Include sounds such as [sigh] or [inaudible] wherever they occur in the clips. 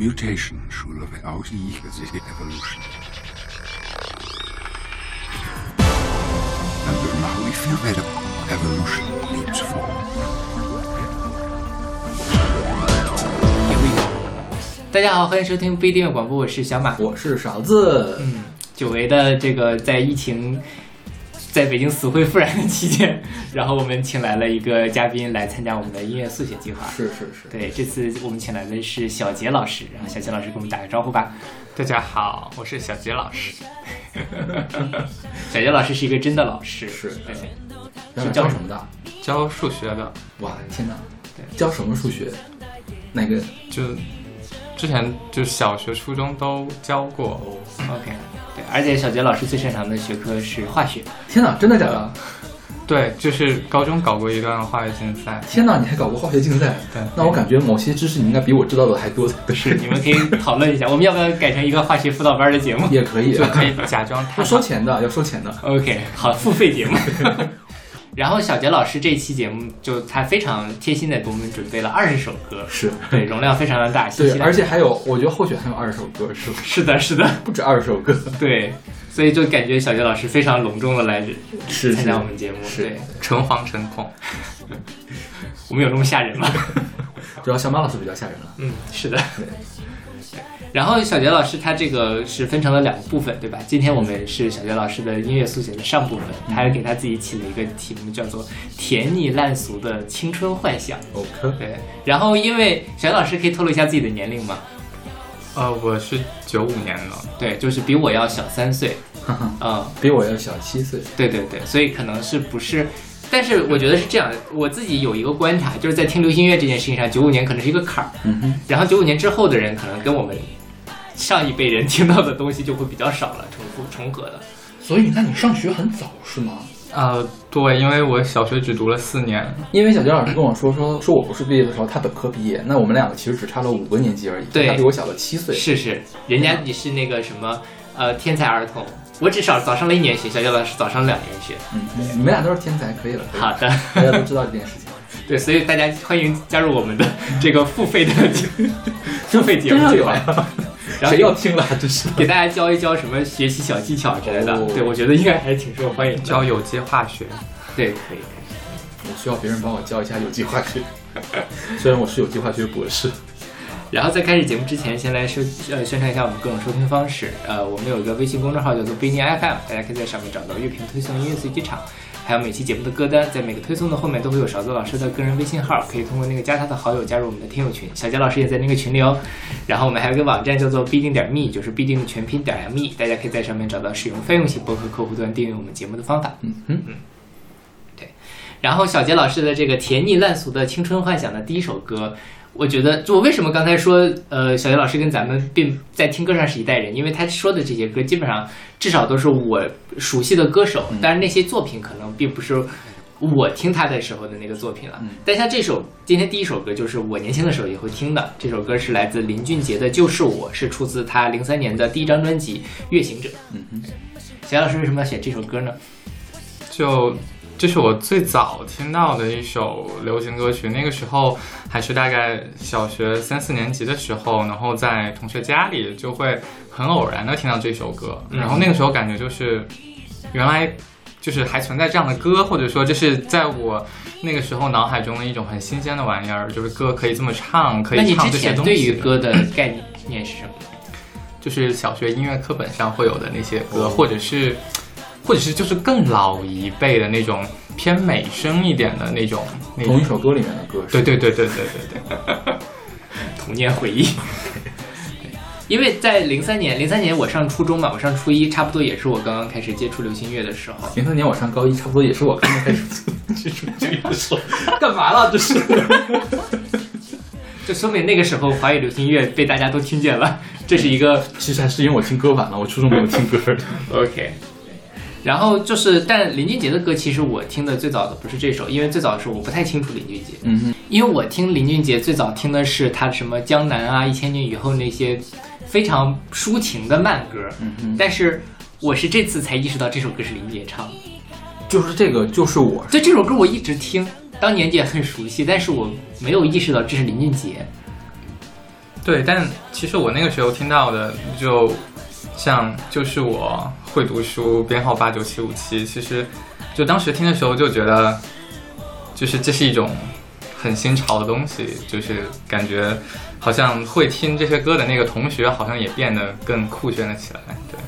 Mutation skulle være afvige til evolution. And now we feel that evolution leaps forward. 大家好，欢迎收听不一定的广播，我是小马。我是勺子，嗯，久违的这个在疫情在北京死灰复燃的期间，然后我们请来了一个嘉宾来参加我们的音乐速写计划。是是是，对，这次我们请来的是小杰老师，然后小杰老师给我们打个招呼吧。大家好，我是小杰老师。[laughs] 小杰老师是一个真的老师，是对，然后教什么的？教数学的，哇，天哪！对教什么数学？哪个？就之前就小学、初中都教过。OK，对，而且小杰老师最擅长的学科是化学。天哪，真的假的？[laughs] 对，就是高中搞过一段化学竞赛。天哪，你还搞过化学竞赛？对那我感觉某些知识你应该比我知道的还多才对。是，[laughs] 你们可以讨论一下，我们要不要改成一个化学辅导班的节目也可以，就可以假装要他收钱的，要收钱的。？OK，好，付费节目。[laughs] 然后小杰老师这期节目就他非常贴心的给我们准备了二十首歌，是，对，容量非常的大，信息对，而且还有，我觉得后续还有二十首歌，是吧？是的，是的，不止二十首歌。对，所以就感觉小杰老师非常隆重的来是参加我们节目，是对，诚惶诚恐。[laughs] 我们有这么吓人吗？[laughs] 主要小马老师比较吓人了。嗯，是的。然后小杰老师他这个是分成了两个部分，对吧？今天我们是小杰老师的音乐速写的上部分，他还给他自己起了一个题目，叫做“甜腻烂俗的青春幻想 OK，”。对，然后因为小杰老师可以透露一下自己的年龄吗？呃，我是九五年的，对，就是比我要小三岁。嗯，比我要小七岁。对对对，所以可能是不是？但是我觉得是这样的，我自己有一个观察，就是在听流行音乐这件事情上，九五年可能是一个坎儿，嗯哼，然后九五年之后的人，可能跟我们上一辈人 [laughs] 听到的东西就会比较少了，重复重合的。所以那你上学很早是吗？呃，对，因为我小学只读了四年，因为小杰老师跟我说说说我不是毕业的时候他本科毕业，那我们两个其实只差了五个年级而已，对他比我小了七岁。是是，人家你是那个什么呃天才儿童，我只少早上了一年学，小杰老师早上两年学。嗯，你们俩都是天才，可以了。以了好的，大家都知道这件事情。[laughs] 对，所以大家欢迎加入我们的这个付费的 [laughs] 付费节目计划。然后谁要听了？[laughs] 真是。给大家教一教什么学习小技巧之类的。哦对，我觉得应该还是挺受欢迎的。教有机化学。对，可以。我需要别人帮我教一下有机化学，虽然我是有机化学博士。然后在开始节目之前，先来收呃宣传一下我们各种收听方式。呃，我们有一个微信公众号叫做不一定 FM，大家可以在上面找到乐评推送、音乐随机场，还有每期节目的歌单。在每个推送的后面都会有勺子老师的个人微信号，可以通过那个加他的好友加入我们的听友群。小杰老师也在那个群里哦。然后我们还有一个网站叫做必定点 me，就是必定的全拼点 me，大家可以在上面找到使用费用型博客客户端订阅我们节目的方法。嗯哼，然后小杰老师的这个甜腻烂俗的青春幻想的第一首歌，我觉得就我为什么刚才说，呃，小杰老师跟咱们并在听歌上是一代人，因为他说的这些歌基本上至少都是我熟悉的歌手，但是那些作品可能并不是我听他的时候的那个作品了。嗯但像这首今天第一首歌，就是我年轻的时候也会听的，这首歌是来自林俊杰的《就是我》，是出自他零三年的第一张专辑《月行者》。嗯哼，小杰老师为什么要选这首歌呢？就这是我最早听到的一首流行歌曲，那个时候还是大概小学三四年级的时候，然后在同学家里就会很偶然的听到这首歌，嗯然后那个时候感觉就是原来就是还存在这样的歌，或者说这是在我那个时候脑海中的一种很新鲜的玩意儿，就是歌可以这么唱，可以唱这些东西。对于歌的概念是什么？就是小学音乐课本上会有的那些歌，哦或者是，或者是就是更老一辈的那种偏美声一点的那种那种。同一首歌里面的歌是。对对对对对对对，[laughs] 童年回忆。因为在零三年，零三年我上初中嘛，我上初一，差不多也是我刚刚开始接触流行乐的时候。零三年我上高一，差不多也是我刚刚开始接触这个时候。干嘛了？这是。就说明那个时候华语流行乐被大家都听见了，这是一个其实还是因为我听歌晚了，我初中没有听歌。OK。然后就是，但林俊杰的歌其实我听的最早的不是这首，因为最早的时候我不太清楚林俊杰，嗯哼，因为我听林俊杰最早听的是他什么《江南》啊、《一千年以后》那些非常抒情的慢歌，嗯哼，但是我是这次才意识到这首歌是林俊杰唱的。就是这个，就是我。对这首歌我一直听，当年也很熟悉，但是我没有意识到这是林俊杰。对，但其实我那个时候听到的，就像就是我会读书，编号八九七五七，其实就当时听的时候就觉得，就是这是一种很新潮的东西，就是感觉好像会听这些歌的那个同学，好像也变得更酷炫了起来。对，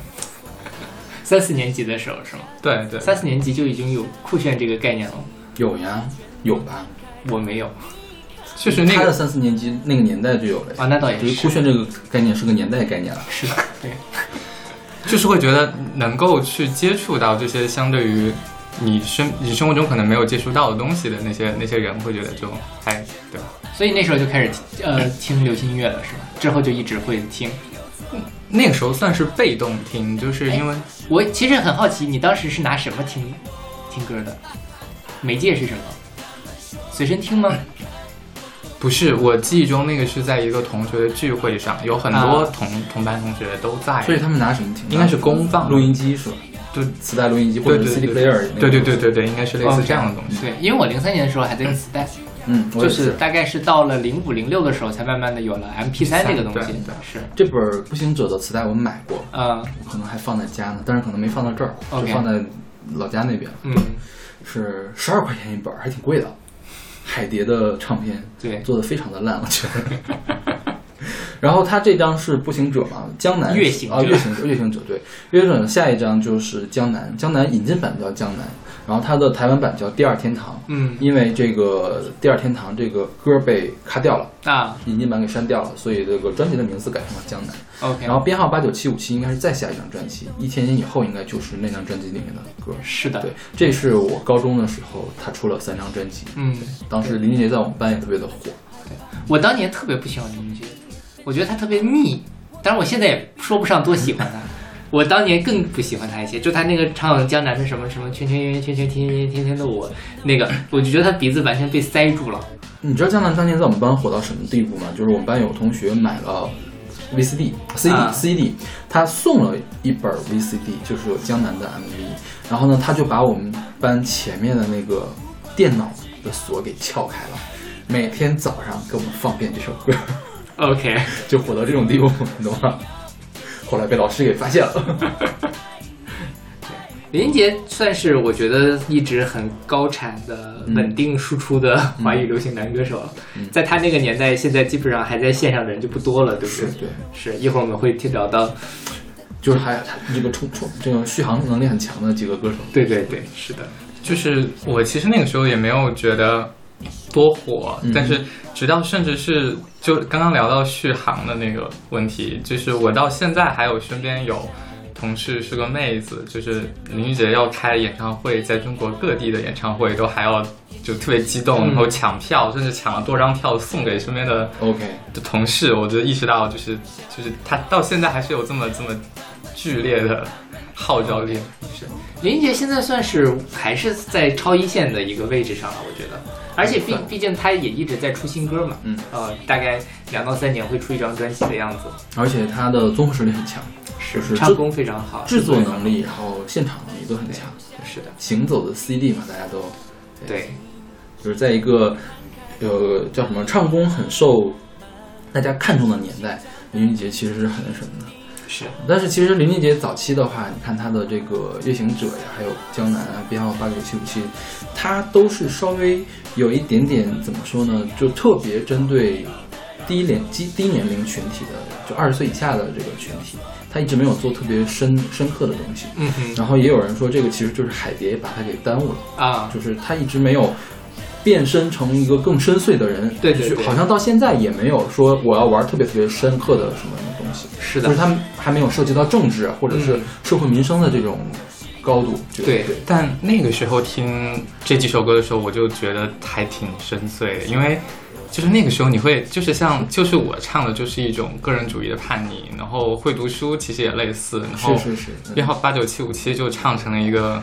三四年级的时候是吗？对对，三四年级就已经有酷炫这个概念了，有呀，有吧？我没有就是那个他的三四年级那个年代就有了。啊，那倒也就是是酷炫这个概念是个年代概念了。是的，对，就是会觉得能够去接触到这些相对于你生你生活中可能没有接触到的东西的那些那些人，会觉得就还对吧？所以那时候就开始呃听流行音乐了，是吧？之后就一直会听。那个时候算是被动听，就是因为我其实很好奇，你当时是拿什么听听歌的？媒介是什么？随身听吗？不是我记忆中那个是在一个同学的聚会上，有很多啊同、同班同学都在，所以他们拿什么听？应该是公放录音机是吧？就磁带录音机或者是对对 CD player 那对对对对对，应该是类似这样的东西。对，因为我零三年的时候还在用磁带，嗯，我就是大概是到了零五零六的时候，才慢慢的有了 MP 三这个东西对对。是，这本《步行者》的磁带我买过，嗯，可能还放在家呢，但是可能没放到这儿，就放在老家那边。嗯，是十二块钱一本，还挺贵的。海蝶的唱片，对做的非常的烂，我觉得。然后他这张是步行者嘛，江南月行者啊，月行者，月行者对，月行者下一张就是江南，江南引进版叫江南，然后它的台湾版叫第二天堂，嗯因为这个第二天堂这个歌被咔掉了，啊引进版给删掉了，所以这个专辑的名字改成了江南。，OK，然后编号八九七五七应该是再下一张专辑，一千年以后应该就是那张专辑里面的歌。是的对，，这是我高中的时候，他出了三张专辑。嗯，当时林俊杰在我们班也特别的火。对我当年特别不喜欢林俊杰，我觉得他特别腻，但是我现在也说不上多喜欢他。我当年更不喜欢他一些，就他那个唱江南的什么什么圈圈圆圆圈圈天天天天的我，那个我就觉得他鼻子完全被塞住了。你知道江南当年在我们班火到什么地步吗？就是我们班有同学买了 VCD、CD、CD，他送了一本 VCD，就是有江南的 MV。然后呢，他就把我们班前面的那个电脑的锁给撬开了，每天早上给我们放遍这首歌，OK，就火到这种地步，你懂吗？后来被老师给发现了。[laughs] 林俊杰算是我觉得一直很高产的、嗯稳定输出的华语流行男歌手了。嗯在他那个年代，现在基本上还在线上的人就不多了，对不是对？对，是一会儿我们会听聊到，就是还他这个冲冲这个续航能力很强的几个歌手。对对对，是的，就是我其实那个时候也没有觉得多火，嗯但是直到甚至是就刚刚聊到续航的那个问题，就是我到现在还有身边有同事是个妹子，就是林俊杰要开演唱会，在中国各地的演唱会都还要就特别激动，嗯然后抢票，甚至抢了多张票送给身边的 OK，的同事，我就意识到，就是就是他到现在还是有这么这么剧烈的号召力。林俊杰现在算是还是在超一线的一个位置上了，我觉得。而且毕毕竟他也一直在出新歌嘛，嗯，呃，大概两到三年会出一张专辑的样子，而且他的综合实力很强，就是唱功非常好，制作能力，然后现场能力都很强。是的，行走的 CD 嘛，大家都对，就是在一个呃叫什么唱功很受大家看重的年代，林俊杰其实是很那什么的。是。但是其实林俊杰早期的话，你看他的这个《夜行者》呀，还有《江南》啊，编号八九七五七，他都是稍微有一点点怎么说呢，就特别针对低年低低年龄群体的，就二十岁以下的这个群体，他一直没有做特别深深刻的东西。嗯哼。然后也有人说，这个其实就是海蝶把他给耽误了，啊，就是他一直没有变身成一个更深邃的人，对对对。就是好像到现在也没有说我要玩特别特别深刻的什么东西。是的。就是，他们还没有涉及到政治或者是嗯。社会民生的这种高度。就对。对，但那个时候听这几首歌的时候，我就觉得还挺深邃的，因为就是那个时候你会就是像就是我唱的就是一种个人主义的叛逆，然后会读书其实也类似，然后是是编号八九七五七就唱成了一个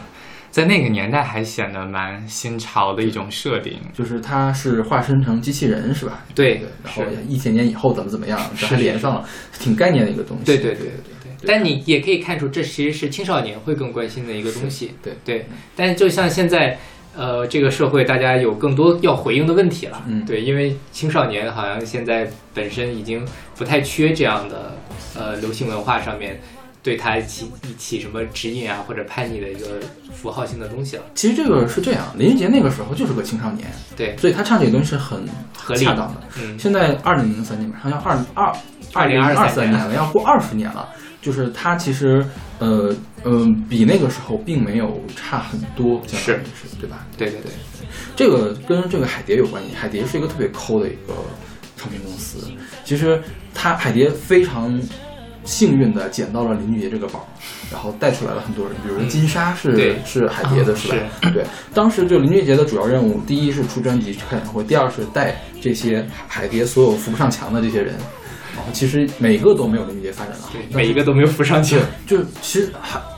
在那个年代还显得蛮新潮的一种设定。就是他是化身成机器人是吧？对对，然后一千年以后怎么怎么样，这还是连上了，挺概念的一个东西。对对对对对对。但你也可以看出，这其实是青少年会更关心的一个东西。对对，但就像现在，呃，这个社会大家有更多要回应的问题了。嗯对，因为青少年好像现在本身已经不太缺这样的呃流行文化上面对他起起什么指引啊或者叛逆的一个符号性的东西了。其实这个是这样，林俊杰那个时候就是个青少年，对，所以他唱这个东西是很合理恰当的。嗯，现在二零零三年，马上要二二二零二三年了，要过二十年了。就是他其实，呃嗯、比那个时候并没有差很多，是对吧？对对对，这个跟这个海蝶有关系。海蝶是一个特别抠的一个唱片公司。其实他海蝶非常幸运的捡到了林俊杰这个宝，然后带出来了很多人，比如说金莎是、嗯是海蝶的，啊是吧？对，当时就林俊杰的主要任务，第一是出专辑、开演唱会，第二是带这些海蝶所有扶不上墙的这些人。然后其实每个都没有林俊杰发展的好，对，每一个都没有扶上墙。[laughs] 就其实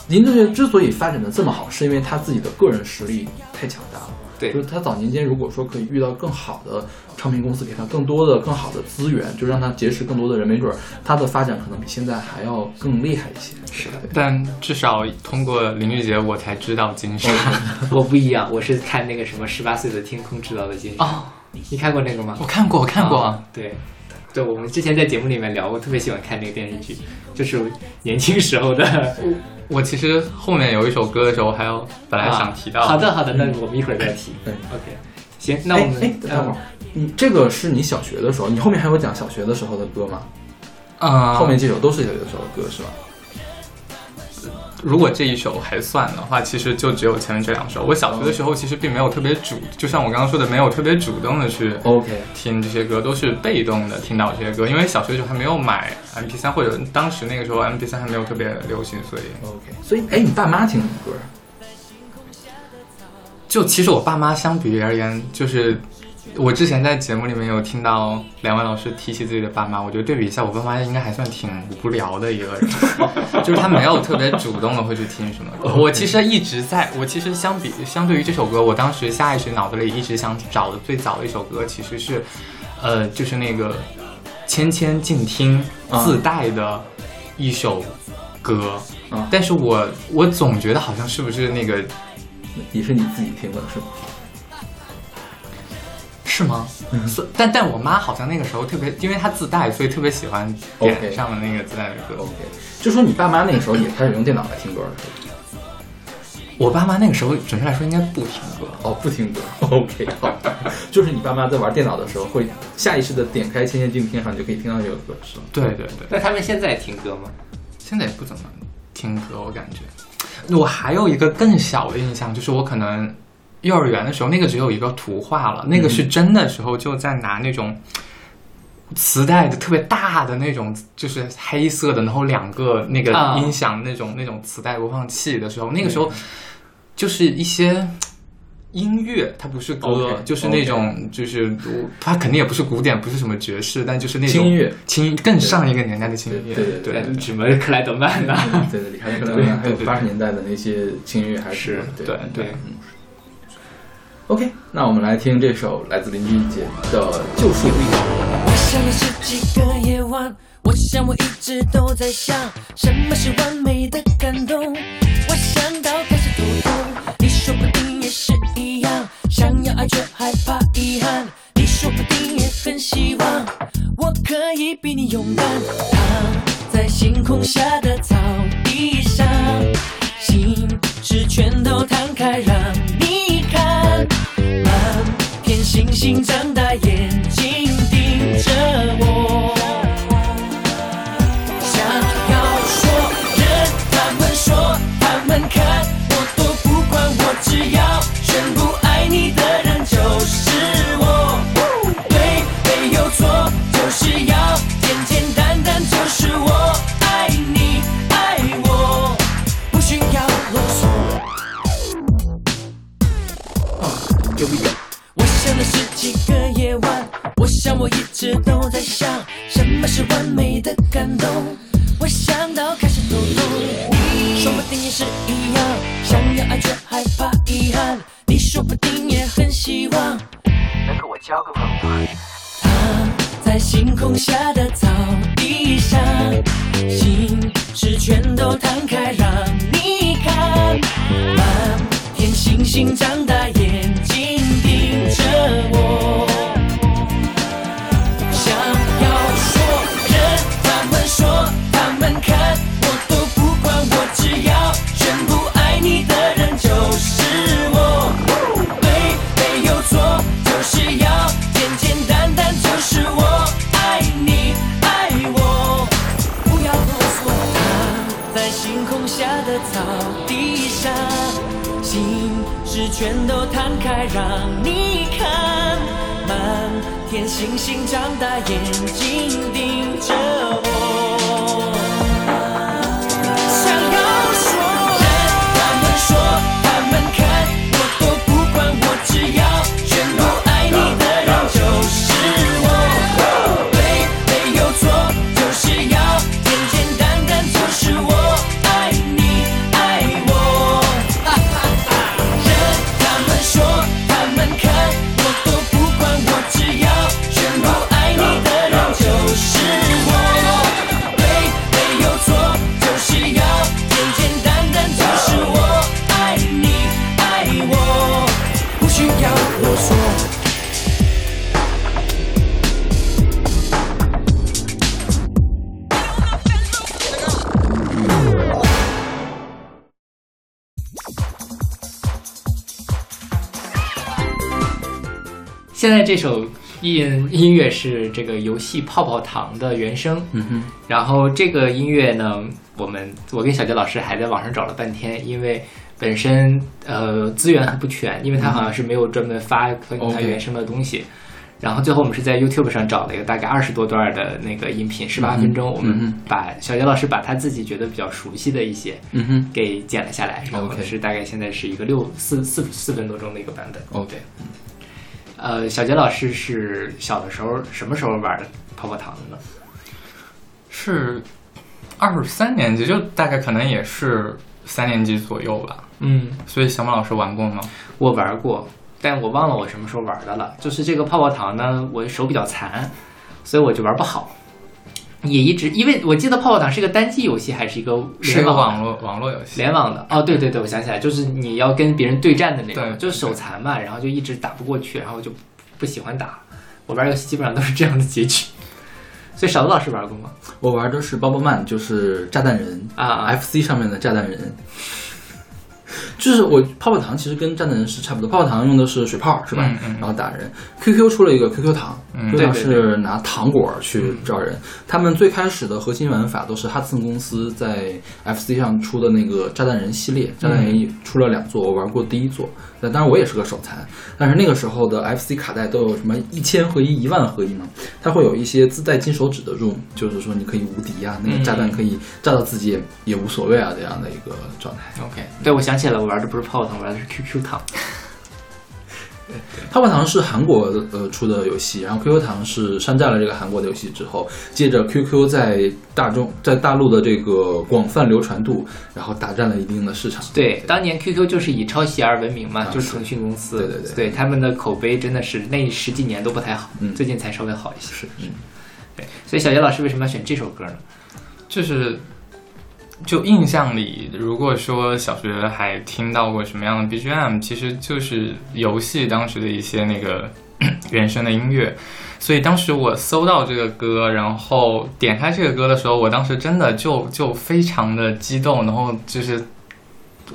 林俊杰之所以发展的这么好，是因为他自己的个人实力太强大了。对就是他早年间如果说可以遇到更好的唱片公司，给他更多的、更好的资源，就让他结识更多的人，没准儿他的发展可能比现在还要更厉害一些。是的但至少通过林俊杰，我才知道金莎。[laughs] 我不一样，我是看那个什么十八岁的天空知道的金莎。哦，你看过那个吗？我看过，我看过。啊对，对，我们之前在节目里面聊过，特别喜欢看那个电视剧，就是年轻时候的。我其实后面有一首歌的时候，还有本来想提到。啊好的，好的，那我们一会儿再提。嗯 OK，行，那我们等会儿，你这个是你小学的时候，你后面还有讲小学的时候的歌吗？嗯，后面几首都是小学的时候的歌是吧？如果这一首还算的话，其实就只有前面这两首。我小学的时候其实并没有特别主，就像我刚刚说的，没有特别主动的去 OK，听这些歌，都是被动的听到这些歌。因为小学的时候还没有买 MP 3或者当时那个时候 MP 3还没有特别流行，所以 OK，所以哎，你爸妈听什么歌？就其实我爸妈相比而言，就是我之前在节目里面有听到两位老师提起自己的爸妈，我觉得对比一下，我爸妈应该还算挺无聊的一个人，[laughs] 就是他没有特别主动的会去听什么歌。我其实一直在，我其实相比相对于这首歌，我当时下意识脑子里一直想找的最早的一首歌，其实是，呃，就是那个千千静听自带的一首歌。啊但是我我总觉得好像是不是那个也是你自己听的是吗？是吗？嗯所但但我妈好像那个时候特别，因为她自带，所以特别喜欢点 OK 上的那个自带的歌。OK，就说你爸妈那个时候也开始用电脑来听歌了，是吧？我爸妈那个时候准确来说应该不听歌，哦，不听歌。OK，好，就是你爸妈在玩电脑的时候会下意识的点开《千千静听》上，你就可以听到这首歌，是吗？对对对，那他们现在听歌吗？现在也不怎么听歌，我感觉。我还有一个更小的印象，就是我可能幼儿园的时候，那个只有一个图画了，那个是真的时候就在拿那种。磁带的特别大的那种，就是黑色的，然后两个那个啊音响那种、那种磁带播放器的时候，那个时候就是一些音乐，它不是歌就是那种就是它肯定也不是古典，不是什么爵士，但就是那种轻音乐，轻更上一个年代的轻音乐，对对对对什么克莱德曼呐？对对，对还有八十年代的那些轻音乐，还是对对。OK，那我们来听这首来自林俊杰的《救赎》。我想了十几个夜晚，我想我一直都在想，什么是完美的感动。我想到开始头痛，你说不定也是一样，想要爱却害怕遗憾。你说不定也很希望，我可以比你勇敢，躺在星空下的草地上，心事全都摊开让你。星星张大眼睛盯着我，想要说任他们说，他们看我都不管，我只要全部爱你的人就是我，对没有错，就是要简简单单，就是我爱你爱我，不需要啰嗦。夜晚，我想我一直都在想，什么是完美的感动。我想到开始头痛，说不定也是一样，想要爱却害怕遗憾。你说不定也很希望能跟我交个朋友。躺在星空下的草地上，心事全都摊开让你看，满天星星张大全都摊开让你看。满天星星张大眼睛盯着我。现在这首音音乐是这个游戏《泡泡糖》的原声，嗯哼，然后这个音乐呢，我们我跟小杰老师还在网上找了半天，因为本身呃资源很不全，因为它好像是没有专门发关于它原声的东西。然后最后我们是在 YouTube 上找了一个大概二十多段的那个音频，十八分钟，我们嗯把小杰老师把他自己觉得比较熟悉的一些嗯哼。给剪了下来，然后是大概现在是一个六四四四分多钟的一个版本。，OK，呃，小杰老师是小的时候什么时候玩的泡泡糖的呢？是二三年级，就大概可能也是三年级左右吧。嗯，所以小马老师玩过吗？我玩过，但我忘了我什么时候玩的了。就是这个泡泡糖呢，我手比较残，所以我就玩不好。也一直，因为我记得泡泡糖是一个单机游戏，还是一个是一个网网络网络游戏。联网的。哦，对对对，我想起来，就是你要跟别人对战的那种，对就是手残嘛，然后就一直打不过去，然后就不喜欢打。我玩游戏基本上都是这样的结局。[laughs] 所以勺子老师玩过吗？我玩的是 Bobbleman，就是炸弹人啊啊 FC 上面的炸弹人。就是我泡泡糖其实跟炸弹人是差不多，泡泡糖用的是水泡是吧？嗯嗯然后打人。QQ 出了一个 QQ 糖、嗯 q q 糖是拿糖果去招人。他们最开始的核心玩法都是哈茨公司在 FC 上出的那个炸弹人系列，炸弹人出了两座，我玩过第一座。那当然我也是个手残，但是那个时候的 FC 卡带都有什么一千合一、一万合一嘛，它会有一些自带金手指的 room，就是说你可以无敌啊，那个炸弹可以炸到自己也也无所谓啊这样的一个状态。OK，对，我想起来了，我玩的不是泡泡糖，我玩的是 QQ 糖。泡泡糖是韩国呃出的游戏，然后 QQ 糖是山寨了这个韩国的游戏之后，借着 QQ 在大众在大陆的这个广泛流传度，然后打占了一定的市场。对，当年 QQ 就是以抄袭而闻名嘛，啊就是腾讯公司，对对对他们的口碑真的是那十几年都不太好，嗯最近才稍微好一些。是，嗯，对，所以小杰老师为什么要选这首歌呢？就是就印象里，如果说小学还听到过什么样的 BGM，其实就是游戏当时的一些那个 [clears throat] 原声的音乐。所以当时我搜到这个歌，然后点开这个歌的时候，我当时真的就就非常的激动，然后就是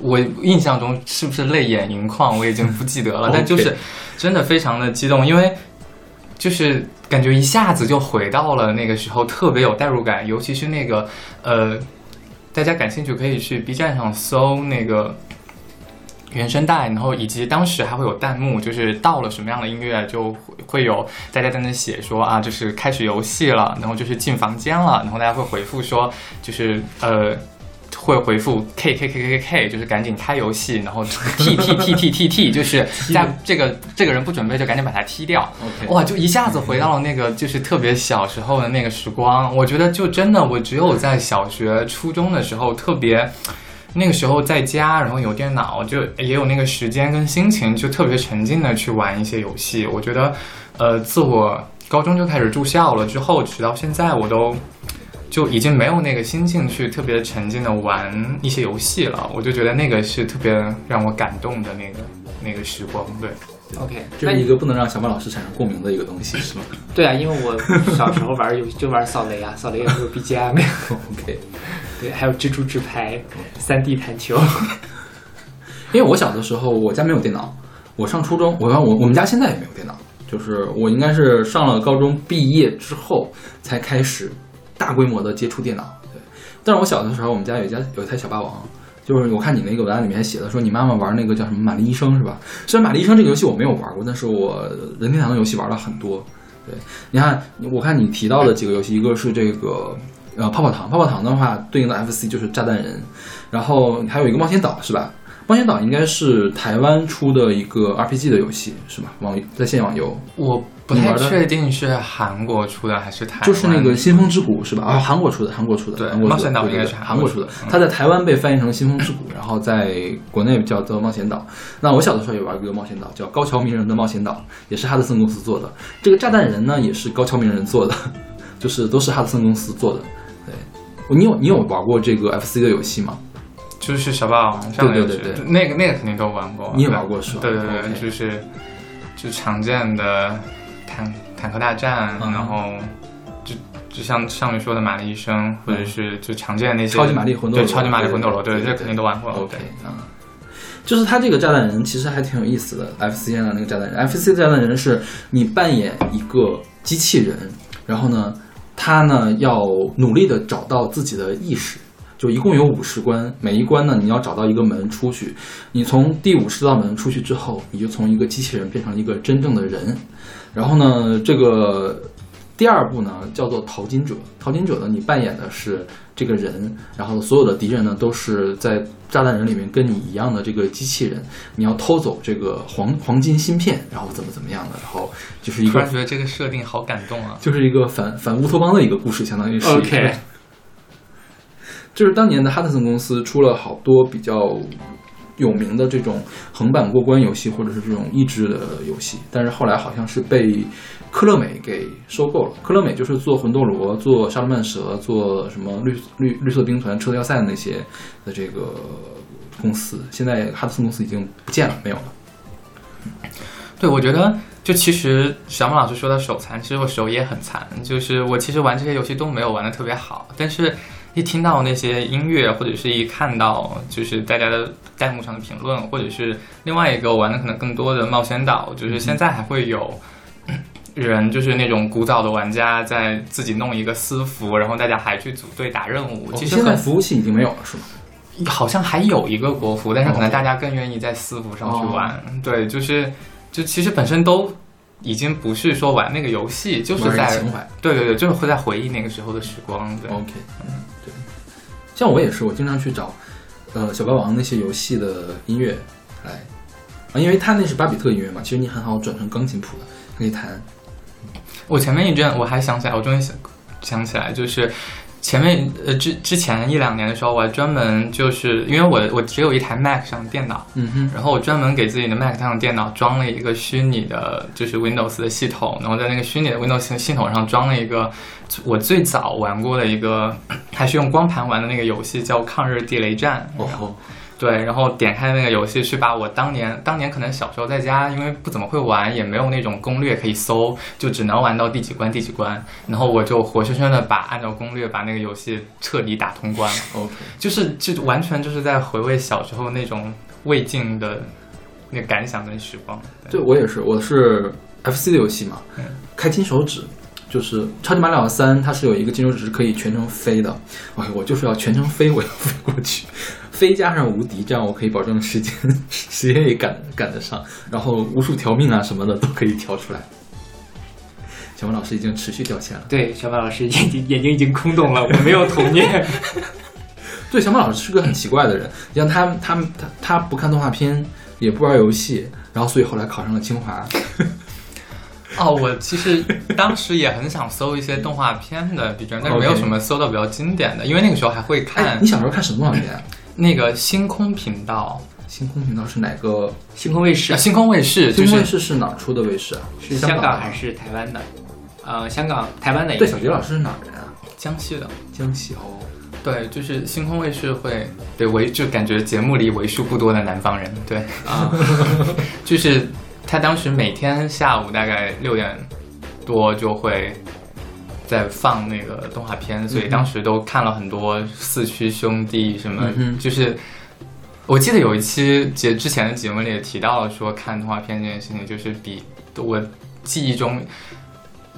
我印象中是不是泪眼盈眶，我已经不记得了，但就是真的非常的激动，因为就是感觉一下子就回到了那个时候，特别有代入感，尤其是那个呃，大家感兴趣可以去 B 站上搜那个原声带，然后以及当时还会有弹幕，就是到了什么样的音乐就会有大家在那写说啊，就是开始游戏了，然后就是进房间了，然后大家会回复说就是呃。会回复 K K K K K K，就是赶紧开游戏，然后 T T T T T T，就是 [laughs] 在这个这个人不准备就赶紧把他踢掉。哇，就一下子回到了那个就是特别小时候的那个时光。我觉得就真的，我只有在小学、初中的时候特别。那个时候在家，然后有电脑，就也有那个时间跟心情，就特别沉浸的去玩一些游戏。我觉得，呃，自我高中就开始住校了之后，直到现在，我都就已经没有那个心境去特别沉浸的玩一些游戏了。我就觉得那个是特别让我感动的那个那个时光。对，OK，这是一个不能让小马老师产生共鸣的一个东西，是吗 [laughs] 对啊，因为我小时候玩游戏就玩扫雷啊，扫雷也会有 BGM，？OK，[laughs] [laughs] 对，还有蜘蛛直拍、三 D 弹球。因为我小的时候我家没有电脑，我上初中，我我我们家现在也没有电脑，就是我应该是上了高中毕业之后才开始大规模的接触电脑。对，但是我小的时候，我们家有一家有一台小霸王，就是我看你那个文案里面写的说你妈妈玩那个叫什么《玛丽医生》是吧？虽然《玛丽医生》这个游戏我没有玩过，但是我任天堂的游戏玩了很多。对，你看，我看你提到的几个游戏，一个是这个呃泡泡糖，泡泡糖的话对应的 FC 就是炸弹人，然后还有一个冒险岛是吧？冒险岛应该是台湾出的一个 RPG 的游戏是吧？网在线网游我不太确定是韩国出的还是台湾，就是那个《新风之谷》是吧？啊，韩国出的，韩国出的，对冒险岛应该是韩国出的它在台湾被翻译成《新风之谷》，然后在国内叫做冒险岛。那我小的时候也玩过一个冒险岛，叫高桥名人的冒险岛，也是哈德森公司做的。这个炸弹人呢，也是高桥名人做的，就是都是哈德森公司做的。对，你有你有玩过这个 FC 的游戏吗？就是小霸王对对对那个那个肯定都玩过，你也玩过是吧对对对就是就常见的坦坦克大战，嗯然后就就像上面说的玛丽医生，或者是就常见的那些超级玛丽魂斗罗对超级玛丽魂斗罗，对，这肯定都玩过。OK 对啊，就是他这个炸弹人其实还挺有意思的。FC 上的那个炸弹人，FC 的炸弹人是你扮演一个机器人，然后呢，他呢要努力的找到自己的意识。就一共有五十关，每一关呢你要找到一个门出去。你从第五十道门出去之后，你就从一个机器人变成一个真正的人。然后呢，这个第二部呢叫做淘金者，淘金者呢你扮演的是这个人，然后所有的敌人呢都是在炸弹人里面跟你一样的这个机器人，你要偷走这个黄 [laughs] 黄金芯片，然后怎么怎么样的，然后就是一个突然觉得这个设定好感动啊！就是一个反反乌托邦的一个故事，相当于是 OK [laughs] 就是当年的哈特森公司出了好多比较有名的这种横版过关游戏，或者是这种益智的游戏，但是后来好像是被科乐美给收购了。科乐美就是做魂斗罗、做沙罗曼蛇、做什么绿绿绿色兵团、车要塞那些的这个公司，现在哈德森公司已经不见了，没有了。对，我觉得就其实小马老师说的手残，其实我手也很残，就是我其实玩这些游戏都没有玩的特别好，但是一听到那些音乐，或者是一看到就是大家的弹幕上的评论，或者是另外一个我玩的可能更多的冒险岛，就是现在还会有。[clears throat] 人就是那种古早的玩家，在自己弄一个私服，然后大家还去组队打任务。其实哦现在很服务器已经没有了，是吗？好像还有一个国服，但是可能哦大家更愿意在私服上去玩。对，就是就其实本身都已经不是说玩那个游戏，就是在情怀。对对对，就是会在回忆那个时候的时光。对，OK，嗯，对，像我也是，我经常去找，呃，小霸王那些游戏的音乐来，啊，因为它那是巴比特音乐嘛，其实你很好转成钢琴谱的，可以弹。我前面一阵我还想起来，我终于想想起来，就是前面呃之之前一两年的时候，我还专门就是因为我我只有一台 Mac 上的电脑，嗯哼，然后我专门给自己的 Mac 上的电脑装了一个虚拟的，就是 Windows 的系统，然后在那个虚拟的 Windows 系统上装了一个我最早玩过的一个，还是用光盘玩的那个游戏，叫《抗日地雷战》。哦，对，然后点开那个游戏，去把我当年当年可能小时候在家，因为不怎么会玩，也没有那种攻略可以搜，就只能玩到第几关第几关，然后我就活生生的把按照攻略把那个游戏彻底打通关了。OK，就是就完全就是在回味小时候那种未尽的那个感想跟时光。对我也是，我是 FC 的游戏嘛嗯，开金手指。就是超级马里奥三，它是有一个金手指是可以全程飞的，哎，我就是要全程飞，我要飞过去，飞加上无敌，这样我可以保证时间时间也赶赶得上，然后无数条命啊什么的都可以调出来。小马老师已经持续掉线了。对，小马老师眼睛眼睛已经空洞了，我没有童年。[laughs] 对，小马老师是个很奇怪的人，你像他，他他他不看动画片，也不玩游戏，然后所以后来考上了清华。[laughs] 哦，我其实当时也很想搜一些动画片的 B 站，但是没有 [laughs] 什么搜到比较经典的，因为那个时候还会哎看，你小时候看什么动画片啊？那个星空频道、星空频道是哪个？星空卫视啊、星空卫视，就星空卫是视是哪儿出的卫视啊？是香港还？是台湾的？呃，香港、台湾的对，个。小杰老师是哪儿人啊？江西的。江西哦。对，就是星空卫视会对为就感觉节目里为数不多的南方人，对啊，[laughs] 就是他当时每天下午大概六点多就会在放那个动画片，所以当时都看了很多四驱兄弟什么，嗯就是我记得有一期节之前的节目里也提到了说看动画片这件事情，就是比我记忆中。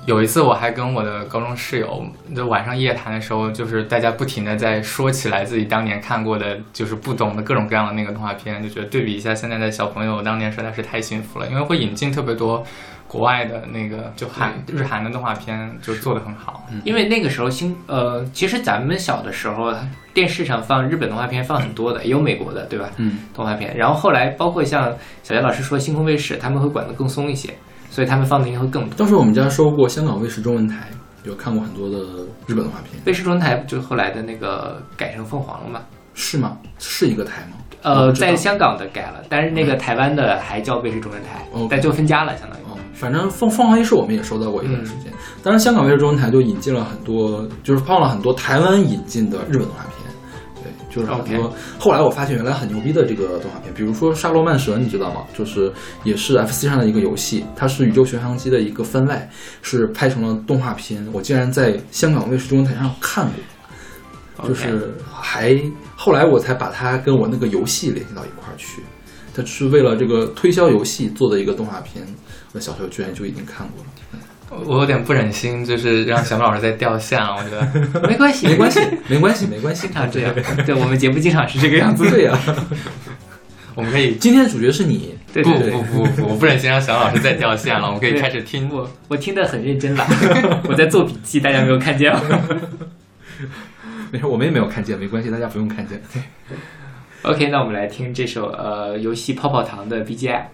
有一次我还跟我的高中室友，就晚上夜谈的时候，就是大家不停的在说起来自己当年看过的，就是不懂的各种各样的那个动画片，就觉得对比一下现在的小朋友，当年实在是太幸福了，因为会引进特别多国外的那个就韩日韩的动画片，就做的很好。因为那个时候新呃，其实咱们小的时候，电视上放日本动画片放很多的，也有美国的，对吧？嗯，动画片。然后后来包括像小杰老师说星空卫视，他们会管得更松一些，所以他们放的应该会更多。当时我们家收过香港卫视中文台，有看过很多的日本动画片，卫视中文台不就后来的那个改成凤凰了吗？是吗？是一个台吗？呃，在香港的改了，但是那个台湾的还叫卫视中文台，OK 但就分家了，相当于。哦，反正凤凤凰卫视我们也收到过一段时间，当然香港卫视中文台就引进了很多，就是放了很多台湾引进的日本动画片。对，就是很多。后来我发现原来很牛逼的这个动画片，比如说《沙罗曼蛇》，你知道吗？就是也是 FC 上的一个游戏，它是宇宙巡航机的一个番外，是拍成了动画片。我竟然在香港卫视中文台上看过，就是还后来我才把它跟我那个游戏联系到一块儿去。它是为了这个推销游戏做的一个动画片，我小时候居然就已经看过了。我有点不忍心，就是让小马老师再掉线了。我觉得 [laughs] 没关系，没关系，[laughs] 没关系，没关系。经常这样。对我们节目经常是这个样子。对呀、[laughs] 我们可以今天的主角是你，不对对对不不不，我不忍心让小马老师再掉线了。我们可以开始听我我听得很认真了，我在做笔记，大家没有看见吗没事，我们也没有看见，没关系，大家不用看见。？OK，那我们来听这首呃游戏泡泡糖的 BGM。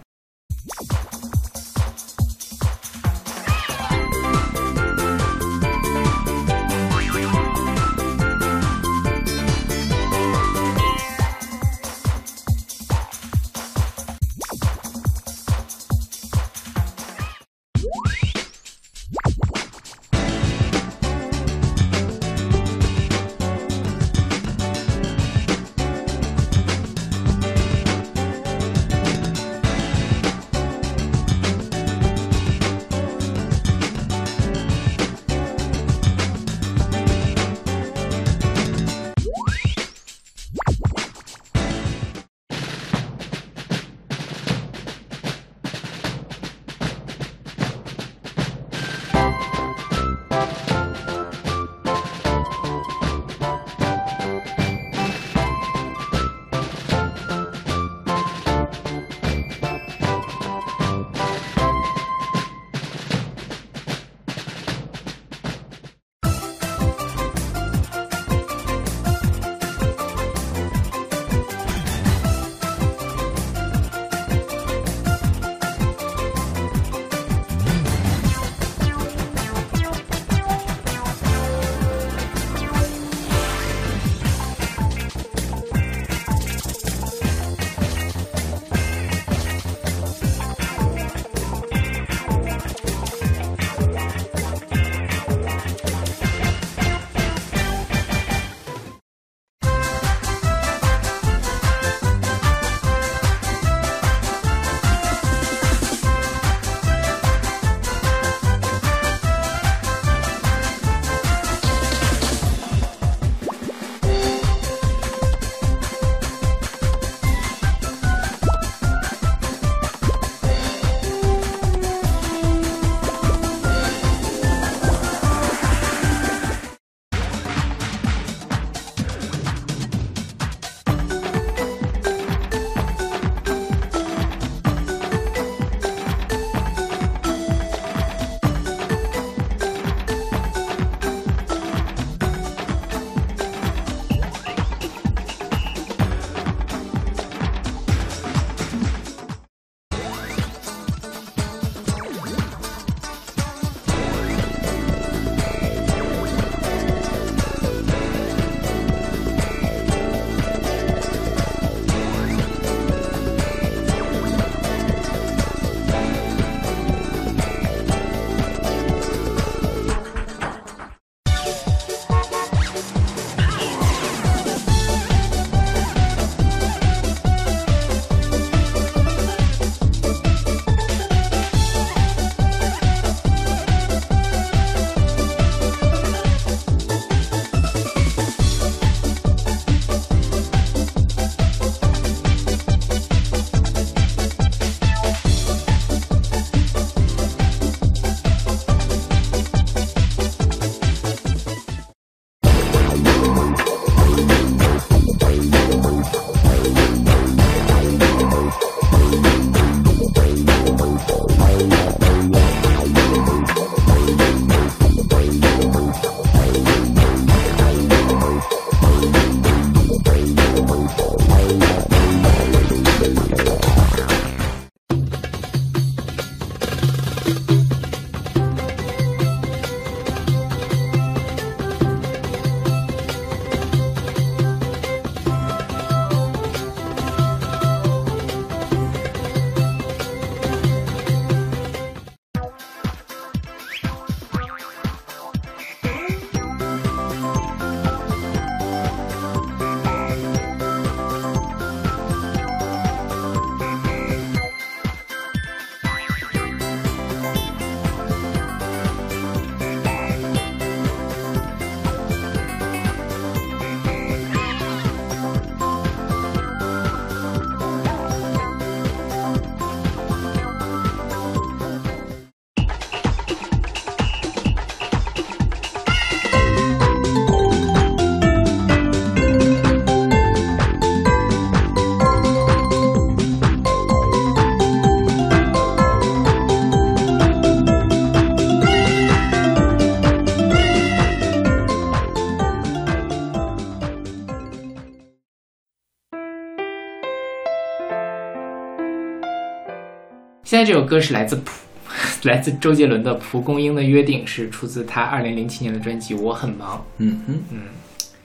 现在这首歌是来自蒲，[laughs] 来自周杰伦的《蒲公英的约定》，是出自他二零零七年的专辑《我很忙》。嗯哼，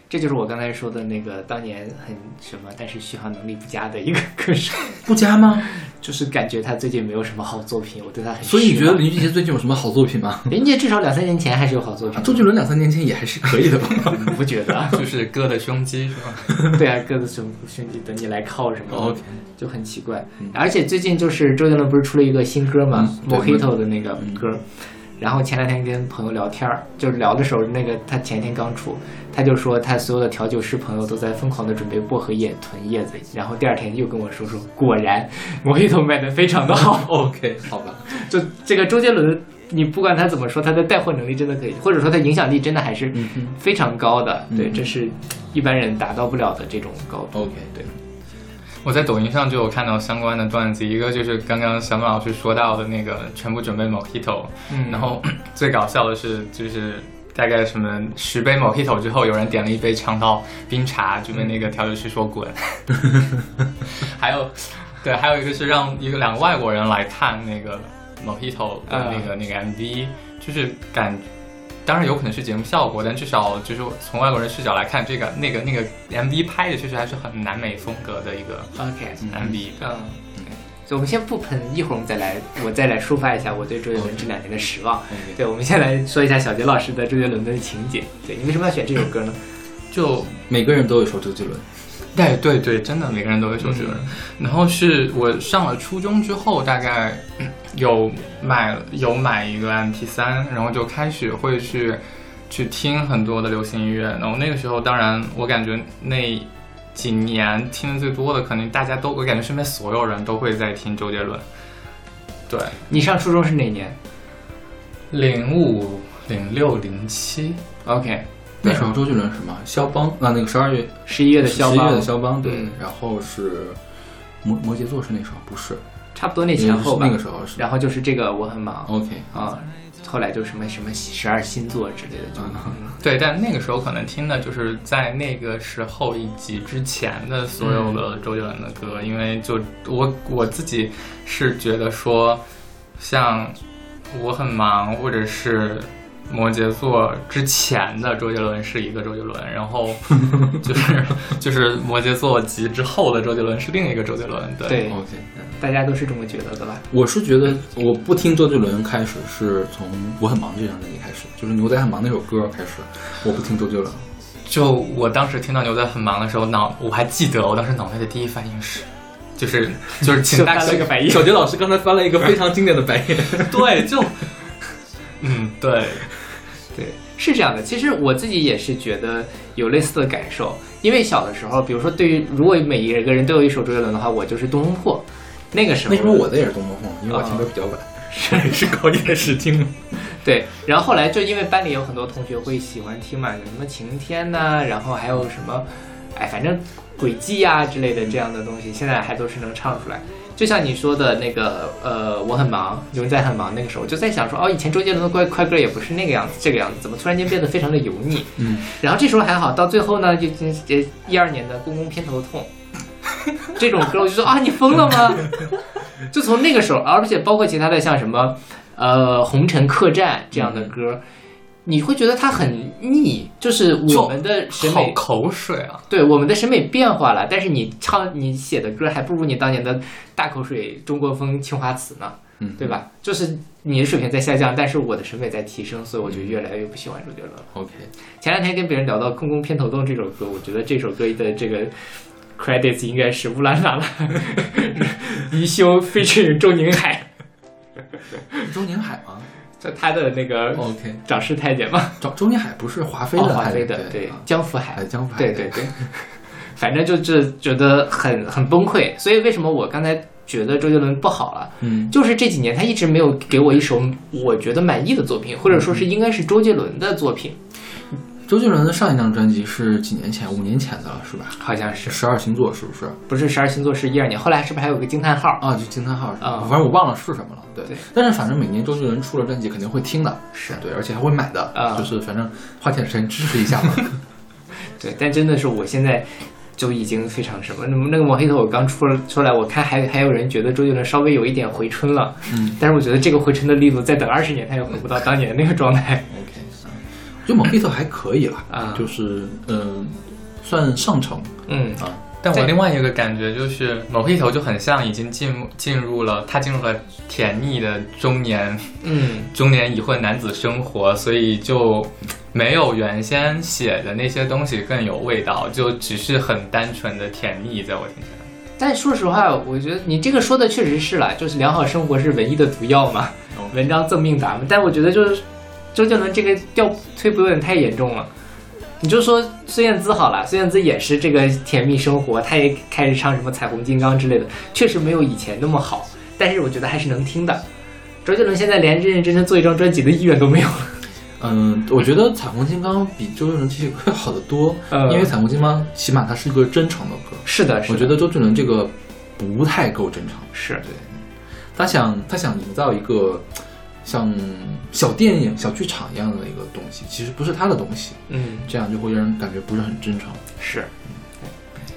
这就是我刚才说的那个当年很什么，但是续航能力不佳的一个歌手，不佳吗？[laughs] 就是感觉他最近没有什么好作品，我对他很。所以你觉得林俊杰最近有什么好作品吗？[laughs] 林俊杰至少两三年前还是有好作品，啊周杰伦两三年前也还是可以的吧？你不觉得啊？就是哥的胸肌是吧？对啊，哥的胸胸肌等你来靠什么的 OK 就很奇怪。而且最近就是周杰伦不是出了一个新歌嘛，嗯对 Mojito 的那个歌。然后前两天跟朋友聊天儿，就是聊的时候，那个他前一天刚出，他就说他所有的调酒师朋友都在疯狂的准备薄荷叶囤叶子，然后第二天又跟我说说，果然 Mojito 卖的非常的好。[laughs] OK，好吧。就这个周杰伦，你不管他怎么说，他的带货能力真的可以，或者说他影响力真的还是非常高的。对，嗯这是一般人达到不了的这种高度。OK，对，我在抖音上就有看到相关的段子，一个就是刚刚小马老师说到的那个全部准备 Mojito，嗯然后最搞笑的是就是。大概什么十杯 Mojito 之后，有人点了一杯长岛冰茶，就被那个调酒师说滚。[laughs] 还有，对，还有一个是让一个两个外国人来看那个 Mojito 的那个、那个 MV，就是感，当然有可能是节目效果，但至少就是从外国人视角来看，这个那个那个 MV 拍的确实还是很南美风格的一个 OK，MV。嗯，所以我们先不喷，一会儿我们再来，我再来抒发一下我对周杰伦这两年的失望。对，我们先来说一下小杰老师的周杰伦的情节。对你为什么要选这首歌呢？就每个人都有首周杰伦。对对对，真的每个人都会说周杰伦。然后是我上了初中之后，大概嗯有买有买一个 MP 三，然后就开始会去去听很多的流行音乐。然后那个时候，当然我感觉那几年听的最多的，肯定大家都我感觉身边所有人都会在听周杰伦。对，你上初中是哪年零五、零六、零七，？OK，那时候周杰伦是什么？肖邦啊，那个十二月十一月的肖邦，十一月的肖邦对嗯，然后是摩摩羯座是那时候不是？差不多那前后吧。那个时候是。然后就是这个我很忙 OK，啊，后来就什么什么十二星座之类的，就嗯对，但那个时候可能听的就是在那个时候以及之前的所有的周杰伦的歌，因为就我我自己是觉得说，像我很忙或者是摩羯座之前的周杰伦是一个周杰伦，然后 [laughs] 就是就是摩羯座及之后的周杰伦是另一个周杰伦，对对，OK，大家都是这么觉得的吧？我是觉得我不听周杰伦开始是从《我很忙》这张专辑开始，就是牛仔很忙那首歌开始，我不听周杰伦。就我当时听到牛仔很忙的时候，脑我还记得我当时脑袋的第一反应是。就是就是请大家翻了个白眼。小杰老师刚才翻了一个非常经典的白眼。[laughs] 对，就，嗯，对，对，是这样的。其实我自己也是觉得有类似的感受，因为小的时候，比如说对于如果每一个人都有一首周杰伦的话，我就是《东风破》。那个时候，为什么我的也是东风破？因为我听的比较晚，[laughs] 是是高一开始听。[laughs] 对，然后后来就因为班里有很多同学会喜欢听嘛，有什么晴天呐、然后还有什么，哎，反正轨迹啊之类的这样的东西，现在还都是能唱出来。就像你说的那个，呃，我很忙，牛仔很忙，那个时候我就在想说，哦，以前周杰伦的快快歌也不是那个样子，这个样子，怎么突然间变得非常的油腻？嗯，然后这时候还好，到最后呢，就就这一二年的《公公偏头痛》这种歌，我就说啊，你疯了吗？就从那个时候，而且包括其他的像什么呃《红尘客栈》这样的歌，你会觉得它很腻，就是我们的审美，口水啊！对我们的审美变化了，但是你唱你写的歌还不如你当年的大口水中国风青花瓷呢，嗯，对吧？就是你的水平在下降，但是我的审美在提升，所以我就越来越不喜欢周杰伦了。OK，前两天跟别人聊到《空空偏头痛》这首歌，我觉得这首歌的这个 credits 应该是乌兰达拉宜 [laughs] 修 featuring 周宁海，[laughs] 周宁海吗就他的那个？OK，长师太监嘛，周周宁海不是华妃哦，的，华妃的对对江福海哎，，江福海，对对对，反正就是觉得很很崩溃。所以为什么我刚才觉得周杰伦不好了？嗯，就是这几年他一直没有给我一首我觉得满意的作品，或者说是应该是周杰伦的作品，周杰伦的上一张专辑是几年前？五年前的了，是吧？好像是十二星座是不是？不是十二星座是一二年，后来是不是还有个惊叹号？啊，就惊叹号是吧？啊反正我忘了是什么了。对对，但是反正每年周杰伦出了专辑肯定会听的，是对，而且还会买的，啊就是反正花点时间支持一下嘛。[laughs] [laughs] 对，但真的是我现在就已经非常什么。那么那个《莫黑头》我刚出了出来，我看还还有人觉得周杰伦稍微有一点回春了，嗯，但是我觉得这个回春的力度再等二十年，他也回不到当年那个状态。[laughs] OK，啊，就 Mojito 还可以了啊就是嗯、算上乘嗯，啊，但我另外一个感觉就是，某一头就很像已经进入进入了他进入了甜腻的中年嗯，中年已婚男子生活，所以就没有原先写的那些东西更有味道，就只是很单纯的甜腻，在我听起来。但说实话，我觉得你这个说的确实是啦，就是良好生活是唯一的毒药嘛，哦文章赠命达嘛。但我觉得就是周杰伦这个调推不有点太严重了。你就说孙燕姿好了，孙燕姿也是这个甜蜜生活，她也开始唱什么彩虹金刚之类的，确实没有以前那么好，但是我觉得还是能听的。周杰伦现在连认认真真做一张专辑的意愿都没有了。嗯，我觉得彩虹金刚比周杰伦这些歌好得多，嗯因为彩虹金刚起码它是一个真诚的歌，是的，是的我觉得周杰伦这个不太够真诚。是对，他想他想营造一个像小电影、小剧场一样的一个东西，其实不是他的东西，嗯。这样就会让人感觉不是很真诚。是。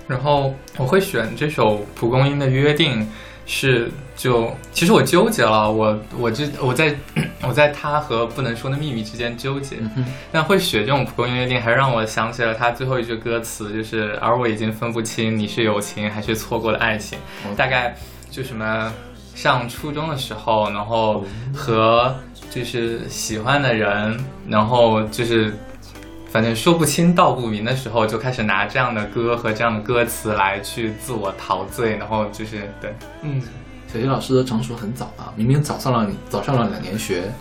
然后我会选这首蒲公英的约定，是就其实我纠结了，我我这我在 [coughs] 我在他和不能说的秘密之间纠结，嗯，但会选这种蒲公英约定，还让我想起了他最后一句歌词，就是而我已经分不清你是友情还是错过了爱情，哦。大概就什么上初中的时候，然后和就是喜欢的人，然后就是。反正说不清道不明的时候，就开始拿这样的歌和这样的歌词来去自我陶醉，然后就是对，嗯，小学老师的成熟很早啊，明明早上了早上了两年学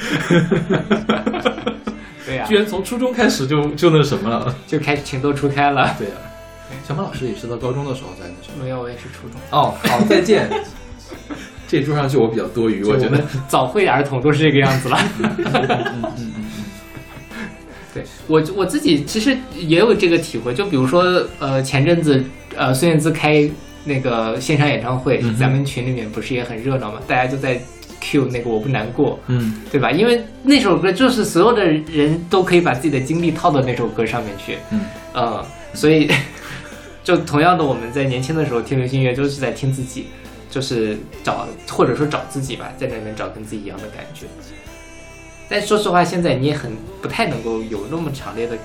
[laughs] [laughs] 对呀、居然从初中开始就就那什么了。就开始情窦初开了。对呀、小马老师也是到高中的时候在那什么。没有，我也是初中。哦，好，再见。[laughs] 这桌上就我比较多余，我觉得。早会儿童都是这个样子了。[laughs] 对我我自己其实也有这个体会，就比如说呃前阵子呃孙燕姿开那个线上演唱会，嗯咱们群里面不是也很热闹嘛，大家就在 Q 那个我不难过，嗯，对吧？因为那首歌就是所有的人都可以把自己的经历套到那首歌上面去，嗯，呃，所以就同样的，我们在年轻的时候听流行音乐，就是在听自己，就是找或者说找自己吧，在那里面找跟自己一样的感觉。但说实话，现在你也很不太能够有那么强烈的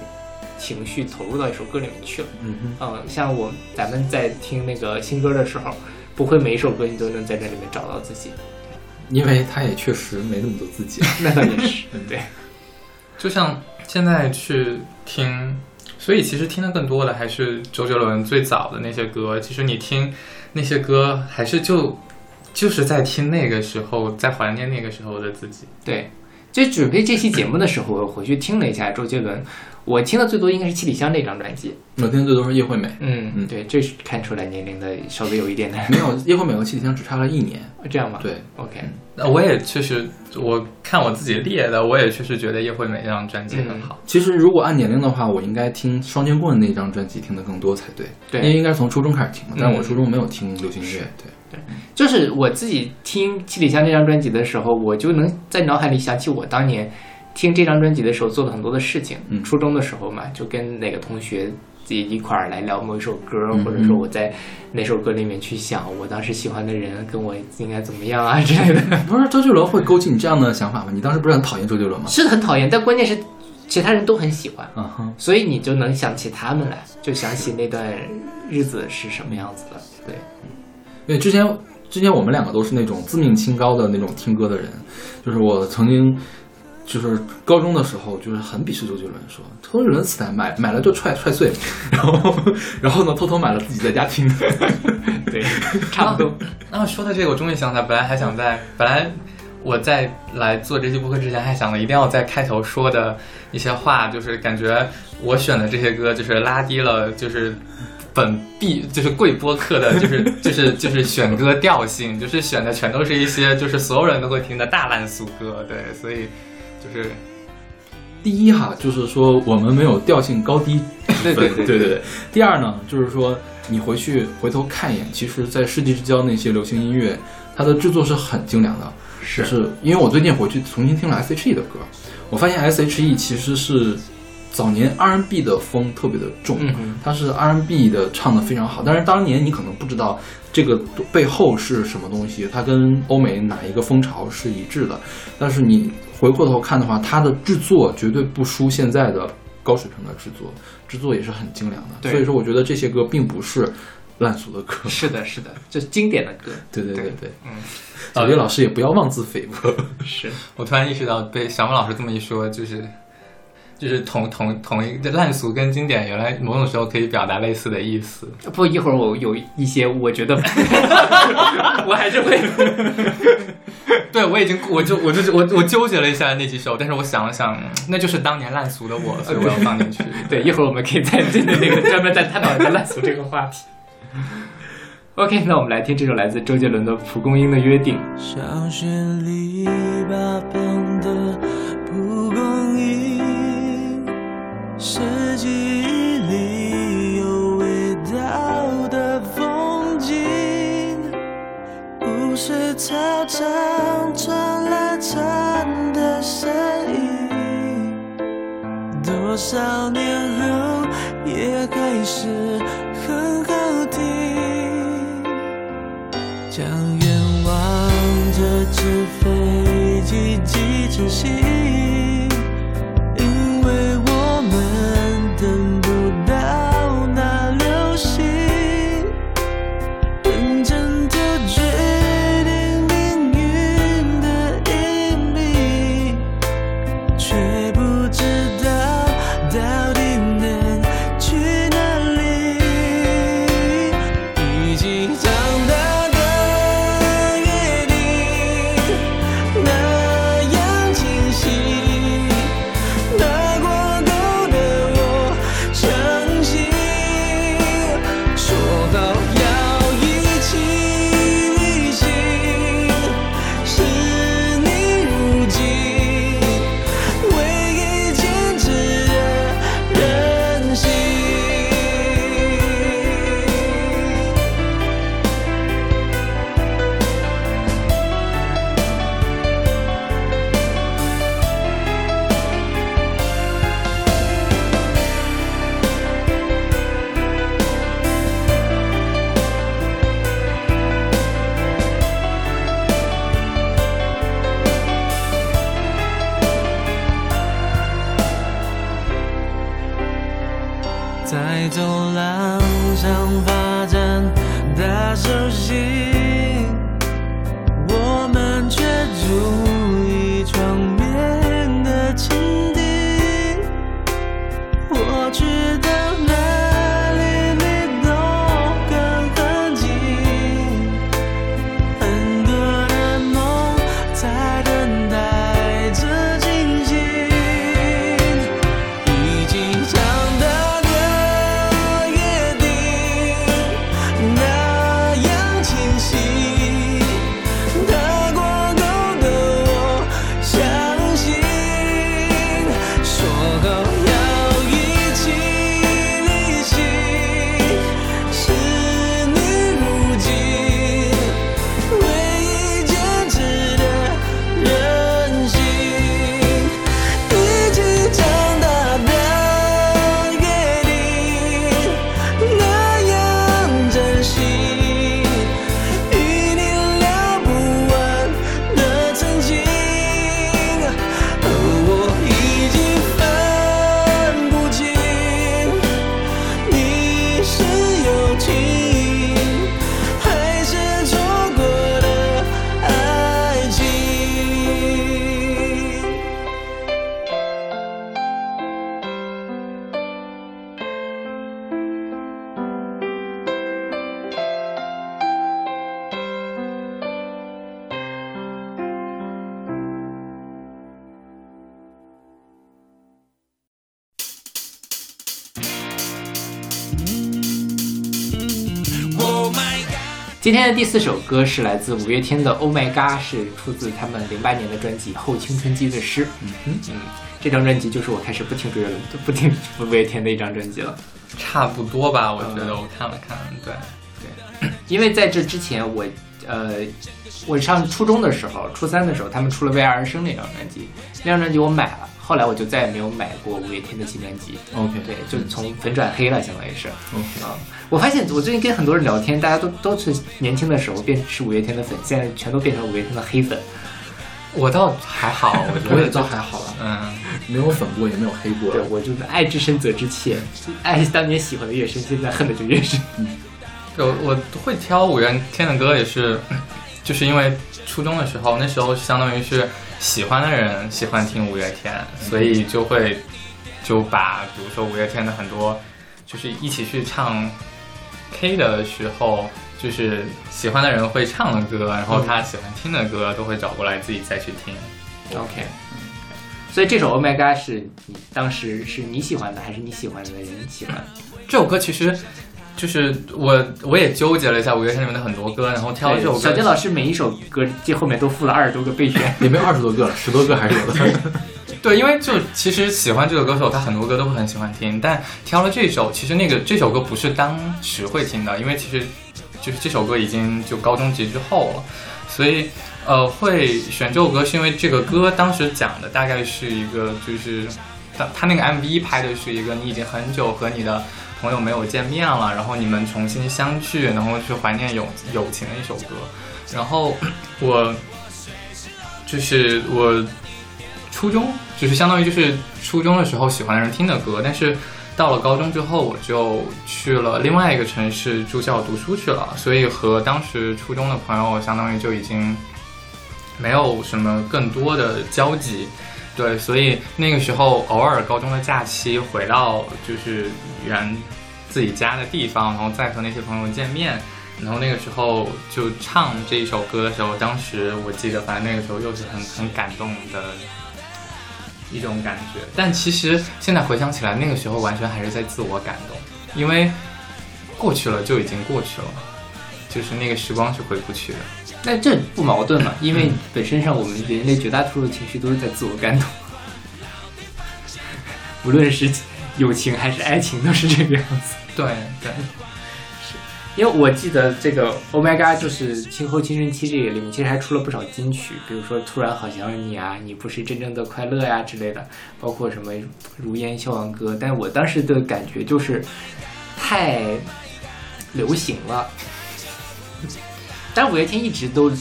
情绪投入到一首歌里面去了。嗯哼，嗯，像我咱们在听那个新歌的时候，不会每一首歌你都能在这里面找到自己，因为他也确实没那么多自己。[laughs] 那倒也是，对。[laughs] 就像现在去听，所以其实听的更多的还是周杰伦最早的那些歌。其实你听那些歌，还是就就是在听那个时候，在怀念那个时候的自己。对，就准备这期节目的时候，我回去听了一下周杰伦，我听的最多应该是《七里香》这张专辑。我听的最多是叶惠美，嗯嗯对，这是看出来年龄的稍微有一点点，没有叶惠美和七里香只差了一年。这样吧？对，，OK，那我也确实，我看我自己列的，我也确实觉得叶惠美那张专辑很好。其实如果按年龄的话，我应该听双截棍那张专辑听的更多才对，对因为应该是从初中开始听的，但是我嗯初中没有听流行音乐。对，就是我自己听《七里香》这张专辑的时候，我就能在脑海里想起我当年听这张专辑的时候做了很多的事情。嗯初中的时候嘛，就跟哪个同学自己一块儿来聊某一首歌，嗯或者说我在哪首歌里面去想我当时喜欢的人跟我应该怎么样啊 [laughs] 之类的，不是周杰伦会勾起你这样的想法吗？你当时不是很讨厌周杰伦吗？是很讨厌，但关键是其他人都很喜欢。嗯哼，所以你就能想起他们来，就想起那段日子是什么样子的。对，因为之前之前我们两个都是那种自命清高的那种听歌的人，就是我曾经就是高中的时候，就是很鄙视周杰伦，说周杰伦磁带买买了就踹踹碎，然后然后呢偷偷买了自己在家听。对，差不多。啊，说到这个，我终于想起来，本来还想在本来我在来做这期播客之前，还想了一定要在开头说的一些话，就是感觉我选的这些歌，就是拉低了，就是。本必就是贵播客的，就是就是就是选歌调性，就是选的全都是一些就是所有人都会听的大烂俗歌，对，所以就是第一哈，就是说我们没有调性高低分，对对对对对对。第二呢，就是说你回去回头看一眼，其实，在世纪之交那些流行音乐，它的制作是很精良的。是就是因为我最近回去重新听了 S.H.E 的歌，我发现 S.H.E 其实是早年 R&B 的风特别的重，嗯哼。他是 R&B 的唱的非常好，但是当年你可能不知道这个背后是什么东西，它跟欧美哪一个风潮是一致的，但是你回过头看的话，它的制作绝对不输现在的高水平的制作，制作也是很精良的，所以说我觉得这些歌并不是烂俗的歌，是的，是的，这是经典的歌。[laughs] 对对对对，嗯，小岳老师也不要妄自菲薄，[laughs] 是。我突然意识到，被小马老师这么一说，就是就是同同同一个烂俗跟经典，原来某种时候可以表达类似的意思。不，一会儿我有一些，我觉得 [laughs] 我还是会。[laughs] 对，我已经，我就我就是我我纠结了一下那几首，但是我想了想，嗯那就是当年烂俗的我，所以我要放进去。[laughs] 对，一会儿我们可以再针对那个专门再探讨一下烂俗这个话题。OK，那我们来听这首来自周杰伦的《蒲公英的约定》。小学篱笆是记忆里有味道的风景。不是操场传来蝉的声音，多少年后也还是很好听。将愿望这纸飞机寄成信，今天的第四首歌是来自五月天的《Oh My God》，是出自他们零八年的专辑《后青春期的诗》。嗯嗯，这张专辑就是我开始不听周杰伦、不听五月天的一张专辑了。差不多吧，我觉得我看了看，对对，因为在这之前我，呃，我上初中的时候，初三的时候，他们出了《为爱而生》那张专辑，那张专辑我买了，后来我就再也没有买过五月天的新专辑。OK，对，就从粉转黑了，相当于是。OK，啊，我发现我最近跟很多人聊天，大家都都是年轻的时候变是五月天的粉，现在全都变成五月天的黑粉。我倒还好，我觉得 [laughs] 我也倒还好了，嗯，没有粉过，也没有黑过对。我就是爱之深责之切，爱当年喜欢的越深，现在恨的就越深。我我会挑五月天的歌也是，就是因为初中的时候，那时候相当于是喜欢的人喜欢听五月天，所以就会就把比如说五月天的很多，就是一起去唱 K 的时候，就是喜欢的人会唱的歌，然后他喜欢听的歌都会找过来自己再去听。OK，所以这首《Oh My God》是你当时是你喜欢的，还是你喜欢的人喜欢？这首歌其实。就是我，我也纠结了一下五月天里面的很多歌，然后挑这首歌。小杰老师每一首歌这后面都附了二十多个备选。也没有二十多个了，十多个还是有的。[laughs] 对，因为就其实喜欢这个歌手，他很多歌都会很喜欢听，但挑了这首，其实那个这首歌不是当时会听的，因为其实就是这首歌已经就高中级之后了，所以呃会选这首歌是因为这个歌当时讲的大概是一个就是他他那个 MV 拍的是一个你已经很久和你的朋友没有见面了，然后你们重新相聚，然后去怀念友友情的一首歌，然后 [clears throat] 我就是我。初中就是相当于就是初中的时候喜欢的人听的歌，但是到了高中之后，我就去了另外一个城市住校读书去了，所以和当时初中的朋友相当于就已经没有什么更多的交集。对，所以那个时候偶尔高中的假期回到就是原自己家的地方，然后再和那些朋友见面。然后那个时候就唱这一首歌的时候，当时我记得，反正那个时候又是很很感动的一种感觉，但其实现在回想起来，那个时候完全还是在自我感动，因为过去了就已经过去了，就是那个时光是回不去的。那这不矛盾嘛？因为本身上我们人类绝大多数的情绪都是在自我感动，无论是友情还是爱情，都是这个样子。对对，是因为我记得这个《Oh My God》就是《青后青春期》这个里面，其实还出了不少金曲，比如说《突然好想你》啊，《你不是真正的快乐》呀之类的，包括什么《如烟消亡歌》。但我当时的感觉就是太流行了。但五月天一直都都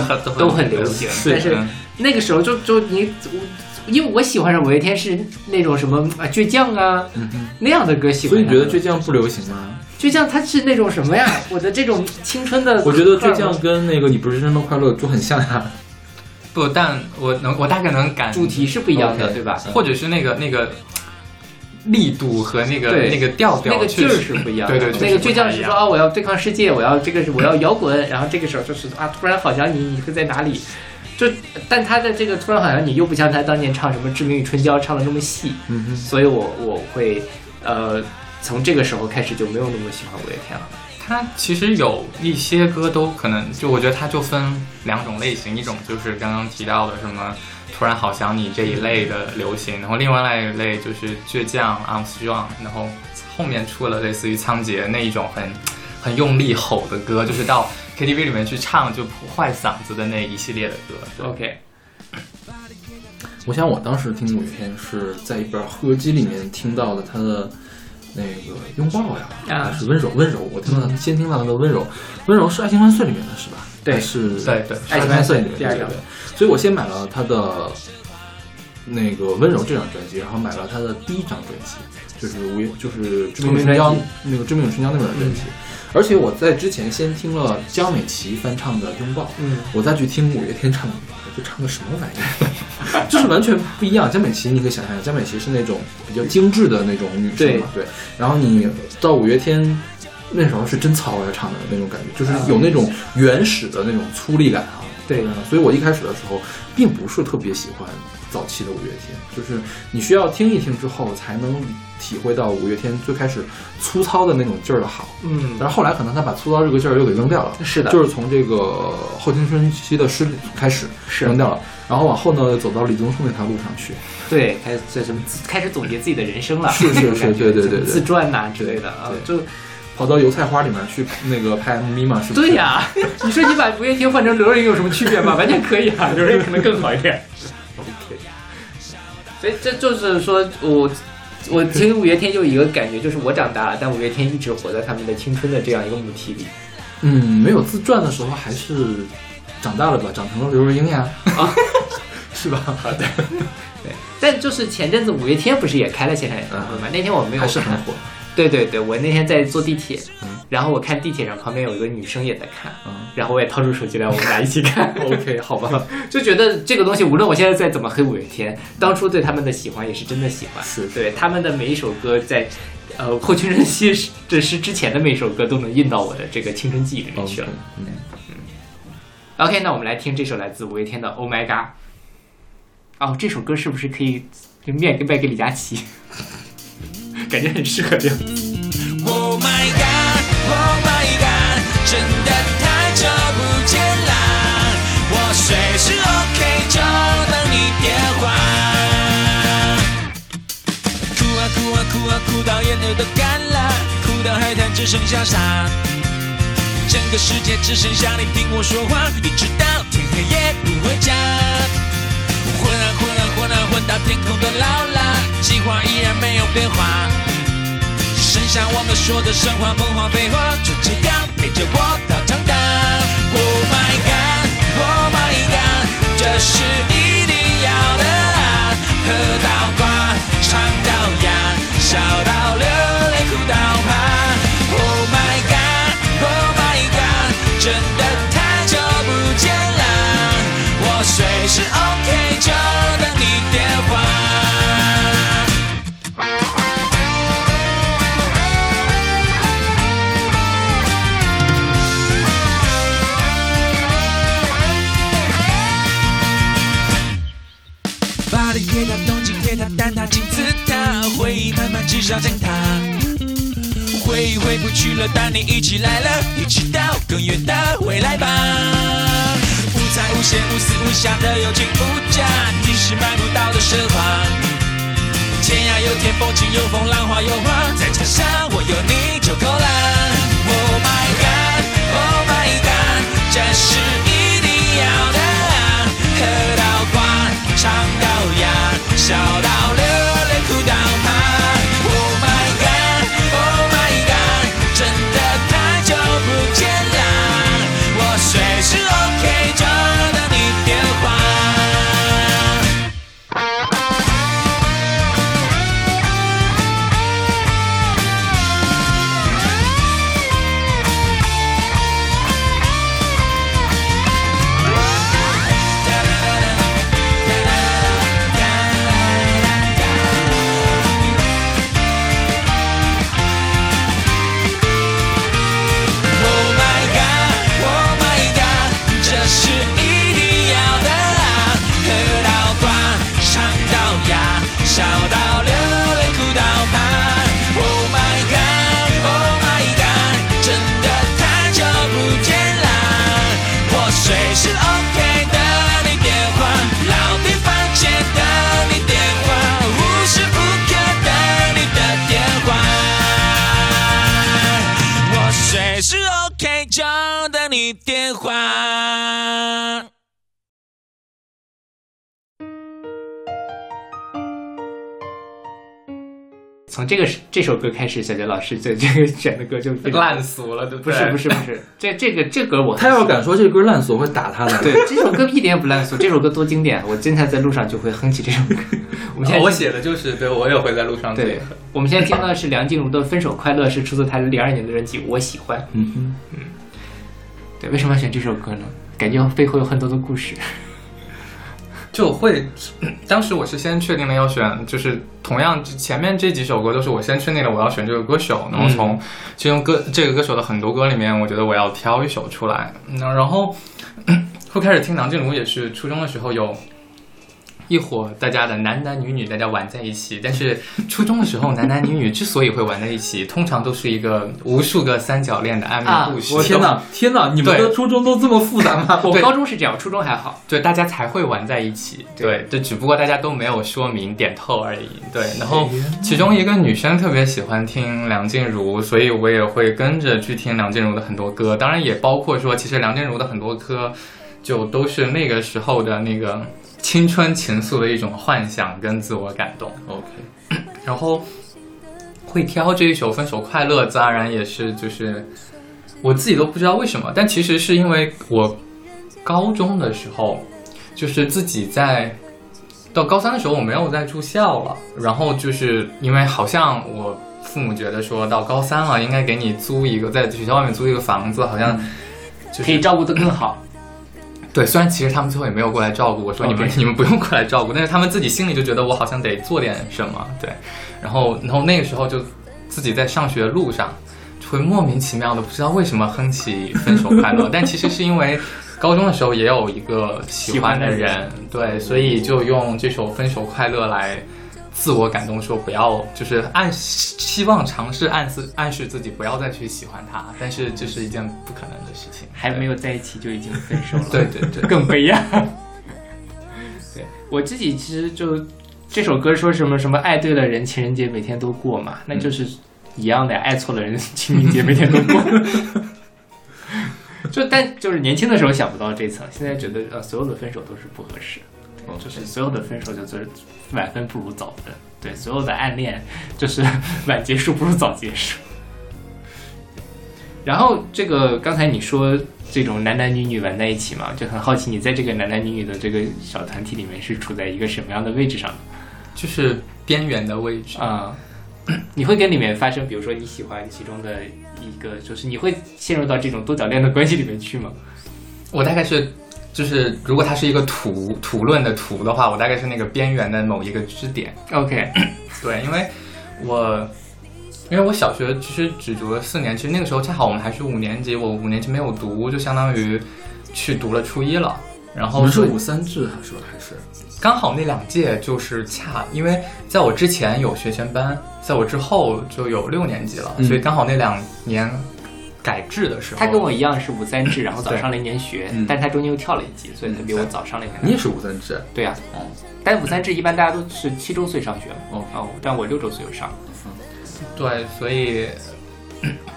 很都很流行，是但是嗯那个时候就就你，我因为我喜欢上五月天是那种什么啊倔强啊、那样的歌喜欢所以。你觉得倔强不流行吗？倔强它是那种什么呀？[laughs] 我的这种青春的，[laughs] 我觉得倔强跟那个你不是真的快乐就很像呀。不，但我能我大概能感主题是不一样的对吧？或者是那个那个力度和那个那个调调那个劲儿是不一样的。对对，那个倔强是说啊，我要对抗世界，我要这个是我要摇滚，然后这个时候就是啊，突然好想你，你会在哪里？就，但他的这个突然好想你又不像他当年唱什么《志明与春娇》唱的那么细，嗯哼，所以我我会呃从这个时候开始就没有那么喜欢五月天了。他其实有一些歌都可能，就我觉得他就分两种类型，一种就是刚刚提到的什么突然好想你这一类的流行，然后另外一类就是倔强 I'm strong，然后后面出了类似于仓颉那一种很很用力吼的歌，就是到 KTV 里面去唱就破坏嗓子的那一系列的歌。OK，我想我当时听五月天是在一本合集里面听到的他的那个拥抱呀，啊是温柔温柔，我听到他先听到他的温柔，温柔是《爱情万岁》里面的是吧？对是对对爱情万岁里面第二张对对对。所以我先买了他的那个温柔这张专辑，然后买了他的第一张专辑，就是五月就是致命春娇那个致命春娇那本专辑。而且我在之前先听了江美琪翻唱的《拥抱》，嗯，我再去听五月天唱的《拥抱》，这唱的什么玩意儿？就是完全不一样。江美琪，你可以想象，江美琪是那种比较精致的那种女生嘛，对。然后你到五月天那时候是真操来唱的那种感觉，就是有那种原始的那种粗粝感啊。对嗯所以我一开始的时候并不是特别喜欢早期的五月天，就是你需要听一听之后才能体会到五月天最开始粗糙的那种劲儿的好。嗯，但是后来可能他把粗糙这个劲儿又给扔掉了，是的，就是从这个后青春期的失开始是扔掉了，然后往后呢走到李宗盛那条路上去。对，开始这什么开始总结自己的人生了，是是是 [laughs] 对对对对自传呐、之类的啊，就跑到油菜花里面去那个拍 MV 嘛，是不是？对呀、[laughs] 你说你把五月天换成刘若英有什么区别吗？[laughs] 完全可以啊，刘若英可能更好一点。所以这就是说我。我听五月天就有一个感觉，就是我长大了，但五月天一直活在他们的青春的这样一个母体里。嗯，没有自传的时候还是长大了吧，长成了刘若英呀，啊，[laughs] 是吧？好的，对。但就是前阵子五月天不是也开了现场演唱会吗？那天我没有看还是很火。对对对，我那天在坐地铁，嗯然后我看地铁上旁边有一个女生也在看，嗯然后我也掏出手机来，我们俩一起看。，OK，好吧，[laughs] 就觉得这个东西，无论我现在再怎么黑五月天，当初对他们的喜欢也是真的喜欢。是对他们的每一首歌在，呃，《破青春期》这是之前的每一首歌都能印到我的这个青春记忆里面去了。嗯，OK，那我们来听这首来自五月天的《Oh My God》。哦，这首歌是不是可以就面给卖给李佳琦？感觉很适合这样。Oh my god, oh my god，真的太久不见啦！我随时 OK，就等你电话。哭啊哭啊哭啊哭到眼泪都干了，哭到海滩只剩下沙。整个世界只剩下你听我说话，一直到天黑也不回家。混啊混啊混啊混到天空都老了，计划依然没有变化。只剩下我们说的神话、梦话、废话，就这样陪着我到长大。Oh my god, oh my god，这是一定要的啊！喝到挂，唱到哑，笑到流泪，哭到铁塔、蛋挞、金字塔，回忆慢慢至少坍塌。回忆回不去了，但你一起来了，一起到更远的未来吧。无彩无限、无私无暇的有情无价，你是买不到的奢华。天涯有天，风景有风，浪花有花，再加上我有你就够了。Oh my god, oh my god，这是一定要的！喝到挂，唱到哑，笑到从这个这首歌开始，小杰老师这 [laughs] 这个选的歌就烂俗了，对不对？不是不是不是，这这个这歌我他要敢说这歌烂俗，我会打他的。对这首歌一点也不烂俗，这首歌多经典，我经常在路上就会哼起这首歌。我们现在哦我写的就是，对我也会在路上对对，，我们现在听到的是梁静茹的《分手快乐》，是出自她零二年的专辑《我喜欢》。嗯哼，对，为什么要选这首歌呢？感觉背后有很多的故事。就会，[clears throat] 当时我是先确定了要选，就是同样前面这几首歌都是我先确定了我要选这个歌手，然后从其中歌这个歌手的很多歌里面，我觉得我要挑一首出来，那然后 [clears throat] 会开始听梁静茹，也是初中的时候有。一伙大家的男男女女，大家玩在一起。但是 [laughs] 初中的时候，男男女女之所以会玩在一起，通常都是一个无数个三角恋的暧昧故事。我天哪，天哪！你们的初中都这么复杂吗？[laughs] 我高中是这样，初中还好。对，大家才会玩在一起。对，就只不过大家都没有说明点透而已。对，然后其中一个女生特别喜欢听梁静茹，所以我也会跟着去听梁静茹的很多歌，当然也包括说，其实梁静茹的很多歌就都是那个时候的那个青春情愫的一种幻想跟自我感动。OK，[clears throat] 然后会挑这一首《分手快乐》，自然而然也是就是我自己都不知道为什么，但其实是因为我高中的时候，就是自己在到高三的时候我没有再住校了，然后就是因为好像我父母觉得说到高三了，应该给你租一个在学校外面租一个房子，好像就是可以照顾得更好。对，虽然其实他们最后也没有过来照顾我，说你们你们不用过来照顾，但是他们自己心里就觉得我好像得做点什么，对，然后然后那个时候就自己在上学的路上，就会莫名其妙的不知道为什么哼起《分手快乐》，但其实是因为高中的时候也有一个喜欢的人，对，所以就用这首《分手快乐》来。自我感动，说不要，就是暗希望尝试暗示暗示自己不要再去喜欢他，但是这是一件不可能的事情，还没有在一起就已经分手了，对对对，更悲哀。对我自己其实就这首歌说什么什么爱对了人，情人节每天都过嘛，那就是一样的呀，爱错了人，清明节每天都过。[laughs] 就但就是年轻的时候想不到这层，现在觉得呃所有的分手都是不合适，对就是所有的分手就是晚分不如早分，对，所有的暗恋就是 [laughs] 晚结束不如早结束。然后这个刚才你说这种男男女女玩在一起嘛，就很好奇你在这个男男女女的这个小团体里面是处在一个什么样的位置上就是边缘的位置。啊、你会跟里面发生，比如说你喜欢其中的一个，就是你会陷入到这种多角恋的关系里面去吗？我大概是，就是如果它是一个图图论的图的话，我大概是那个边缘的某一个支点。OK，[clears throat] 对，因为我因为我小学其实只读了四年，其实那个时候恰好我们还是五年级，我五年级没有读，就相当于去读了初一了。然后是五三制还是吧？还是刚好那两届就是恰，因为在我之前有学前班，在我之后就有六年级了，嗯所以刚好那两年改制的时候，他跟我一样是五三制，[laughs] 然后早上了一年学，嗯但他中间又跳了一级，所以他比我早上了一年。你也是五三制？对呀、嗯但五三制一般大家都是七周岁上学嘛，哦。哦，但我六周岁就上。对，所以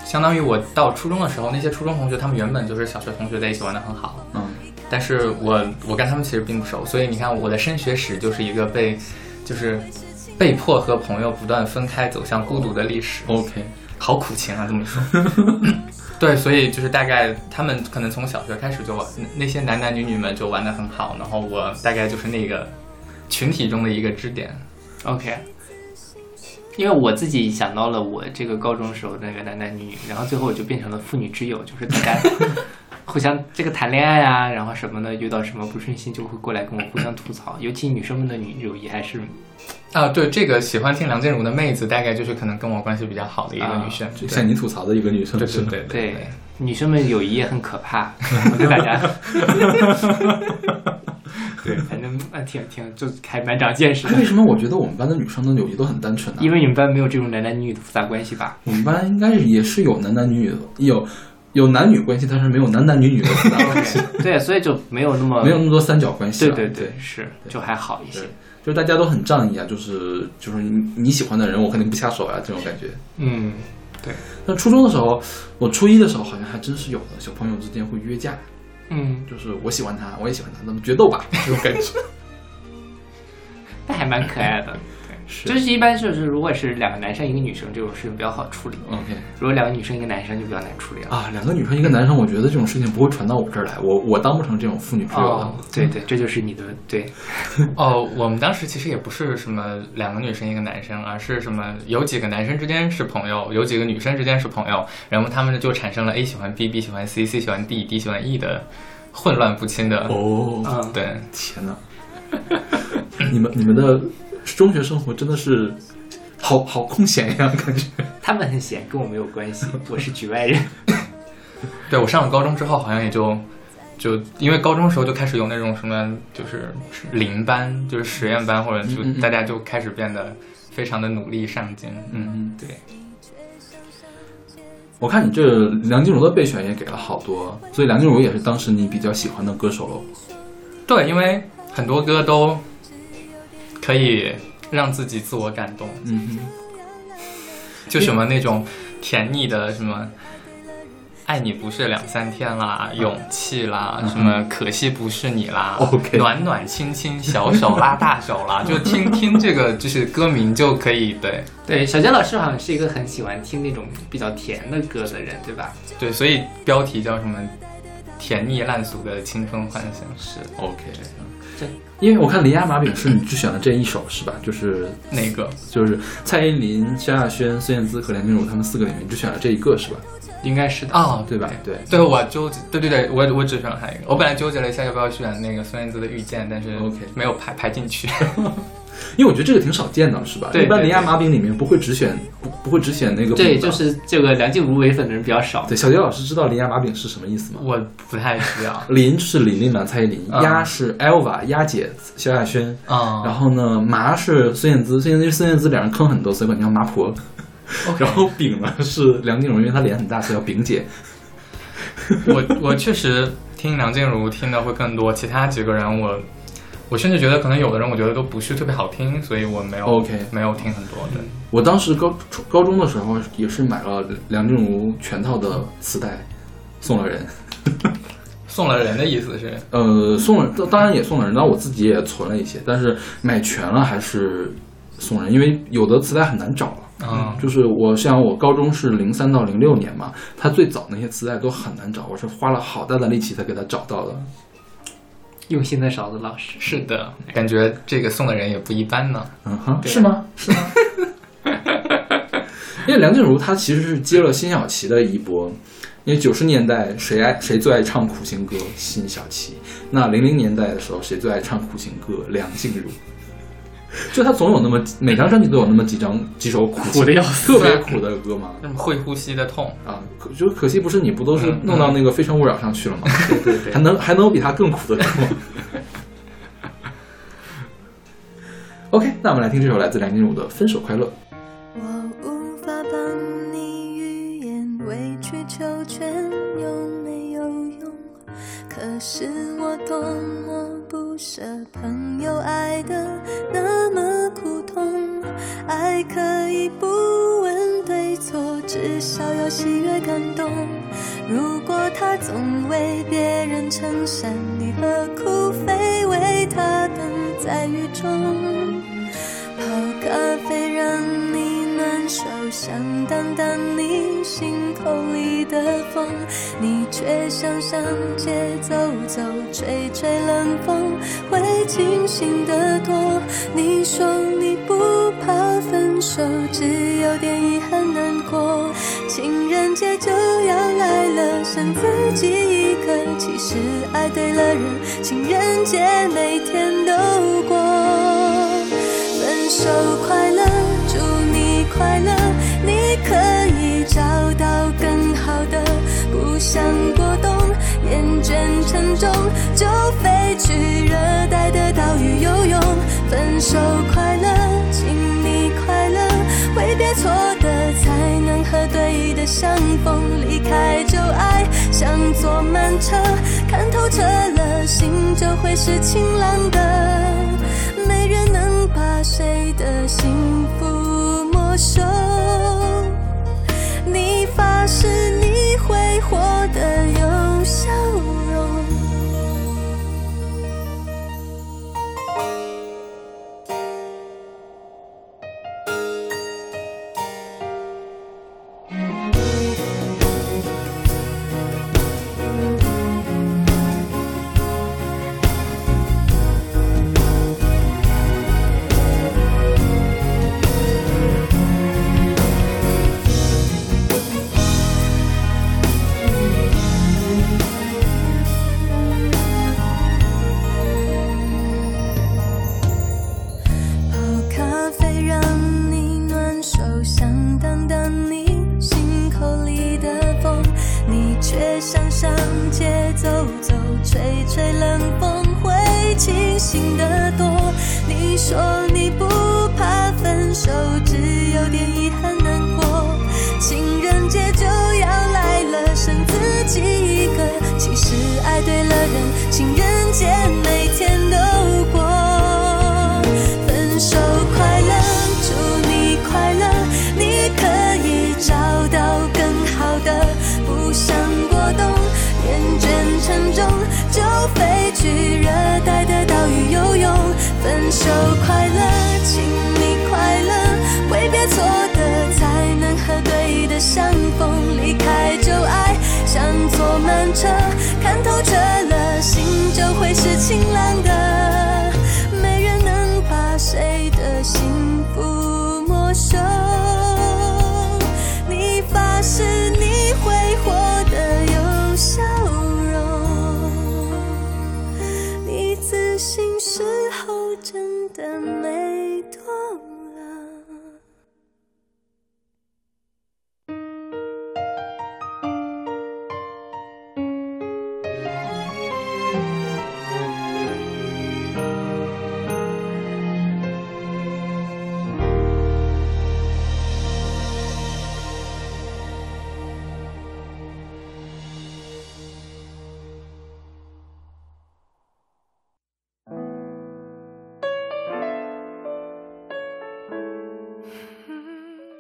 相当于我到初中的时候，那些初中同学他们原本就是小学同学在一起玩的很好，嗯，但是我我跟他们其实并不熟，所以你看我的升学史就是一个被就是被迫和朋友不断分开走向孤独的历史，OK，好苦情啊，这么说。[laughs] 对，所以就是大概他们可能从小学开始就玩，那些男男女女们就玩的很好，然后我大概就是那个群体中的一个支点。OK，因为我自己想到了我这个高中时候那个男男女女，然后最后我就变成了妇女之友，就是大家 [laughs] 互相这个谈恋爱啊，然后什么的，遇到什么不顺心就会过来跟我互相吐槽，尤其女生们的女友谊还是啊，对，这个喜欢听梁静茹的妹子，大概就是可能跟我关系比较好的一个啊女生，就向你吐槽的一个女生，对对对对女生们友谊也很可怕，[laughs] 我跟大家。对，反正啊，挺挺就还蛮长见识的，为什么我觉得我们班的女生的友谊都很单纯呢？因为你们班没有这种男男女女的复杂关系吧？我们班应该也是有男男女女的，有有男女关系，但是没有男男女女的复杂关系，[laughs] 对，所以就没有那么没有那么多三角关系了。对对对，是就还好一些对。就是大家都很仗义啊，就是就是你你喜欢的人，我肯定不下手啊，这种感觉。嗯，对那初中的时候，我初一的时候好像还真是有的，小朋友之间会约架，嗯，就是我喜欢他，我也喜欢他，那么决斗吧，这种感觉。[laughs] 那还蛮可爱的。是。就是一般就是如果是两个男生一个女生这种事情比较好处理，OK。如果两个女生一个男生就比较难处理了。啊，两个女生一个男生，我觉得这种事情不会传到我这儿来，我我当不成这种妇女之友对对，这就是你的对，[laughs] 哦，我们当时其实也不是什么两个女生一个男生，而是什么有几个男生之间是朋友，有几个女生之间是朋友，然后他们就产生了 A 喜欢 B，B 喜欢 C，C 喜欢 D，D 喜欢 E 的混乱不清的。哦，嗯，对，天哪！你们你们的中学生活真的是好好空闲呀，感觉。[laughs] 他们很闲，跟我没有关系，我是局外人。[laughs] 对我上了高中之后，好像也就就因为高中的时候就开始有那种什么就是零班，就是实验班，或者就大家就开始变得非常的努力上进。嗯，对。我看你这梁静茹的备选也给了好多，所以梁静茹也是当时你比较喜欢的歌手喽。对，因为很多歌都可以让自己自我感动，嗯哼。就什么那种甜腻的什么爱你不是两三天啦，勇气啦，什么可惜不是你啦 OK 暖暖亲亲小手拉大手啦，[laughs] 就听听这个就是歌名就可以对。对，小杰老师好像是一个很喜欢听那种比较甜的歌的人，对吧？对，所以标题叫什么？甜腻烂俗的青春幻想是 OK，这因为我看《铃芽马饼》是你只选了这一首是吧？就是那个就是蔡依林、萧亚轩、孙燕姿和梁静茹他们四个里面你只选了这一个是吧？应该是的。哦，对吧？对。对，我纠结，对对对，我我只选了他一个。我本来纠结了一下要不要选那个孙燕姿的《遇见》，但是 OK 没有排排进去。[laughs] 因为我觉得这个挺少见的，是吧？一般《对对铃芽马饼》里面不会只选不不会只选那个对，就是这个梁静茹唯粉的人比较少。对。小杰老师知道“铃芽马饼”是什么意思吗？我不太知道。[laughs] 林是李丽满、蔡依林，嗯是 Elva 丫姐萧亚轩，啊、然后呢麻是孙燕姿，孙燕姿孙燕姿两人坑很多，所以叫麻婆。然后饼呢是梁静茹，因为她脸很大，所以叫饼姐。[laughs] 我我确实听梁静茹听的会更多，其他几个人我我甚至觉得可能有的人我觉得都不是特别好听，所以我没有 OK 没有听很多对。我当时高初高中的时候也是买了梁静茹全套的磁带，送了人。[laughs] 送了人的意思是呃，送了，当然也送了人，但我自己也存了一些，但是买全了还是送人，因为有的磁带很难找了。嗯就是我像我高中是零三到零六年嘛，他最早那些磁带都很难找，我是花了好大的力气才给他找到的。用心的勺子老师，是的，感觉这个送的人也不一般呢。嗯哼，是吗？是吗？[laughs] 因为梁静茹她其实是接了辛晓琪的衣钵，因为九十年代谁爱谁最爱唱苦情歌？辛晓琪。那零零年代的时候，谁最爱唱苦情歌？梁静茹。[laughs] 就他总有那么每张专辑都有那么几张几首苦情苦得要死特别苦的歌嘛。那么会呼吸的痛，啊，可就可惜不是你不都是嗯弄到那个《非诚勿扰》上去了吗？对对对 [laughs] 还能还能有比他更苦的歌吗？[laughs] OK，那我们来听这首来自梁静茹的《分手快乐》。我无法帮你预言，委曲求全有没有用？可是我多么不舍朋友爱的那痛，爱可以不问对错，至少要喜悦感动。如果他总为别人撑伞，你何苦非为他等在雨中？泡咖啡让手，想挡挡你心口里的风，你却想上街走走，吹吹冷风，会清醒得多。你说你不怕分手，只有点遗憾难过。情人节就要来了，剩自己一个。其实爱对了人，情人节每天都过。分手快乐，快乐，你可以找到更好的。不想过冬，厌倦沉重，就飞去热带的岛屿游泳。分手快乐，请你快乐，挥别错的，才能和对的相逢。离开旧爱，像坐慢车，看透彻了，心就会是晴朗的。没人能把谁的幸手。你发誓你会活得有吹吹冷风，会清醒得多。你说你不怕分手，只有点遗憾难过。情人节就要来了，剩自己一个。其实爱对了人，情人节每天都飞去热带的岛屿游泳分手快乐请你快乐。挥别错的才能和对的相逢离开旧爱像坐慢车看透彻了心就会是晴朗的。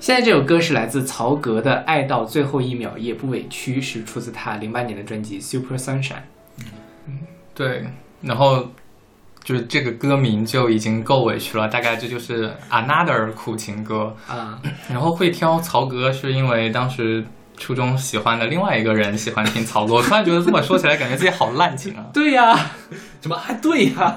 现在这首歌是来自曹格的《爱到最后一秒也不委屈》，是出自他零八年的专辑《Super Sunshine》。嗯对，然后就是这个歌名就已经够委屈了，大概这就是 another 苦情歌。啊，然后会挑曹格，是因为当时初中喜欢的另外一个人喜欢听曹格。我突然觉得这么说起来，感觉自己好滥情啊。[laughs] 对呀、什么？还，对呀、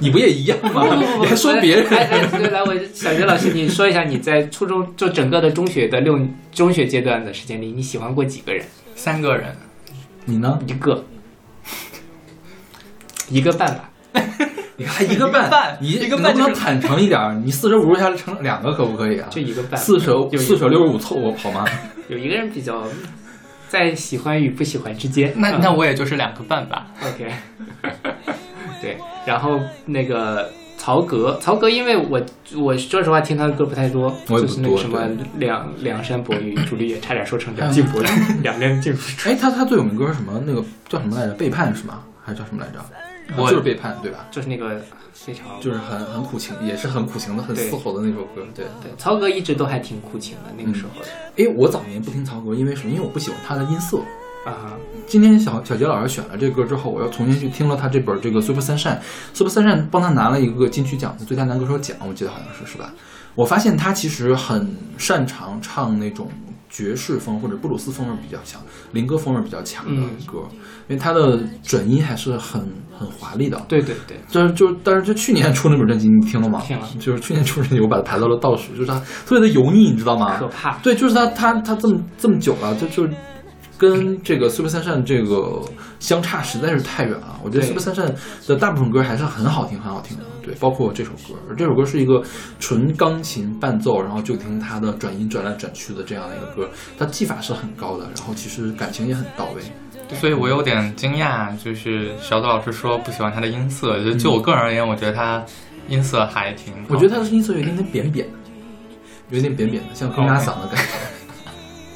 你不也一样吗？你还说别人？哎哎，对，来，我小杰老师，你说一下你在初中就整个的中学的六中学阶段的时间里，你喜欢过几个人？三个人，你呢？一个，一个半吧。[laughs] 你还一个半，你一个半能不能坦诚一点？你四舍五入下来成两个可不可以啊？就一个半四舍四舍六十五凑合好吗？[laughs] 有一个人比较在喜欢与不喜欢之间。那嗯那我也就是两个半吧。OK，[laughs] 对，然后那个曹格，曹格，因为我我说实话听他的歌不太多，就是那个什么对梁梁山伯与朱丽叶，差点说成梁静茹了，两两静茹。哎，他他最有名歌是什么？那个叫什么来着？背叛是吗？还是叫什么来着？我就是背叛，对吧？就是那个非常就是很很苦情，也是很苦情的、很嘶吼的那首歌。对，对曹格一直都还挺苦情的，那个时候哎，我早年不听曹格，因为什么？因为我不喜欢他的音色。啊，今天小小杰老师选了这歌之后，我又重新去听了他这本这个 Super Sunshine。Super Sunshine 帮他拿了一个金曲奖的最佳男歌手奖，我记得好像是是吧？我发现他其实很擅长唱那种爵士风或者布鲁斯风味比较强、灵歌风味比较强的歌，因为他的转音还是很很华丽的。对对对，就是就但是就去年出那本专辑，你听了吗？听了就是去年出专辑，我把它排到了倒数，就是他特别的油腻，你知道吗？可怕。对，就是他他他这么这么久了，就就跟这个 Super Sunshine 这个相差实在是太远了。我觉得对 Super Sunshine 的大部分歌还是很好听，很好听的。对，包括这首歌，而这首歌是一个纯钢琴伴奏，然后就听它的转音转来转去的这样的一个歌，它技法是很高的，然后其实感情也很到位。所以我有点惊讶，就是小左老师说不喜欢他的音色，就就我个人而言，我觉得他音色还挺好。我觉得他的音色有一点点扁扁的，有点扁扁的，像公鸭嗓的感觉。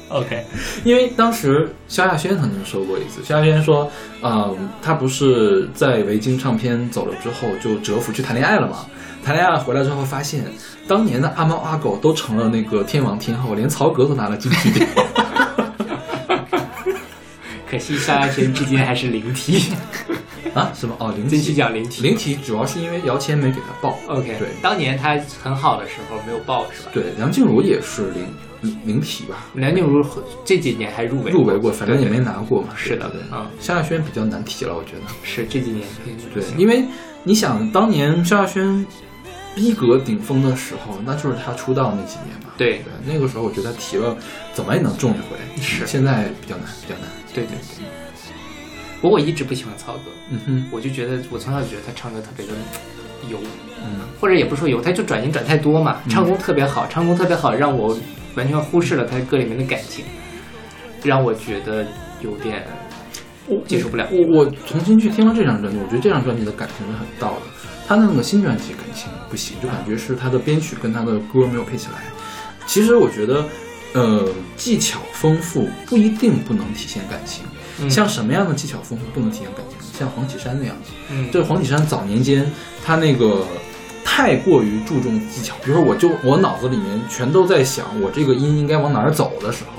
OK，因为当时萧亚轩曾经说过一次，萧亚轩说，嗯，他不是在维京唱片走了之后就蛰伏去谈恋爱了嘛？谈恋爱回来之后发现，当年的阿猫阿狗都成了那个天王天后，连曹格都拿了金曲奖。[laughs] 可惜萧亚轩至今还是零提，[laughs] 啊？什么？哦，零金曲题奖零提。零题主要是因为姚谦没给他报。OK，对当年他很好的时候没有报是吧？对，梁静茹也是零零零题吧？梁静茹这几年还入围入围过，反正也没拿过嘛。是的对对嗯萧亚轩比较难提了，我觉得。是这几年对，因为你想，当年萧亚轩逼格顶峰的时候，那就是他出道那几年嘛。对对，那个时候我觉得他提了，怎么也能中一回。是现在比较难，比较难。对对对。不过我一直不喜欢曹格，嗯哼，我就觉得我从小就觉得他唱歌特别的油，嗯，或者也不是说油，他就转音转太多嘛，唱功特别好，唱功特别好，让我完全忽视了他歌里面的感情，让我觉得有点接受不了。我我重新去听了这张专辑，我觉得这张专辑的感情是很到的。他那个新专辑感情不行，就感觉是他的编曲跟他的歌没有配起来。其实我觉得，呃，技巧丰富不一定不能体现感情。嗯像什么样的技巧丰富不能体现感情？像黄绮珊那样的。就是黄绮珊早年间，她那个太过于注重技巧，比如说我就我脑子里面全都在想我这个音应该往哪儿走的时候，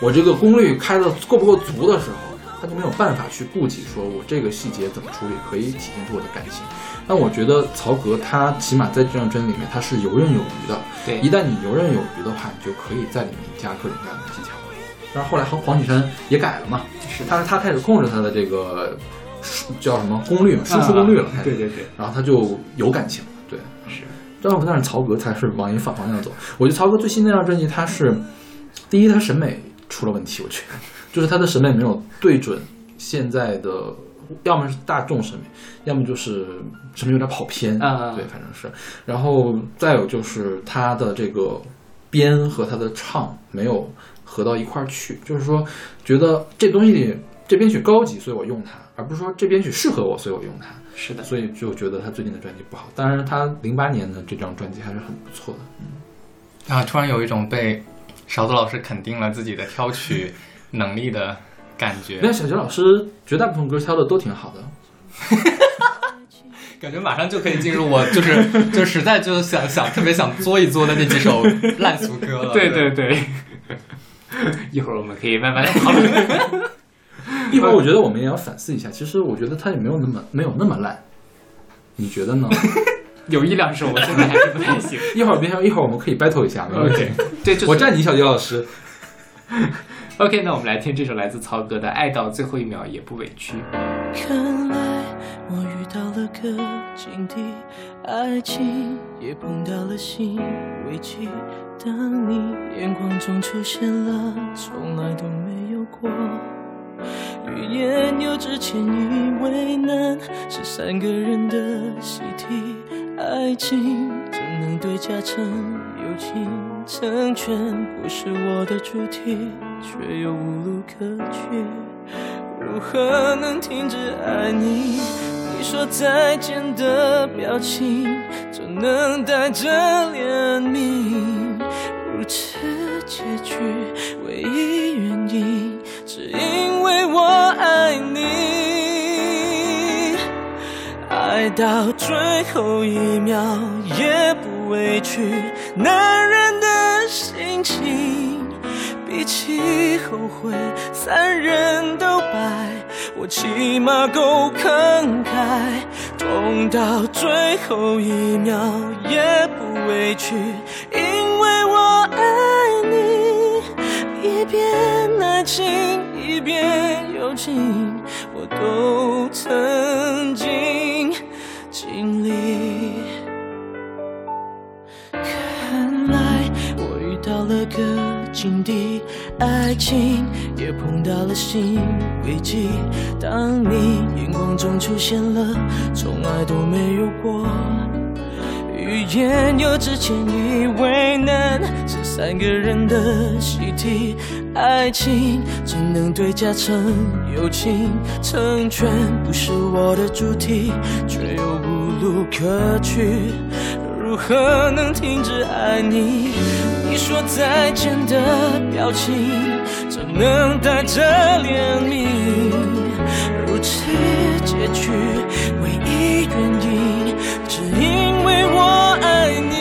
我这个功率开的够不够足的时候，他就没有办法去顾及说我这个细节怎么处理可以体现出我的感情。但我觉得曹格他起码在这张专辑里面他是游刃有余的，对。一旦你游刃有余的话，你就可以在里面加各种各样的技巧。但是后来黄黄绮珊也改了嘛，是但是他开始控制他的这个输叫什么功率嘛，输出功率了，对对对，然后他就有感情。了，对，是。但但是曹格才是往一反方向走。我觉得曹格最新那张专辑，他是第一，他审美出了问题，我觉得就是他的审美没有对准现在的，要么是大众审美，要么就是审美有点跑偏，啊对，反正是。然后再有就是他的这个编和他的唱没有合到一块儿去，就是说觉得这东西这编曲高级，所以我用它，而不是说这编曲适合我，所以我用它。是的，所以就觉得他最近的专辑不好。当然，他零八年的这张专辑还是很不错的。啊，突然有一种被勺子老师肯定了自己的挑曲能力的感觉没有，小杰老师绝大部分歌挑的都挺好的。[laughs] 感觉马上就可以进入我就是 [laughs] 就实在就想想特别想作一作的那几首烂俗歌了。对对对。[laughs] 一会儿我们可以慢慢的讨论。一会儿我觉得我们也要反思一下，其实我觉得他也没有那么没有那么烂，你觉得呢？[laughs] 有一两首我现在还是不太行。一会儿别一会儿我们可以 battle 一下，没问题。[laughs] 对，就是我站你，小杰老师。[laughs] OK，那我们来听这首来自曹格的《爱到最后一秒也不委屈》。看来我遇到了个境地，爱情也碰到了新危机。当你眼光中出现了从来都没有过，语言有之前以为难是三个人的习题，爱情怎能对价成友情？成全不是我的主题，却又无路可去。如何能停止爱你？你说再见的表情，怎能带着怜悯？如此结局，唯一原因，只因为我爱你。爱到最后一秒也不委屈，男人的心情。比起后悔，三人都败，我起码够慷慨。痛到最后一秒也不委屈，因为我爱。一边爱情，一边友情，我都曾经经历。看来我遇到了个境地，爱情也碰到了新危机。当你眼光中出现了从来都没有过，语言有之前以为难是三个人的习题，爱情怎能对家成友情？成全不是我的主题，却又无路可去。如何能停止爱你？你说再见的表情，怎能带着怜悯？如此结局，唯，因为我爱你。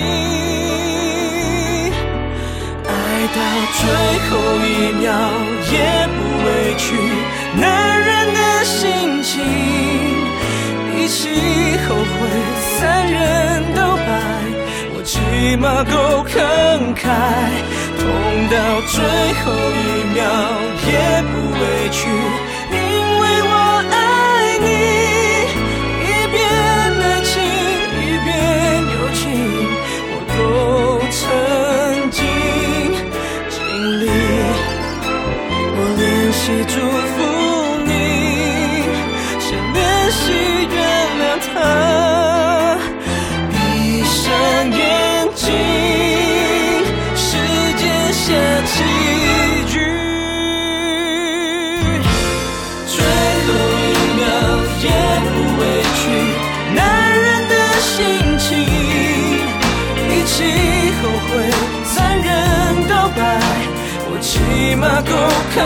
爱到最后一秒也不委屈，男人的心情。比起后悔，三人都败，我起码够慷慨。痛到最后一秒也不委屈，练习祝福你，先练习原谅他。闭上眼睛，时间下起雨。最后一秒也不委屈，男人的心情。一起后悔，残忍告白，我起码够慷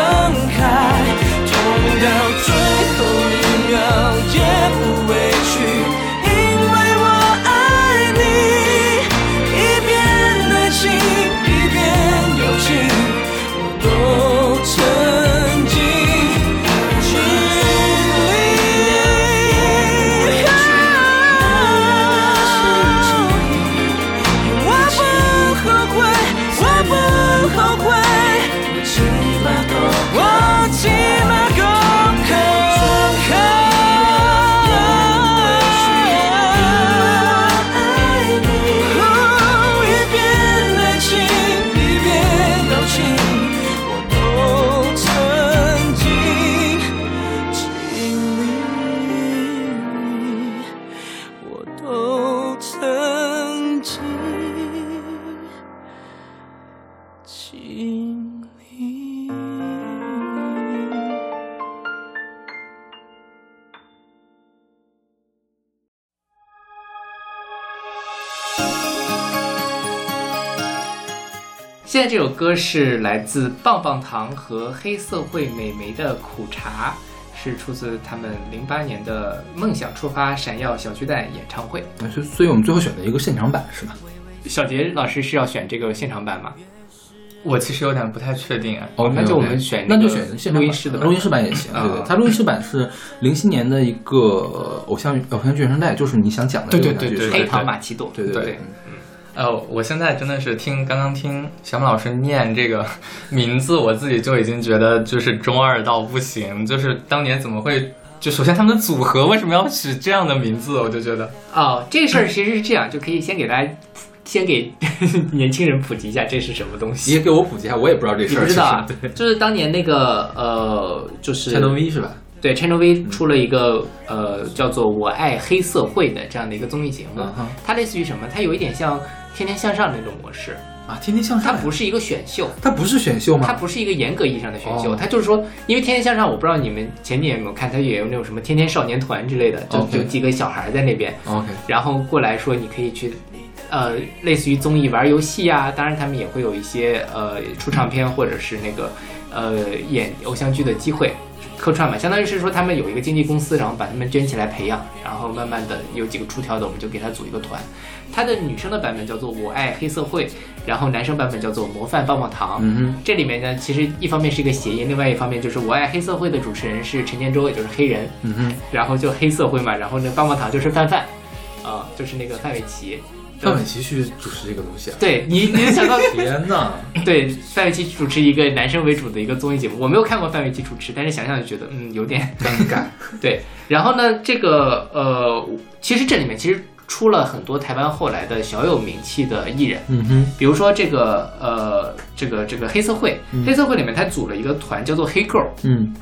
歌是来自棒棒糖和黑涩会美眉的《苦茶》，是出自他们零八年的《梦想出发闪耀小巨蛋》演唱会。所以所以我们最后选了一个现场版是吧？小杰老师是要选这个现场版吗？我其实有点不太确定啊。哦，那就我们选那就选录音室的版录音室版也行。啊对对，它录音室版是零七年的一个呃偶像偶像剧原声带，就是你想讲的对这个对对对黑糖玛奇朵，对对对呃，我现在真的是听刚刚听小马老师念这个名字，我自己就已经觉得就是中二到不行。就是当年怎么会？就首先他们的组合为什么要取这样的名字？我就觉得哦，这个事儿其实是这样，就可以先给大家，先给 [laughs] 年轻人普及一下这是什么东你西。也给我普及一下，我也不知道这事儿。不知道啊对？就是当年那个呃，就是，Channel V 是吧？对 Channel V 出了一个呃叫做《我爱黑社会》的这样的一个综艺节目嗯，它类似于什么？它有一点像《天天向上》那种模式，啊，天天向上，它不是一个选秀，它不是选秀吗？它不是一个严格意义上的选秀，哦。它就是说，因为《天天向上》，我不知道你们前几年有没有看，它也有那种什么天天少年团之类的，就就几个小孩在那边，OK，然后过来说你可以去，呃，类似于综艺玩游戏啊，当然他们也会有一些呃出唱片或者是那个呃演偶像剧的机会。客串嘛，相当于是说他们有一个经纪公司，然后把他们圈起来培养，然后慢慢的有几个出挑的，我们就给他组一个团。他的女生的版本叫做《我爱黑社会》，然后男生版本叫做《模范棒棒糖》。嗯这里面呢，其实一方面是一个谐音，另外一方面就是《我爱黑社会》的主持人是陈建州，也就是黑人，嗯哼，然后就黑社会嘛，然后那棒棒糖就是范范，啊、就是那个范玮琪。范玮琪去主持这个东西啊！对你，你能想到 [laughs] 天呐，对范玮琪主持一个男生为主的一个综艺节目，我没有看过范玮琪主持，但是想想就觉得嗯有点尴尬。[laughs] 对。然后呢，这个呃，其实这里面其实出了很多台湾后来的小有名气的艺人，嗯哼，比如说这个呃这个这个黑社会，黑社会里面他组了一个团叫做黑 girl，嗯。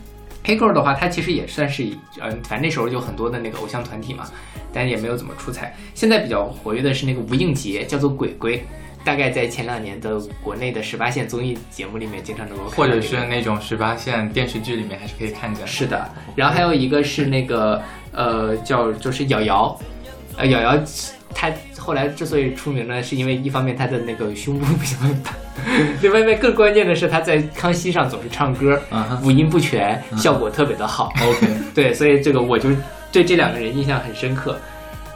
黑 girl 的话，它其实也算是一，呃，反正那时候就很多的那个偶像团体嘛，但也没有怎么出彩。现在比较活跃的是那个吴映洁，叫做鬼鬼，大概在前两年的国内的十八线综艺节目里面经常能够看或者是那种十八线电视剧里面还是可以看见的。是的，然后还有一个是那个呃叫就是瑶瑶，呃瑶瑶她后来之所以出名呢，是因为一方面她的那个胸部比较大，[laughs] 另外一面更关键的是她在康熙上总是唱歌，五音不全，效果特别的好。，OK，[laughs] 对，所以这个我就对这两个人印象很深刻。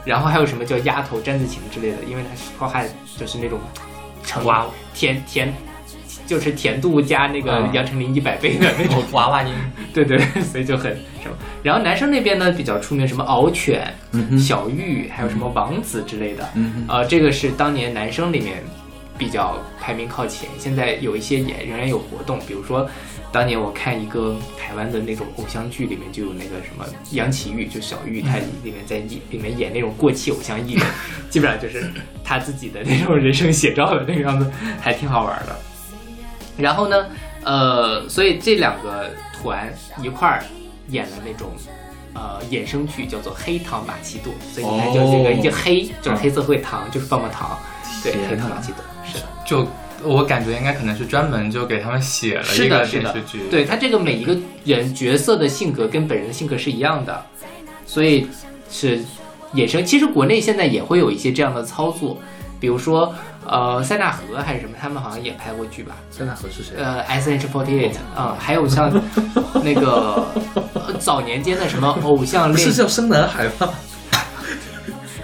然后还有什么叫丫头詹子晴之类的，因为她是浩瀚就是那种成哇甜甜，就是甜度加那个嗯杨丞琳一百倍的那种。娃娃音，[laughs] 对对，所以就很什么。然后男生那边呢比较出名，什么敖犬、嗯，小玉，还有什么王子之类的。嗯，呃，这个是当年男生里面比较排名靠前。现在有一些也仍然有活动，比如说当年我看一个台湾的那种偶像剧，里面就有那个什么杨奇玉，就小玉，她里面在演里面演那种过气偶像艺人，基本上就是他自己的那种人生写照的那个样子，还挺好玩的。然后呢，呃，所以这两个团一块儿演了那种。呃，衍生剧叫做《黑糖玛奇朵》，所以你看，就这个哦一个黑就是黑色会糖，就是棒棒糖，对，黑糖玛奇朵是的。就我感觉应该可能是专门就给他们写了是的，一个是的电视剧。，对他这个每一个人角色的性格跟本人的性格是一样的，所以是衍生。其实国内现在也会有一些这样的操作，比如说呃塞纳河还是什么，他们好像也拍过剧吧？塞纳河是谁？呃，S H forty eight 啊，还有像 [laughs] 那个、呃早年间的什么偶像练不是叫生男孩吗？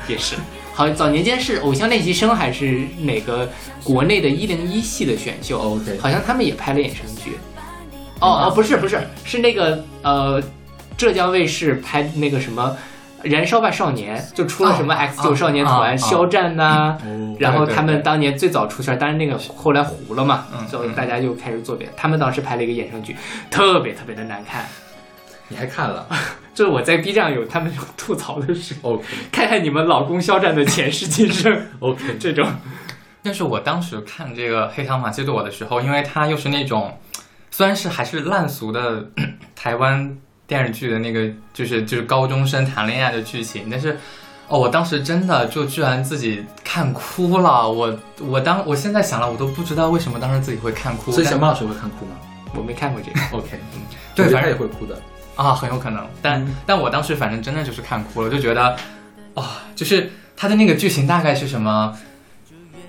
也是。好，早年间是偶像练习生还是哪个国内的一零一系的选秀 OK 好像他们也拍了衍生剧。哦哦，不是不是，是那个呃，浙江卫视拍那个什么《燃烧吧少年》，就出了什么哦 X 九少年哦团、哦肖战呐、哦然后他们当年最早出圈，但是那个后来糊了嘛，嗯所以大家就开始做别。的。他们当时拍了一个衍生剧，特别特别的难看，你还看了？[laughs] 就是我在 B 站有他们有吐槽的时候，？OK。看看你们老公肖战的前世今生。OK，这种。但是我当时看这个《黑糖玛奇朵》的时候，因为它又是那种，虽然是还是烂俗的 [clears throat] 台湾电视剧的那个，就是就是高中生谈恋爱的剧情，但是。哦，我当时真的就居然自己看哭了，我我当我现在想了，我都不知道为什么当时自己会看哭。但所以小马老师会看哭吗我没看过这个，？OK，[laughs] 对，反正也会哭的。啊，很有可能，但、嗯但我当时反正真的就是看哭了，就觉得，啊、就是他的那个剧情大概是什么？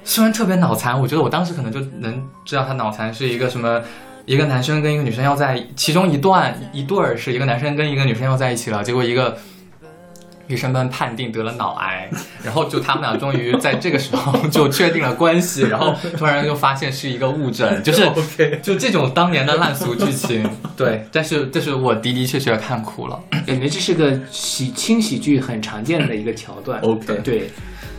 虽然特别脑残，我觉得我当时可能就能知道他脑残是一个什么。一个男生跟一个女生要在其中一段一对儿是一个男生跟一个女生要在一起了，结果一个女生们判定得了脑癌，然后就他们俩终于在这个时候 [laughs] 就确定了关系，然后突然又发现是一个误诊，就是 [laughs] 就这种当年的烂俗剧情，对，但是但是我的的确确看哭了，感觉这是个喜轻喜剧很常见的一个桥段。OK 对，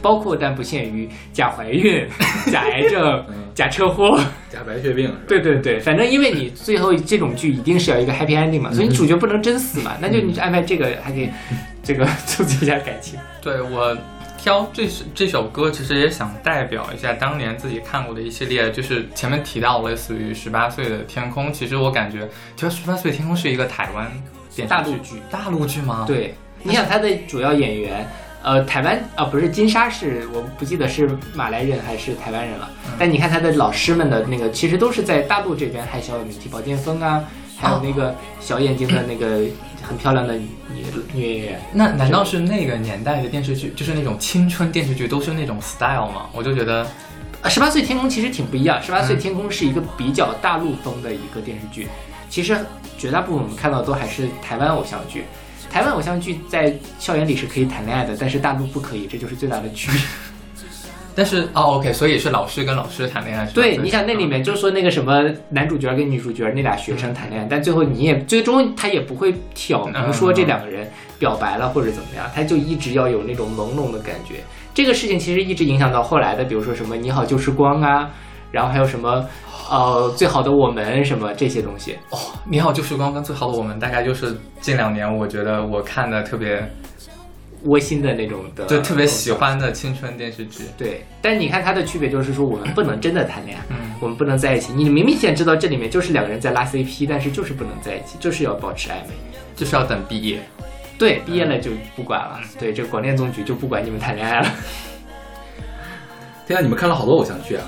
包括但不限于假怀孕、[laughs] 假癌症、假车祸。假白血病？对对对，反正因为你最后这种剧一定是要一个 happy ending 嘛，所以你主角不能真死嘛，那就你安排这个还可以这个促进一下感情。对我挑这首这首歌，其实也想代表一下当年自己看过的一系列，就是前面提到类似于《十八岁的天空》，其实我感觉，其实《十八岁的天空》是一个台湾电视大陆剧，大陆剧吗？，对，你想他的主要演员，呃，台湾啊、不是金沙是我不记得是马来人还是台湾人了，但你看他的老师们的那个，其实都是在大陆这边还小有名气，宝剑锋啊，还有那个小眼睛的那个很漂亮的女女演员。那难道是那个年代的电视剧，就是那种青春电视剧都是那种 style 吗？我就觉得，啊，十八岁天空其实挺不一样。十八岁天空是一个比较大陆风的一个电视剧，其实绝大部分我们看到的都还是台湾偶像剧。台湾偶像剧在校园里是可以谈恋爱的，但是大陆不可以，这就是最大的区别。但是哦，OK，所以是老师跟老师谈恋爱？对，你想那里面就说那个什么男主角跟女主角那俩学生谈恋爱，但最后你也最终他也不会挑明说这两个人表白了或者怎么样，他就一直要有那种朦胧的感觉。这个事情其实一直影响到后来的，比如说什么你好旧时光啊，然后还有什么呃最好的我们什么这些东西。哦，你好，旧时光跟最好的我们，大概就是近两年我觉得我看的特别，窝心的那种的，就特别喜。欢的青春电视剧。对，但你看它的区别就是说，我们不能真的谈恋爱，嗯我们不能在一起。你明明显知道这里面就是两个人在拉 CP，但是就是不能在一起，就是要保持暧昧。就是要等毕业。对，毕业了就不管了。对，这个广电总局就不管你们谈恋爱了。[laughs] 天啊，你们看了好多偶像剧啊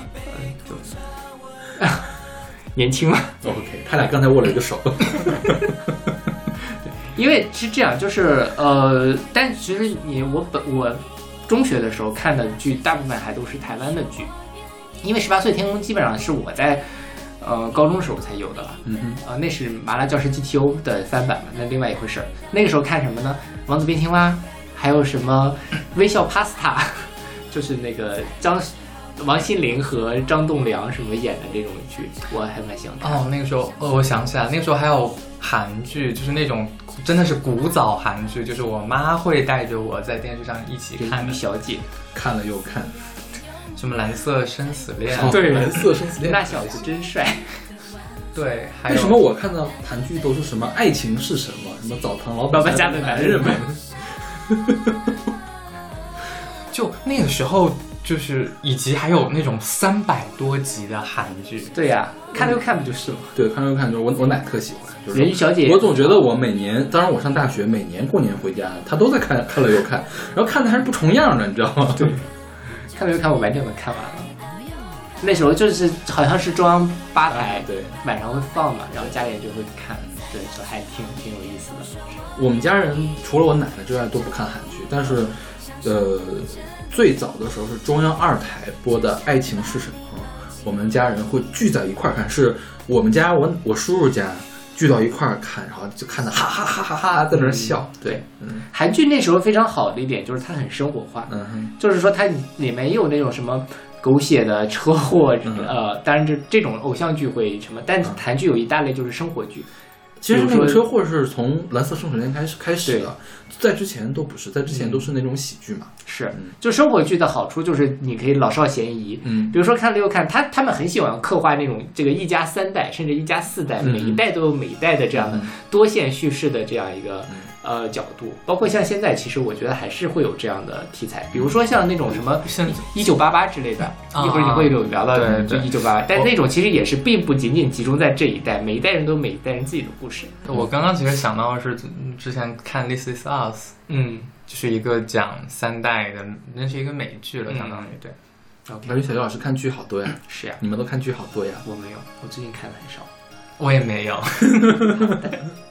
[laughs] 年轻嘛，？OK，他俩刚才握了一个手。[laughs] 因为是这样，就是呃，但其实你我本我中学的时候看的剧，大部分还都是台湾的剧，因为《十八岁天空》基本上是我在呃高中时候才有的了。嗯呃，那是麻辣教师 GTO 的翻版嘛，那另外一回事儿。那个时候看什么呢？王子变青蛙，还有什么微笑 Pasta，[laughs] 就是那个张王心凌和张栋梁什么演的这种剧，我还蛮喜欢看。哦，那个时候，哦，我想起来，那个时候还有韩剧，就是那种真的是古早韩剧，就是我妈会带着我在电视上一起看的，小姐，看了又看，什么蓝色生死恋，哦对蓝色生死恋。那小子真帅。[laughs] 对，还有为什么我看到韩剧都是什么爱情是什么，什么澡堂老板老板家的男人们？[laughs] 就那个时候，就是以及还有那种三百多集的韩剧，对呀、看了又看不就是吗？对，看了又看，就是我我奶特喜欢，就是人鱼小姐我总觉得我每年，当然我上大学，每年过年回家，她都在看，[laughs] 看了又看，然后看的还是不重样的，你知道吗？对，看了又看，我完整的看完了。那时候就是好像是中央八台，对，晚上会放嘛，然后家里人就会看，对，就还挺挺有意思的。我们家人除了我奶奶之外都不看韩剧，但是，呃，最早的时候是中央二台播的《爱情是什么》，我们家人会聚在一块儿看，是我们家我我叔叔家聚到一块儿看，然后就看的哈哈哈哈哈在那儿笑，对，嗯。韩剧那时候非常好的一点就是它很生活化，就是说它里面也有那种什么狗血的车祸，嗯。呃，当然这这种偶像剧会什么，但韩剧有一大类就是生活剧，其实那个车祸是从《蓝色生死恋》开始开始的，在之前都不是，在之前都是那种喜剧嘛。是嗯，就生活剧的好处就是你可以老少咸宜，嗯比如说看了又看，他他们很喜欢刻画那种这个一家三代，甚至一家四代，嗯每一代都有每一代的这样的嗯多线叙事的这样一个呃角度。包括像现在，其实我觉得还是会有这样的题材，比如说像那种什么现一九八八之类的，啊一会儿你会有聊到对就对一九八八，但那种其实也是并不仅仅集中在这一代，每一代人都有每一代人自己的故事。我刚刚其实想到的是嗯之前看《This Is Us》，嗯就是一个讲三代的，那是一个美剧了，嗯相当于对。感觉小刘老师看剧好多呀，是呀，你们都看剧好多呀。我没有，我最近看的很少。我也没有，[laughs]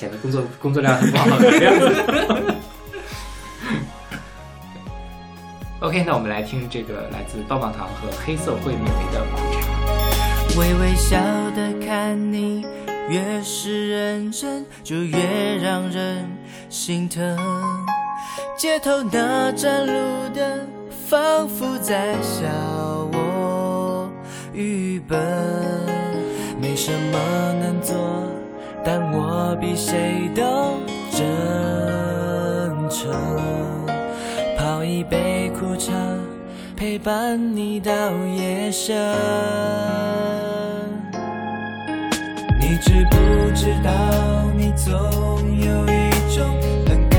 显得工作工作量很不好的样子。[laughs] OK，那我们来听这个来自棒棒糖和黑涩会命名的苦茶。微微笑的看你，越是认真，就越让人心疼。街头那盏路灯，仿佛在笑我愚笨。没什么能做，但我比谁都真诚。泡一杯苦茶，陪伴你到夜深。你知不知道，你总有一种很可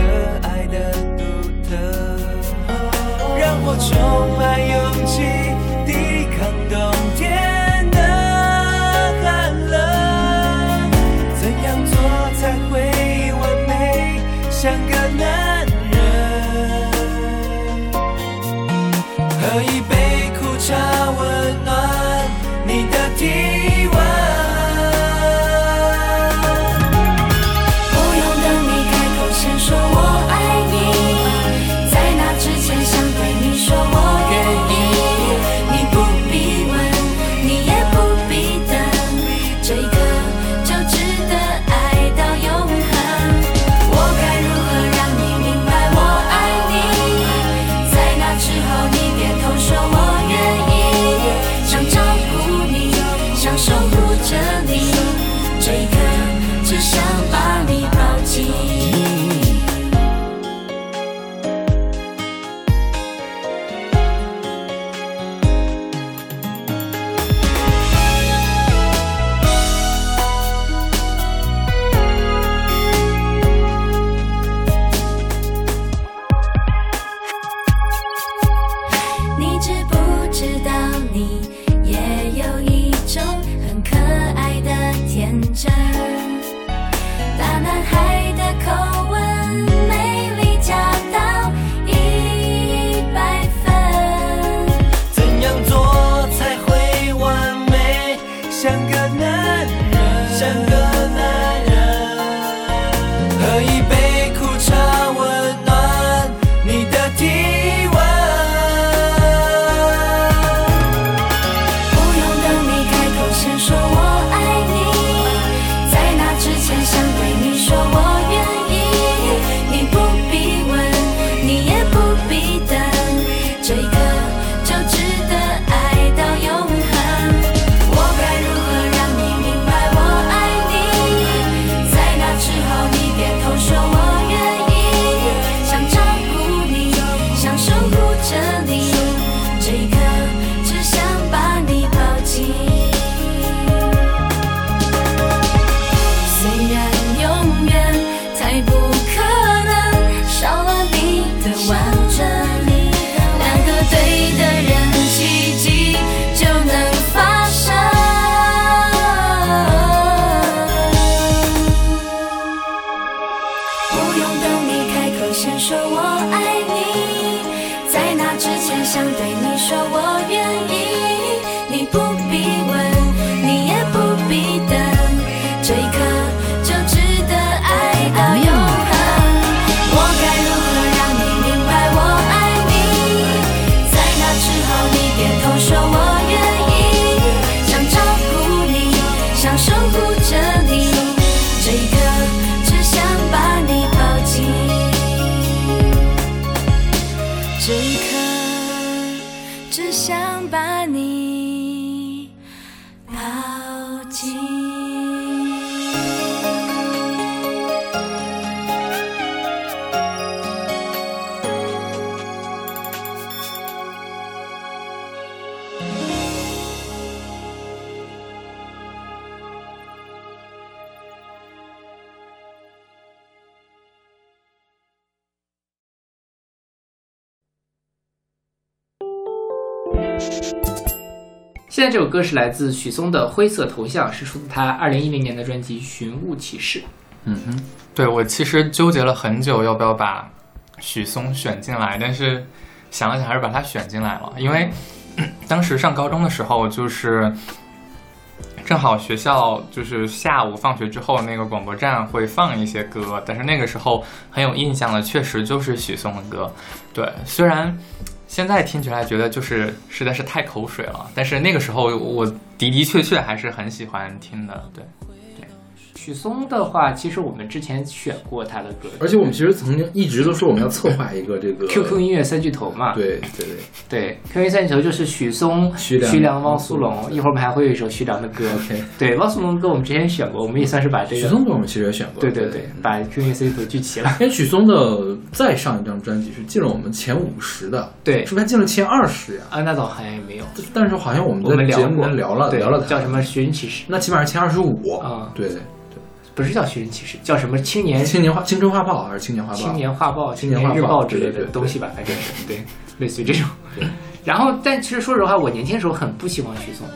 爱的独特，让我充满勇气歌是来自许嵩的《灰色头像》，是出自他二零一零年的专辑《寻物启事》。嗯哼，对我其实纠结了很久，要不要把许嵩选进来，但是想了想，还是把他选进来了，因为 [clears throat] 当时上高中的时候，就是正好学校就是下午放学之后，那个广播站会放一些歌，但是那个时候很有印象的，确实就是许嵩的歌。对，虽然现在听起来觉得就是实在是太口水了，但是那个时候我的的确确还是很喜欢听的。对，许嵩的话，其实我们之前选过他的歌，而且我们其实曾经一直都说我们要策划一个这个 QQ 音乐三巨头嘛，对对对，对，QQ 三巨头就是许嵩、徐良徐良、汪汪苏苏泷。一会儿我们还会有一首徐良的歌。OK 对，汪苏泷的歌我们之前选过，我们也算是把这个，许嵩歌我们其实也选过，对对对，把 QQ 音乐三巨头聚齐了。因为许嵩的再上一张专辑是进了我们前五十的，对是不是还进了前二十呀？啊，那倒好像也没有，但是好像我们我们在节目里过聊了聊了他叫什么？寻人启事，那起码是前二十五啊对，不是叫寻人启事，叫什么青年青年画青春画报还是青年画报？青年画报、青年画报之类的东西吧，反正是对，类似于这种。然后，但其实说实话，我年轻的时候很不喜欢许嵩，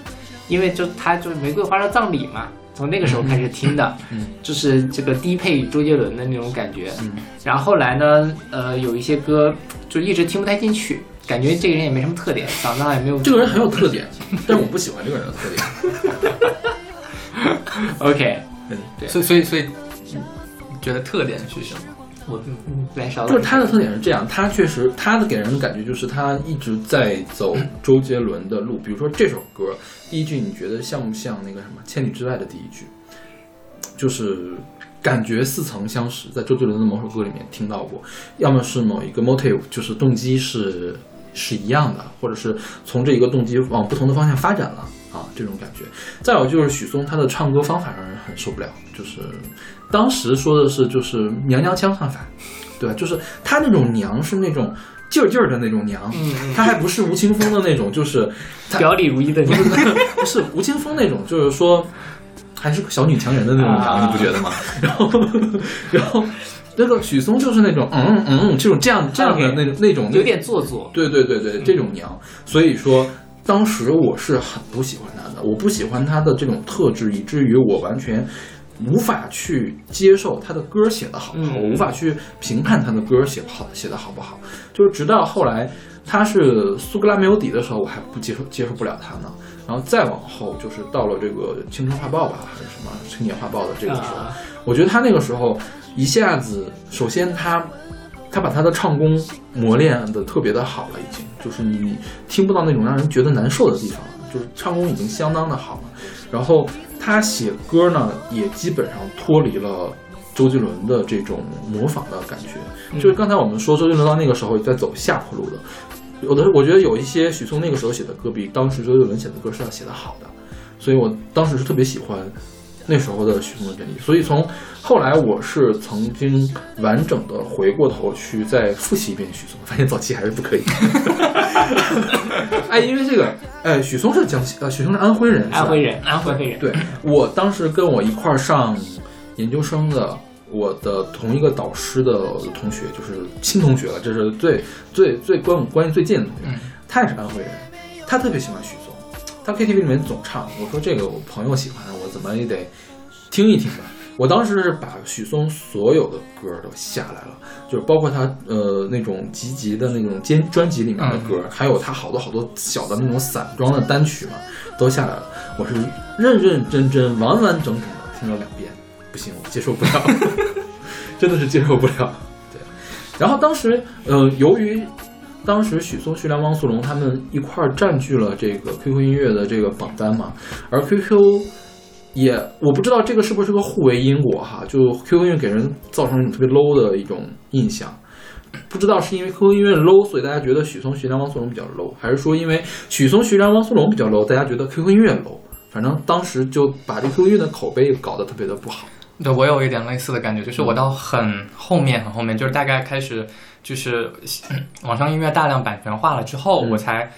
因为就他就是《玫瑰花的葬礼》嘛，从那个时候开始听的，嗯就是这个低配周杰伦的那种感觉。嗯然后后来呢，呃，有一些歌就一直听不太进去，感觉这个人也没什么特点，嗓子上也没有这个人很有特点，但是我不喜欢这个人的特点。[laughs] OK。对所以所以所以，你觉得特点是什么？我嗯嗯来勺就是他的特点是这样，他确实他的给人的感觉就是他一直在走周杰伦的路。比如说这首歌第一句，你觉得像不像那个什么《千里之外》的第一句？就是感觉似曾相识，在周杰伦的某首歌里面听到过，要么是某一个 motive，就是动机是是一样的，或者是从这一个动机往不同的方向发展了啊，这种感觉。再有就是许嵩他的唱歌方法让人很受不了，就是当时说的是就是娘娘腔唱法，对吧？就是他那种娘是那种劲儿劲儿的那种娘，他还不是吴青峰的那种，就是他表里如一的不是不是吴青峰那种，就是说还是个小女强人的那种娘，啊你不觉得吗？然后然后那个许嵩就是那种嗯嗯嗯这种这样这样的那种那种有点做作。对对对对，这种娘，所以说当时我是很不喜欢他的，我不喜欢他的这种特质，以至于我完全无法去接受他的歌写的好不好，嗯我无法去评判他的歌写好写的好不好。就是直到后来他是苏格拉没有底的时候，我还不接受接受不了他呢。然后再往后就是到了这个青春画报吧，还是什么青年画报的这个时候，啊我觉得他那个时候一下子，首先他他把他的唱功磨练的特别的好了，已经就是你听不到那种让人觉得难受的地方了，就是唱功已经相当的好了。然后他写歌呢，也基本上脱离了周杰伦的这种模仿的感觉。就是刚才我们说周杰伦到那个时候也在走下坡路的，有的我觉得有一些许嵩那个时候写的歌比当时周杰伦写的歌是要写的好的，所以我当时是特别喜欢那时候的许嵩的阵地。所以从后来我是曾经完整的回过头去再复习一遍许嵩，发现早期还是不可以。[laughs] 哎，因为这个，哎，许嵩是江西，呃，许嵩是安徽人，安徽人，安徽人。对我当时跟我一块儿上研究生的，我的同一个导师的同学，就是新同学了，这是最最最关我关系最近的同学，他也是安徽人，他特别喜欢许嵩，他 KTV 里面总唱。我说这个我朋友喜欢，怎么也得听一听吧。我当时是把许嵩所有的歌都下来了，就是包括他呃那种集集的那种兼专辑里面的歌，还有他好多好多小的那种散装的单曲嘛，都下来了。我是认认真真、完完整整的听了两遍，不行，我接受不了，真的是接受不了。对，然后当时呃，由于当时许嵩、徐良、汪苏泷他们一块儿占据了这个 QQ 音乐的这个榜单嘛，而 QQ 也我不知道这个是不是个互为因果哈，就 QQ 音乐给人造成一种特别 low 的一种印象。不知道是因为 QQ 音乐 low，所以大家觉得许嵩、徐良、汪苏泷比较 low，还是说因为许嵩、徐良、汪苏泷比较 low，大家觉得 QQ 音乐 low？反正当时就把这 QQ 音乐的口碑搞得特别的不好。对我有一点类似的感觉，就是我到很后面很后面，就是大概开始就是嗯网上音乐大量版权化了之后，嗯我才哎。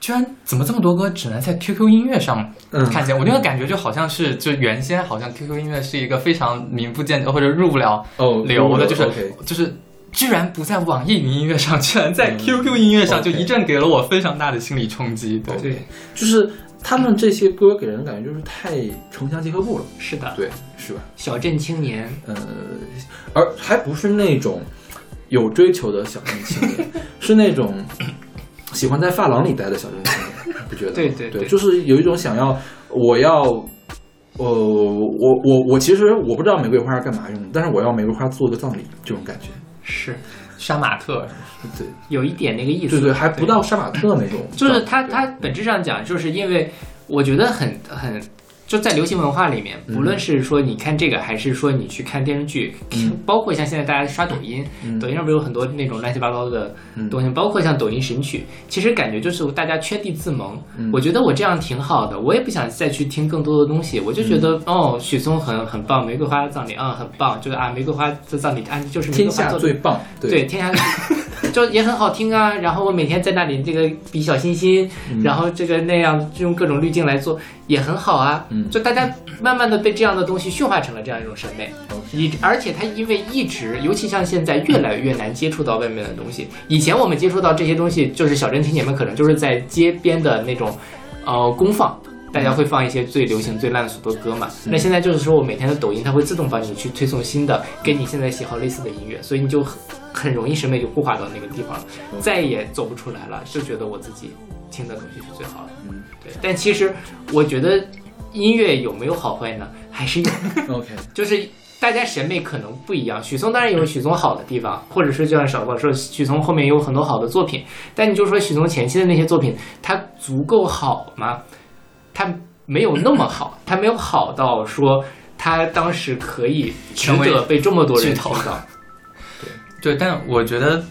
居然怎么这么多歌只能在 QQ 音乐上嗯。看见？我那个感觉就好像是，就原先好像 QQ 音乐是一个非常名不见或者入不了哦流的，就是就是居然不在网易云音乐上，居然在嗯。QQ 音乐上，就一阵给了我非常大的心理冲击。对，对，就是他们这些歌给人感觉就是太城乡结合部了，是的，对，是吧？小镇青年，呃，而还不是那种有追求的小镇青年，[laughs] 是那种喜欢在发廊里待的小镇青年，[laughs] 不觉得？对对对对就是有一种想要我要。呃，我我我其实我不知道玫瑰花是干嘛用的，但是我要玫瑰花做个葬礼，这种感觉。是，杀马特，对有一点那个意思。对对，还不到杀马特那种，就是它对它本质上讲，就是因为我觉得很很。就在流行文化里面，嗯。不论是说你看这个，还是说你去看电视剧，嗯。包括像现在大家刷抖音，嗯。抖音上不是有很多那种乱七八糟的嗯。东西，包括像抖音神曲，其实感觉就是大家圈地自萌。嗯。我觉得我这样挺好的，我也不想再去听更多的东西，我就觉得、嗯。哦，许嵩很很棒，玫瑰花的葬礼啊、很棒，就是啊，玫瑰花的葬礼啊，就是玫瑰天下的最棒，对，天下就也很好听啊。然后我每天在那里这个比小心心，嗯然后这个那样用各种滤镜来做，也很好啊。嗯就大家慢慢的被这样的东西驯化成了这样一种审美一而且它因为一直，尤其像现在越来越难接触到外面的东西。以前我们接触到这些东西，就是小镇青年们可能就是在街边的那种，呃，公放。大家会放一些最流行、最烂俗的歌嘛？那现在就是说我每天的抖音，它会自动帮你去推送新的，跟你现在喜好类似的音乐，所以你就很很容易审美就固化到那个地方了，再也走不出来了，就觉得我自己听的东西是最好的。嗯对，但其实我觉得音乐有没有好坏呢？还是有，，[laughs] OK，就是大家审美可能不一样。许嵩当然有许嵩好的地方，或者是就像小宝说，许嵩后面有很多好的作品，但你就说许嵩前期的那些作品，它足够好吗？它没有那么好，它没有好到说他当时可以值得被这么多人听到。对，但我觉得。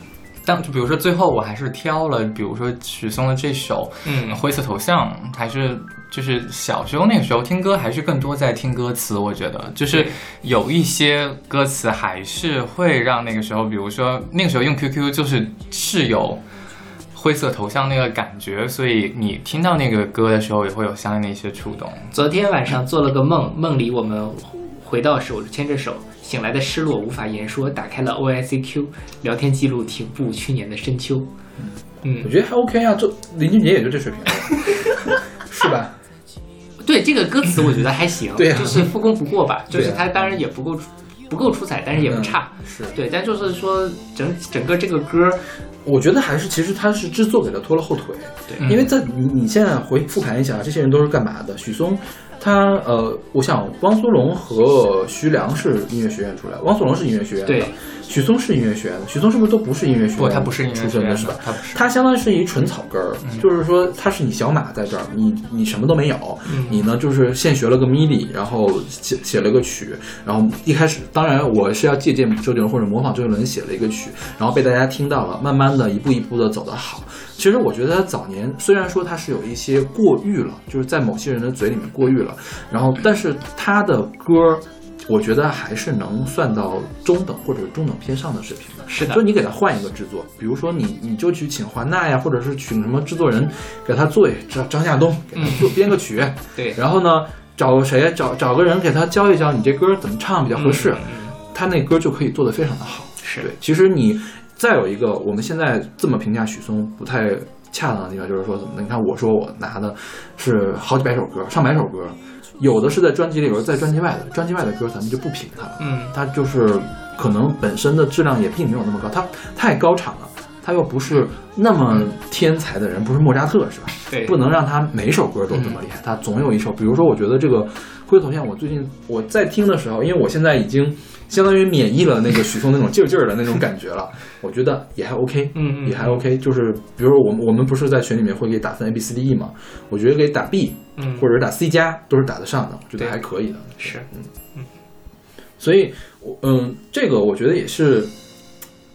当就比如说最后我还是挑了，比如说许嵩的这首嗯《灰色头像》，还是就是小时候那个时候听歌，还是更多在听歌词。我觉得就是有一些歌词还是会让那个时候，比如说那个时候用 QQ 就是是有灰色头像那个感觉，所以你听到那个歌的时候也会有相应的一些触动。昨天晚上做了个梦，梦里我们回到手牵着手，醒来的失落无法言说。打开了 OICQ 聊天记录，停步去年的深秋。嗯我，觉得还 OK 啊，就林俊杰也就这水平，[laughs] 是吧？对这个歌词我觉得还行，对啊就是不功不过吧，就是他当然也不够出不够出彩，但是也不差。嗯是，对，但就是说整整个这个歌，我觉得还是其实他是制作给他拖了后腿，对因为在你你现在回复盘一下，这些人都是干嘛的？许嵩。他呃，我想汪苏泷和徐良是音乐学院出来，汪苏泷是音乐学院的对，许嵩是音乐学院的，许嵩是不是都不是音乐学院？不，他不是音乐学院出身的，是吧？他不是。他相当于是一纯草根儿，就是说他是你小马在这儿，你你什么都没有，你呢就是现学了个 MIDI，然后写写了个曲，然后一开始当然我是要借鉴周杰伦或者模仿周杰伦写了一个曲，然后被大家听到了，慢慢的一步一步的走得好。其实我觉得他早年虽然说他是有一些过誉了，就是在某些人的嘴里面过誉了，然后但是他的歌。我觉得还是能算到中等或者中等偏上的水平的。是的就你给他换一个制作，比如说你你就去请华纳呀，或者是请什么制作人给他做张张亚东给他做编个曲，对，然后呢找谁找找个人给他教一教你这歌怎么唱比较合适，嗯他那歌就可以做得非常的好。是对，其实你再有一个，我们现在这么评价许嵩不太恰当的地方，就是说怎么呢？你看我说我拿的是好几百首歌，上百首歌，有的是在专辑里，有的在专辑外的，专辑外的歌咱们就不评它了。嗯，它就是可能本身的质量也并没有那么高，它太高产了，他又不是那么天才的人，不是莫扎特是吧？对，不能让他每首歌都这么厉害，他总有一首，比如说，我觉得这个《灰头像》，我最近我在听的时候，因为我现在已经相当于免疫了那个许嵩那种劲儿劲儿的那种感觉了，[laughs] 我觉得也还 OK，嗯嗯也还 OK。就是比如说我们我们不是在群里面会给打分 A B C D E 嘛，我觉得给打 B 嗯或者是打 C 加都是打得上的，我觉得还可以的。是嗯嗯所以，我嗯，这个我觉得也是，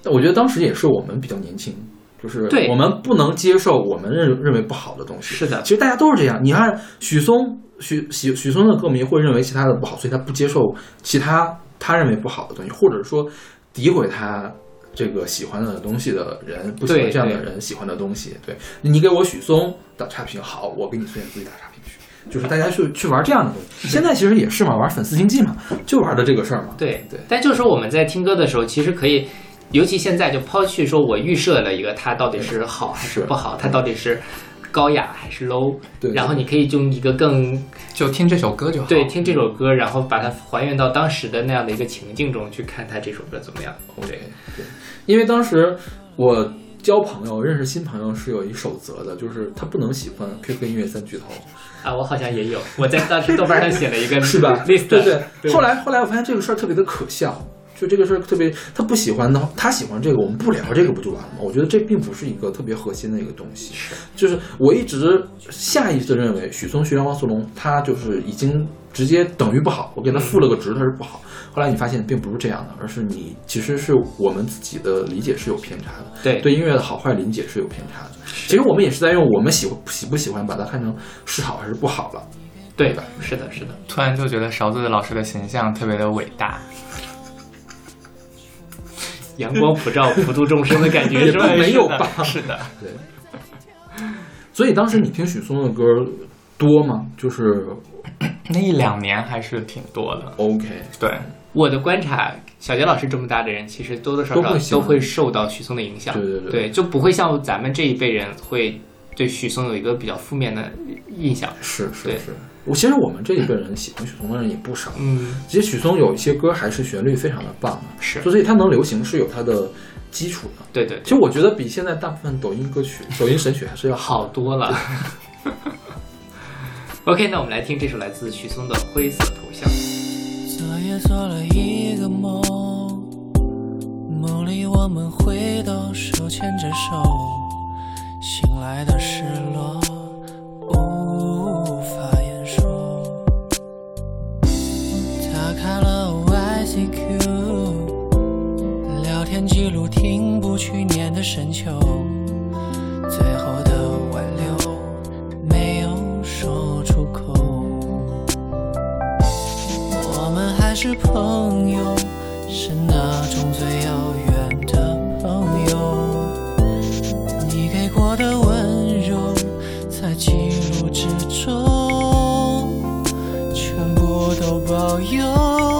我觉得当时也是我们比较年轻，就是对我们不能接受我们认认为不好的东西。是的其实大家都是这样。你看许嵩，许许许嵩的歌迷会认为其他的不好，所以他不接受其他他认为不好的东西，或者说诋毁他。这个喜欢的东西的人，不喜欢这样的人喜欢的东西，对你给我许嵩打差评好，我给你孙燕姿打差评去，就是大家去去玩这样的东西。[laughs] 现在其实也是嘛，玩粉丝经济嘛，就玩的这个事儿嘛。对对但就是说我们在听歌的时候，其实可以，尤其现在就抛去说我预设了一个它到底是好还是是不好，它到底是高雅还是 low，对对然后你可以用一个更就听这首歌就好。对听这首歌，然后把它还原到当时的那样的一个情境中去看它这首歌怎么样。对，对，因为当时我交朋友、认识新朋友是有一守则的，就是他不能喜欢 QQ 音乐三巨头，啊，我好像也有，我在当时豆瓣上写了一个 [laughs] 是吧？list，对对。后来后来我发现这个事儿特别的可笑，就这个事儿特别，他不喜欢的话，他喜欢这个，我们不聊这个不就完了吗？我觉得这并不是一个特别核心的一个东西。就是我一直下意识的认为许嵩、徐良、汪苏泷，他就是已经直接等于不好，我给他赋了个值，他是不好。后来你发现并不是这样的，而是你其实是我们自己的理解是有偏差的，对对音乐的好坏理解是有偏差的。其实我们也是在用我们喜欢喜不喜欢把它看成是好还是不好了。对吧？是的，是的。突然就觉得勺子的老师的形象特别的伟大，阳光普照、普度众生的感觉也是吧？没有吧是的，对所以当时你听许嵩的歌多吗？就是 [coughs] 那一两年还是挺多的。OK，对，我的观察，小杰老师这么大的人，其实多多少少都会都会受到许嵩的影响。对对对就不会像咱们这一辈人会对许嵩有一个比较负面的印象。对是是是。我其实我们这一辈人喜欢许嵩的人也不少。嗯，其实许嵩有一些歌还是旋律非常的棒的，是所以他能流行是有他的基础的。对对，其实我觉得比现在大部分抖音歌曲、抖音神曲还是要好多了。[laughs] OK，那我们来听这首来自许嵩的《灰色头像》。昨夜做了一个梦，梦里我们回到手牵着手，醒来的失落如停不去年的深秋，最后的挽留没有说出口。我们还是朋友，是那种最遥远的朋友。你给过的温柔，在记录之中，全部都保有。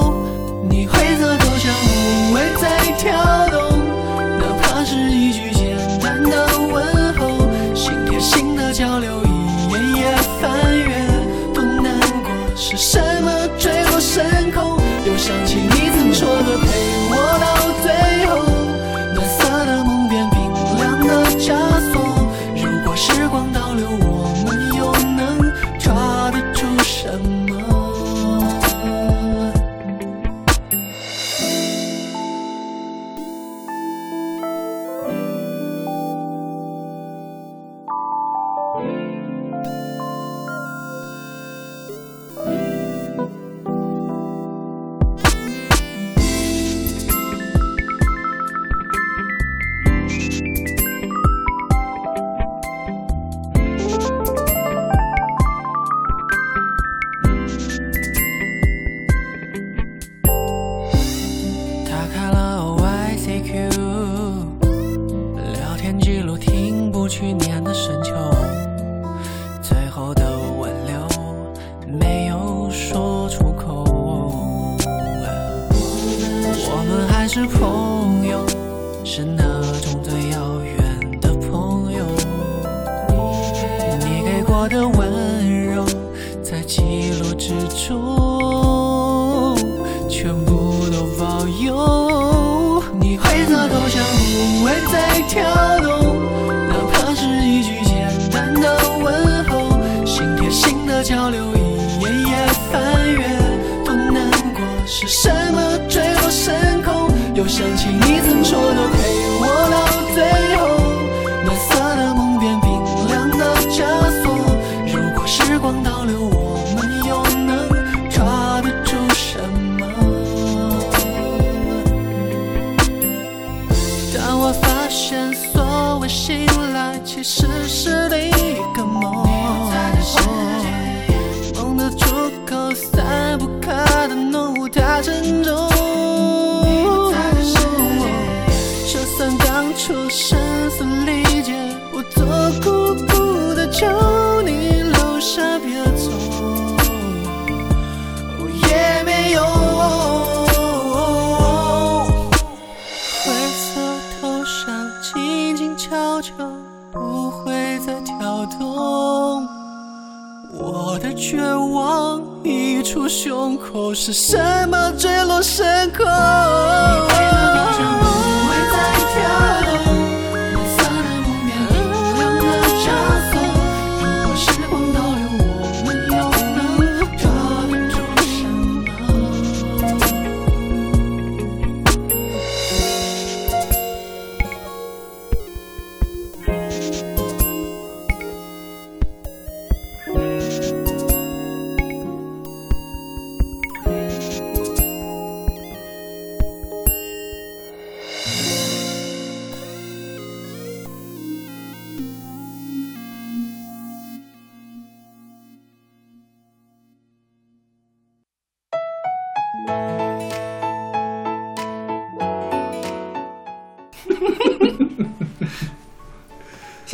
是什么坠落深空？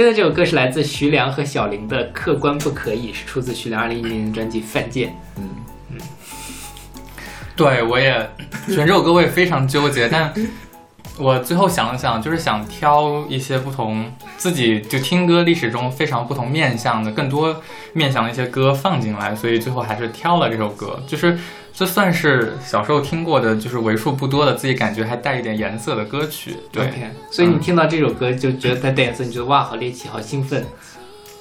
现在这首歌是来自徐良和小林的《客观不可以》，是出自徐良二零一零年的专辑《犯贱》。嗯嗯对，我也选这首歌，我也非常纠结，但我最后想了想，就是想挑一些不同自己就听歌历史中非常不同面向的、更多面向的一些歌放进来，所以最后还是挑了这首歌。就是这算是小时候听过的，就是为数不多的自己感觉还带一点颜色的歌曲。对所以你听到这首歌就觉得它带颜色，你觉得哇，好猎奇，好兴奋。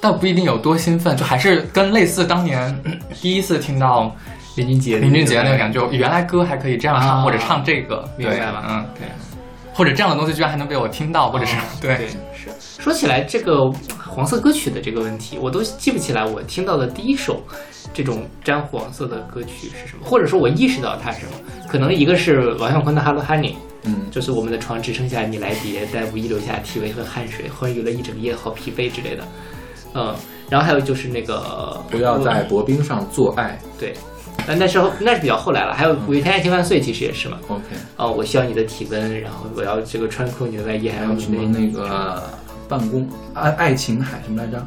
倒不一定有多兴奋，就还是跟类似当年第一次听到林俊杰，林俊杰那个感觉，原来歌还可以这样唱，啊或者唱这个，对明白了嗯，对。或者这样的东西居然还能被我听到，或者是对 [laughs] 对，是说起来这个黄色歌曲的这个问题，我都记不起来我听到的第一首这种沾黄色的歌曲是什么，或者说我意识到它是什么。可能一个是王啸坤的《Hello Honey》，嗯，就是我们的床只剩下你来叠，但无意留下体味和汗水，欢愉了一整夜，好疲惫之类的。嗯，然后还有就是那个不要在薄冰上做爱。对，但那时候那是比较后来了。还有五月天爱情万岁，其实也是嘛。OK，哦，我需要你的体温，然后我要这个穿扣你的外衣，还还有你的有什么那个办公爱爱琴海什么来着？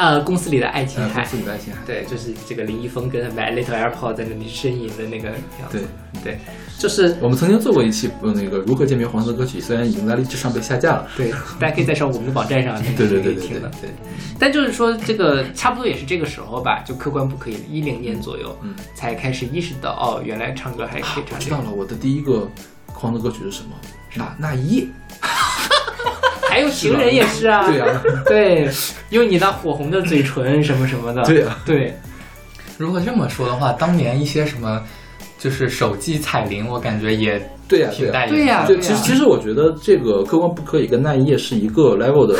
呃公司里的爱琴呃，海公。司里的爱琴海。对，就是这个林一峰跟 My Little Airport 在那里呻吟的那个样子。对，对，就是我们曾经做过一期呃那个如何鉴别黄色歌曲，虽然已经在荔枝上被下架了。对，大家可以在上我们的网站上 [laughs] 那个对对对听的。对，但就是说，这个差不多也是这个时候吧，就客观不可以，一零年左右，嗯，才开始意识到，哦，原来唱歌还可以唱这个。我知道了，我的第一个黄色歌曲是什么？那那一夜。[laughs] 还有情人也是啊，对啊，对，用你那火红的嘴唇什么什么的。对啊，对，如果这么说的话，当年一些什么就是手机彩铃，我感觉也对呀，对呀。挺带对呀对，对其实其实我觉得这个客观不可以跟那一夜是一个 level 的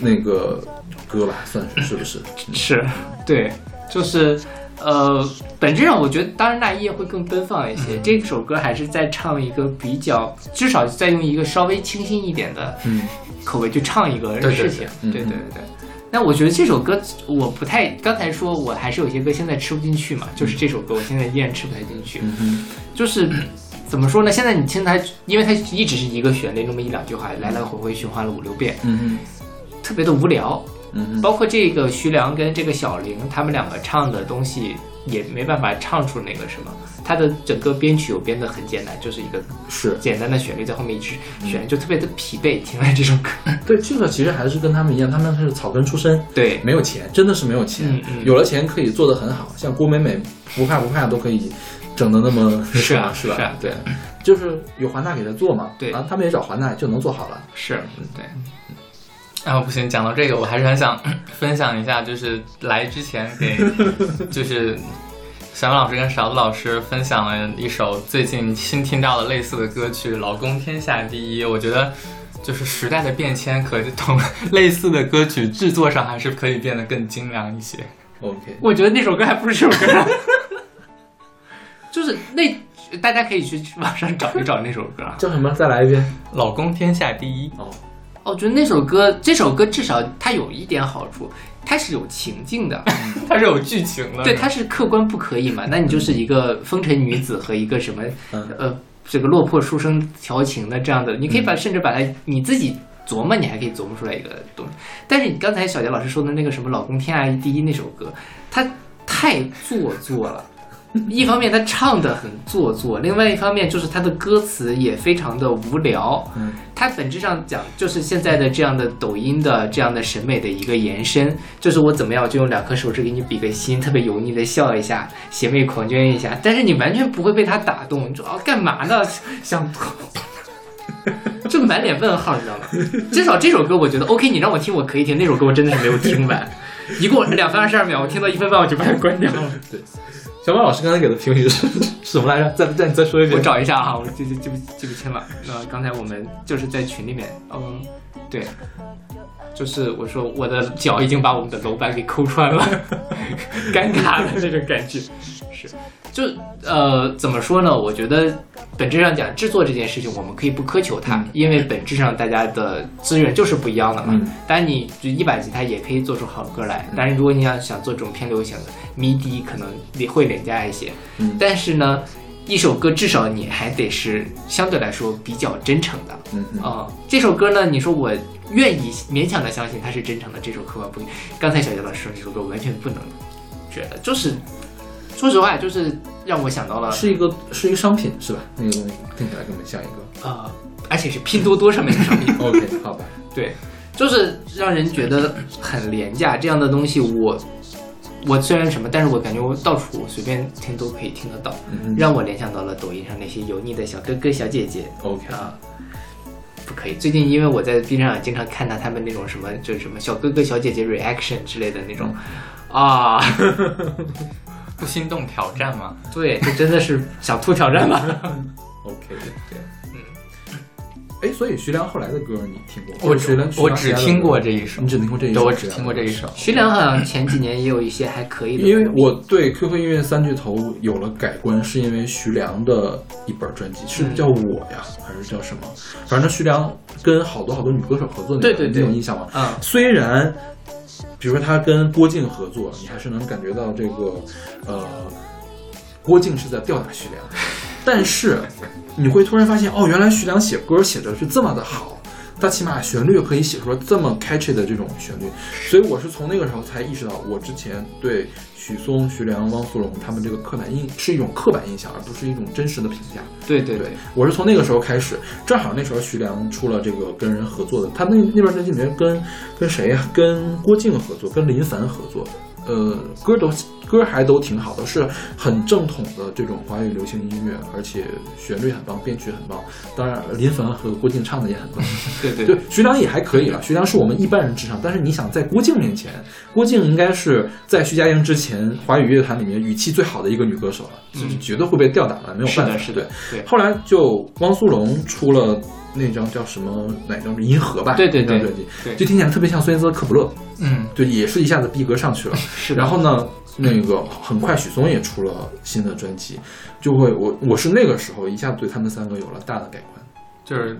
那个 [laughs] 歌吧，算是是不是？是，对，就是。呃，本质上我觉得，当然那一夜会更奔放一嗯些。这首歌还是在唱一个比较，至少在用一个稍微清新一点的嗯口味去唱一个事情。对嗯对对对对。那我觉得这首歌我不太，刚才说我还是有些歌现在吃不进去嘛，就是这首歌我现在依然吃不太进去。嗯，就是怎么说呢？现在你听它，因为它一直是一个旋律，那么一两句话，来来回回循环了五六遍，嗯特别的无聊。哼，嗯，包括这个徐良跟这个小玲，他们两个唱的东西也没办法唱出那个什么，他的整个编曲有编得很简单，就是一个是简单的旋律在后面一直旋，就特别的疲惫。听完这首歌，对，这个其实还是跟他们一样，他们是草根出身，对没有钱，真的是没有钱。嗯嗯有了钱可以做得很好，像郭美美不怕不怕都可以整的那么 [laughs] 是啊是吧？是啊对，就是有华纳给他做嘛，对然后，他们也找华纳就能做好了。是，对，[laughs] 啊，不行，讲到这个，我还是很想 [clears throat] 分享一下，就是来之前给，[laughs] 就是小杨老师跟勺子老师分享了一首最近新听到的类似的歌曲《老公天下第一》，我觉得。就是时代的变迁，可同 [laughs] 类似的歌曲制作上还是可以变得更精良一些。OK，我觉得那首歌还不是这首歌，就是那大家可以去网上找一找那首歌。啊叫什么？再来一遍。老公天下第一，哦，哦我觉得那首歌，这首歌至少它有一点好处，它是有情境的。[laughs] 它是有剧情的。对，它是客观不可以嘛？那你就是一个风尘女子和一个什么嗯呃，这个落魄书生调情的这样的，你可以把甚至把它你自己琢磨，你还可以琢磨出来一个东西。但是你刚才小杰老师说的那个什么“老公天爱第一”那首歌，它太做作了。一方面他唱的很做作，另外一方面就是他的歌词也非常的无聊。嗯，它本质上讲就是现在的这样的抖音的这样的审美的一个延伸，就是我怎么样我就用两颗手指给你比个心，特别油腻的笑一下，邪魅狂狷一下，但是你完全不会被他打动，你说啊干嘛呢？想。就满脸问号，你知道吗？至少这首歌我觉得 OK，你让我听我可以听，那首歌我真的是没有听完，一共两分二十二秒，我听到一分半我就把它关掉了。小马老师刚才给的评语是 [laughs] 什么来着？再再再说一遍我。找一下哈，我记记记不记不清了。那刚才我们就是在群里面，嗯，对，就是我说我的脚已经把我们的楼板给抠穿了，[laughs] 尴尬的那种感觉。是，就呃，怎么说呢？我觉得本质上讲，制作这件事情我们可以不苛求它，嗯因为本质上大家的资源就是不一样的嘛。嗯当然，你就一把吉他也可以做出好歌来，但是如果你要想做这种偏流行的，MIDI 可能也会廉价一些。嗯但是呢，一首歌至少你还得是相对来说比较真诚的。嗯嗯啊、这首歌呢，你说我愿意勉强的相信它是真诚的。这首客观不。刚才小杰老师说这首歌完全不能觉得，就是说实话，就是让我想到了是一个是一个商品是吧？那个东西听起来根本像一个。呃，而且是拼多多上面的商品。[laughs] OK，好吧。对，就是让人觉得很廉价。这样的东西我，我虽然什么，但是我感觉我到处随便听都可以听得到，嗯让我联想到了抖音上那些油腻的小哥哥小姐姐 OK 啊。不可以。最近因为我在 B 站上经常看到他们那种什么，就是什么小哥哥小姐姐 reaction 之类的那种，啊，[laughs] 不心动挑战吗？对，这真的是小兔挑战吧？[laughs] OK，对，嗯。哎，所以徐良后来的歌你听过？我徐良，我只听过这一首你只听过这一首？对，我只听过这一首。徐良好像前几年也有一些还可以的，因为我对 QQ 音乐三巨头有了改观，是因为徐良的一本专辑，是叫我呀，还是叫什么？反正徐良跟好多好多女歌手合作那个，对对对你有印象吗？啊，虽然，比如说他跟郭靖合作，你还是能感觉到这个，呃，郭靖是在吊打徐良，但是你会突然发现，哦，原来徐良写歌写的是这么的好，他起码旋律可以写出来这么 catchy 的这种旋律，所以我是从那个时候才意识到，我之前对许嵩、徐良、汪苏泷他们这个刻板印是一种刻板印象，而不是一种真实的评价。对对对。对，，我是从那个时候开始，正好那时候徐良出了这个跟人合作的，他那那段专辑里面跟跟谁呀、跟郭靖合作，跟林凡合作，呃，歌都歌还都挺好的，是很正统的这种华语流行音乐，而且旋律很棒，编曲很棒。当然，林凡和郭靖唱的也很棒。对 [laughs] 对对，徐良也还可以了。徐良是我们一般人之上，但是你想，在郭靖面前，郭靖应该是在徐佳莹之前华语乐坛里面语气最好的一个女歌手了，就是绝对会被吊打的，没有办法。的是的对，对后来就汪苏泷出了那张叫什么哪张？银河吧？对对对那张专辑，对就听起来特别像孙燕姿的《克卜勒》，嗯，对，也是一下子逼格上去了。是的然后呢，那个很快许嵩也出了新的专辑，就会我我是那个时候一下子对他们三个有了大的改观。就是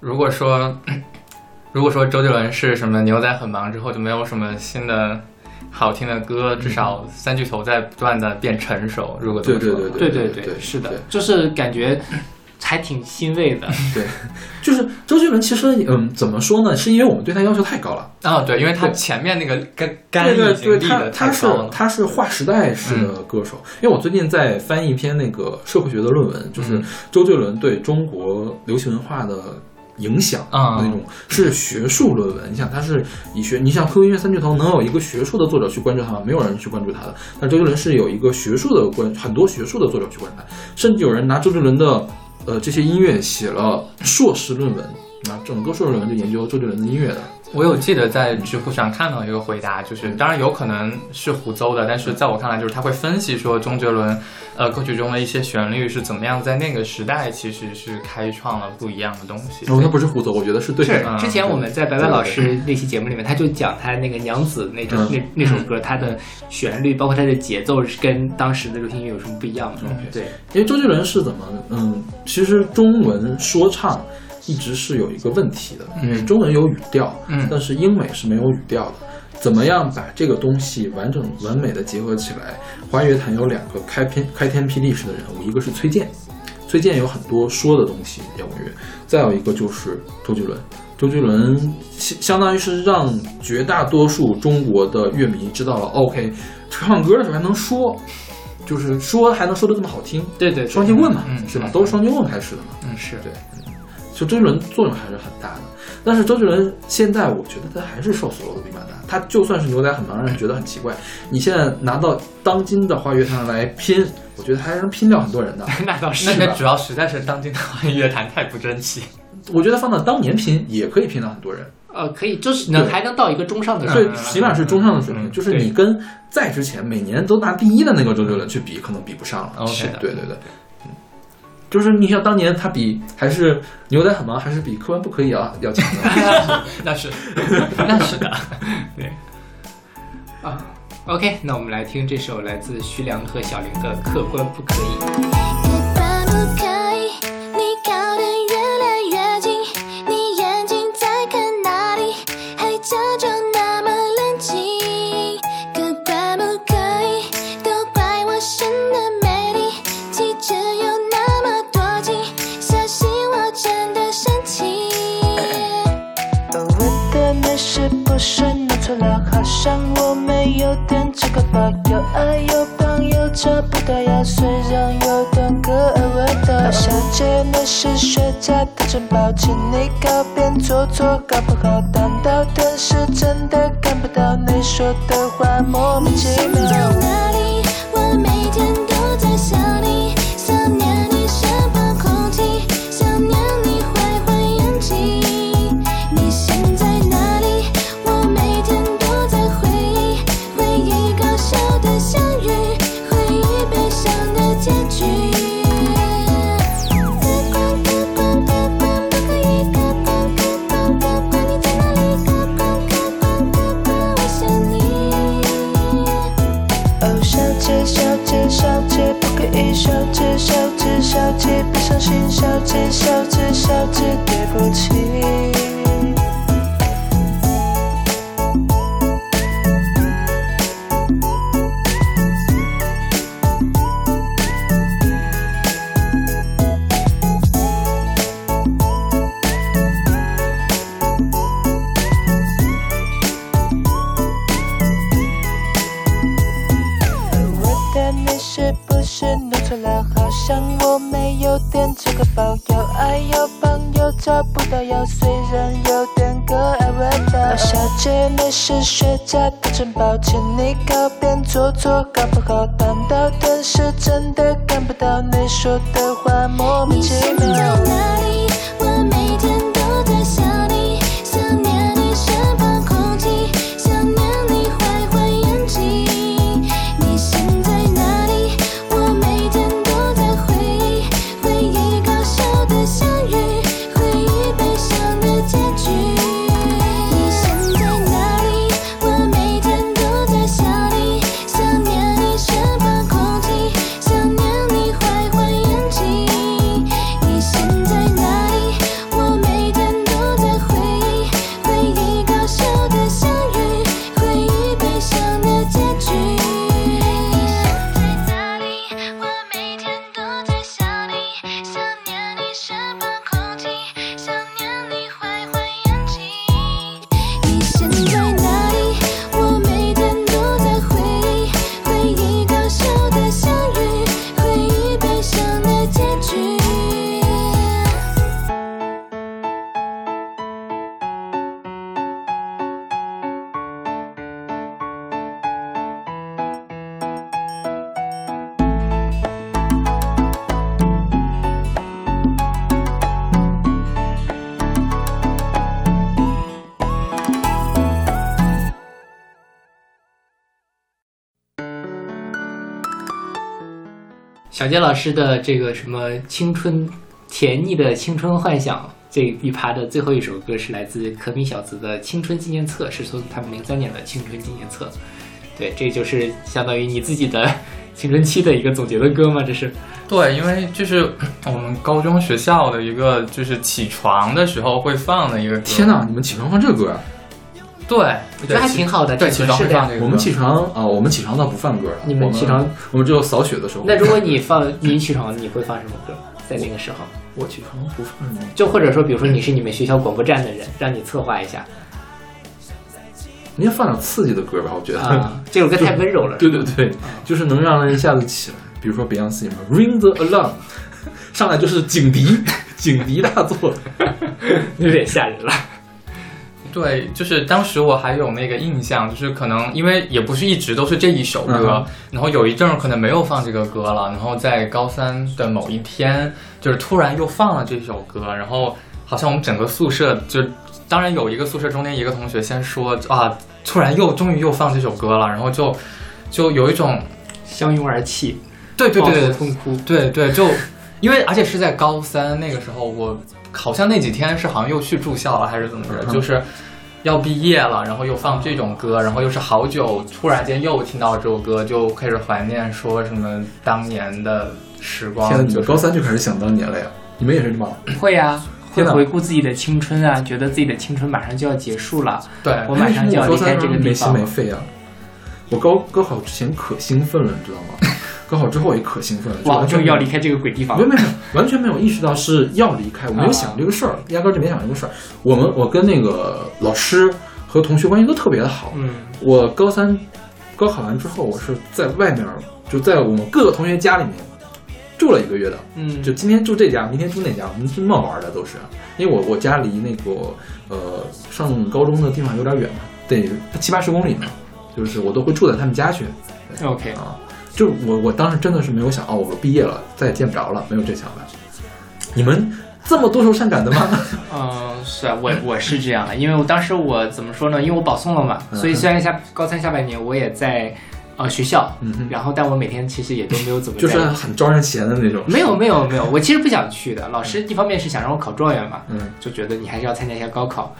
如果说 [clears throat] 如果说周杰伦是什么牛仔很忙之后就没有什么新的好听的歌，至少三巨头在不断的变成熟。如果对对对对对对是的，就是感觉还挺欣慰的。[laughs] 对，就是周杰伦，其实嗯，怎么说呢？是因为我们对他要求太高了。啊，对，因为他前面那个干干对对他他是。他是划时代式的歌手。因为我最近在翻译一篇那个社会学的论文，就是嗯周杰伦对中国流行文化的影响啊那种是学术论文。你想，他是以学，你想 QQ 音乐三巨头能有一个学术的作者去关注他吗？没有人去关注他的。但周杰伦是有一个学术的关，很多学术的作者去关注他，甚至有人拿周杰伦的呃这些音乐写了硕士论文。啊，整个硕士论文就研究周杰伦的音乐的，我有记得在知乎上看到一个回答，就是当然有可能是胡诌的，但是在我看来，就是他会分析说周杰伦，呃，歌曲中的一些旋律是怎么样在那个时代其实是开创了不一样的东西。哦，那不是胡诌，我觉得是对的。是之前我们在白白老师那期节目里面，他就讲他那个娘子那首嗯那那首歌，它的旋律包括它的节奏是跟当时的流行音乐有什么不一样的？对，因为周杰伦是怎么，嗯，其实中文说唱一直是有一个问题的，因为中文有语调，嗯但是英美是没有语调的。怎么样把这个东西完整完美的结合起来？华语乐坛有两个开篇开天辟地式的人物，一个是崔健，崔健有很多说的东西，摇滚乐；再有一个就是周杰伦。周杰伦相相当于是让绝大多数中国的乐迷知道了，OK，唱歌的时候还能说，就是说还能说的这么好听，对对，双截棍嘛，嗯是吧？都是双截棍开始的嘛。嗯，是对，就周杰伦作用还是很大的。但是周杰伦现在，我觉得他还是受所有的比马大。他就算是牛仔很忙，让人觉得很奇怪。你现在拿到当今的华语乐坛来拼，我觉得还能拼掉很多人的。[laughs] 那倒是那主要实在是当今的华语乐坛太不争气。我觉得放到当年拼也可以拼到很多人，呃，可以，就是能还能到一个中上的水平。起码是中上的水平。嗯就是你跟在之前每年都拿第一的那个周杰伦去比，可能比不上了。OK 是的对对对，嗯，就是你像当年他比还是牛仔很忙，还是比客观不可以啊要强的。[laughs] 那是，[laughs] 那是的。[laughs] 对啊。OK，那我们来听这首来自徐良和小林的《客观不可以》。有点这个吧，有爱有朋友找不到呀，虽然有点可爱味道。小姐，你是学家的城堡，请你靠边坐坐，搞不好当到天使真的看不到你说的话，莫名其妙。小姐，小姐，小姐，对不起。家的城堡请你靠边坐坐好不好小杰老师的这个什么青春甜腻的青春幻想这一趴的最后一首歌是来自可米小子的《青春纪念册》，是从他们零三年的《青春纪念册》。对，这就是相当于你自己的 [laughs] 青春期的一个总结的歌吗？这是？对，因为就是 [clears throat] 我们高中学校的一个，就是起床的时候会放的一个歌。天哪，你们起床放这歌啊？对，我觉得还挺好的，对，挺起床放这个。我们起床啊，我们起床倒不放歌了。你们起床，我们只有扫雪的时候。那如果你放你起床，你会放什么歌？在那个时候，[laughs] 我起床不放什么？就或者说，比如说你是你们学校广播站的人，让你策划一下你要放点刺激的歌吧，我觉得。啊，这首歌太温柔了。[laughs] 对对对，就是能让人一下子起来。比如说 Beyonce 嘛，Ring the Alarm，[laughs] 上来就是警笛，警笛大作。有点吓人了。对，就是当时我还有那个印象，就是可能因为也不是一直都是这一首歌，嗯然后有一阵儿可能没有放这个歌了，然后在高三的某一天，就是突然又放了这首歌，然后好像我们整个宿舍就，当然有一个宿舍中间一个同学先说啊，突然又终于又放这首歌了，然后就就有一种相拥而泣，对对对痛哭。对对，就因为而且是在高三那个时候，我好像那几天是好像又去住校了，还是怎么着，嗯就是要毕业了，然后又放这种歌，然后又是好久，突然间又听到这首歌，就开始怀念说什么当年的时光。天哪，你就是们高三就开始想当年了呀？你们也是吗？会呀、会回顾自己的青春啊，觉得自己的青春马上就要结束了，对我马上就要离开这个地方没心。没肺啊！我高高考之前可兴奋了，你知道吗？高考之后也可兴奋了，就哇，终于要离开这个鬼地方没有没有，完全没有意识到是要离开，我没有想这个事儿，压根儿就没想这个事儿。我们我跟那个老师和同学关系都特别的好。嗯，我高三高考完之后，我是在外面，就在我们各个同学家里面住了一个月的。嗯，就今天住这家，明天住那家，我们这么玩的都是。因为我我家离那个呃上高中的地方有点远嘛，得七八十公里呢，就是我都会住在他们家去 OK，啊。就我我当时真的是没有想哦，我毕业了再也见不着了，没有这想法。你们这么多愁善感的吗？嗯，[laughs] 是啊，我我是这样的，因为我当时我怎么说呢？因为我保送了嘛，嗯所以虽然下高三下半年我也在呃学校，嗯哼然后但我每天其实也都没有怎么就是很招人嫌的那种。没有没有没有，我其实不想去的。老师一方面是想让我考状元嘛，嗯就觉得你还是要参加一下高考，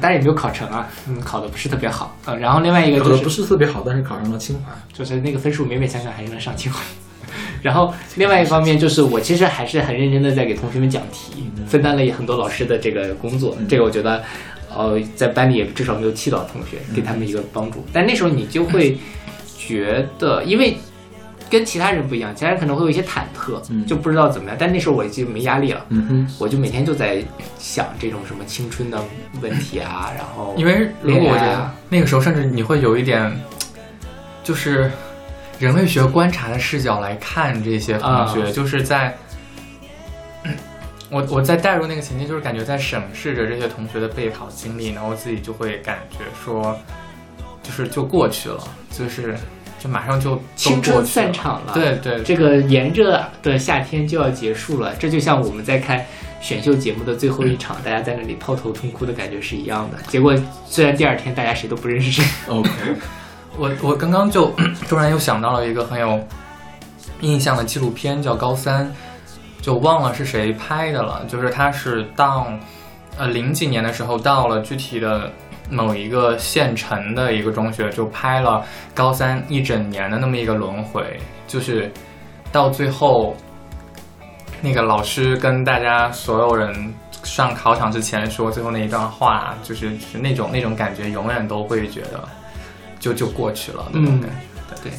但是也没有考成啊，嗯，考的不是特别好。呃，然后另外一个考的不是是特别好，但是考上了清华。就是那个分数勉勉强强还是能上清华。[laughs] 然后另外一方面就是我其实还是很认真的在给同学们讲题，分担了很多老师的这个工作。嗯这个我觉得，呃，在班里也至少没有气到同学，给他们一个帮助。但那时候你就会觉得，因为跟其他人不一样，其他人可能会有一些忐忑，嗯就不知道怎么样。但那时候我就没压力了。嗯，我就每天就在想这种什么青春的问题啊，[laughs] 然后因为如果我觉得那个时候，甚至你会有一点，就是人类学观察的视角来看这些同学，啊就是在。[coughs] 我我在带入那个情境，就是感觉在审视着这些同学的备考经历，然后自己就会感觉说，就是就过去了，就是就马上就都青春过。散场了。对对，这个炎热的夏天就要结束了，这就像我们在看选秀节目的最后一场，大家在那里抱头痛哭的感觉是一样的。结果虽然第二天大家谁都不认识谁，OK，我我刚刚就突然又想到了一个很有印象的纪录片，叫《高三》，就忘了是谁拍的了。就是他是当呃零几年的时候，到了具体的某一个县城的一个中学，就拍了高三一整年的那么一个轮回，就是到最后，那个老师跟大家所有人上考场之前说最后那一段话，就是是那种那种感觉，永远都会觉得就就过去了那种感觉。对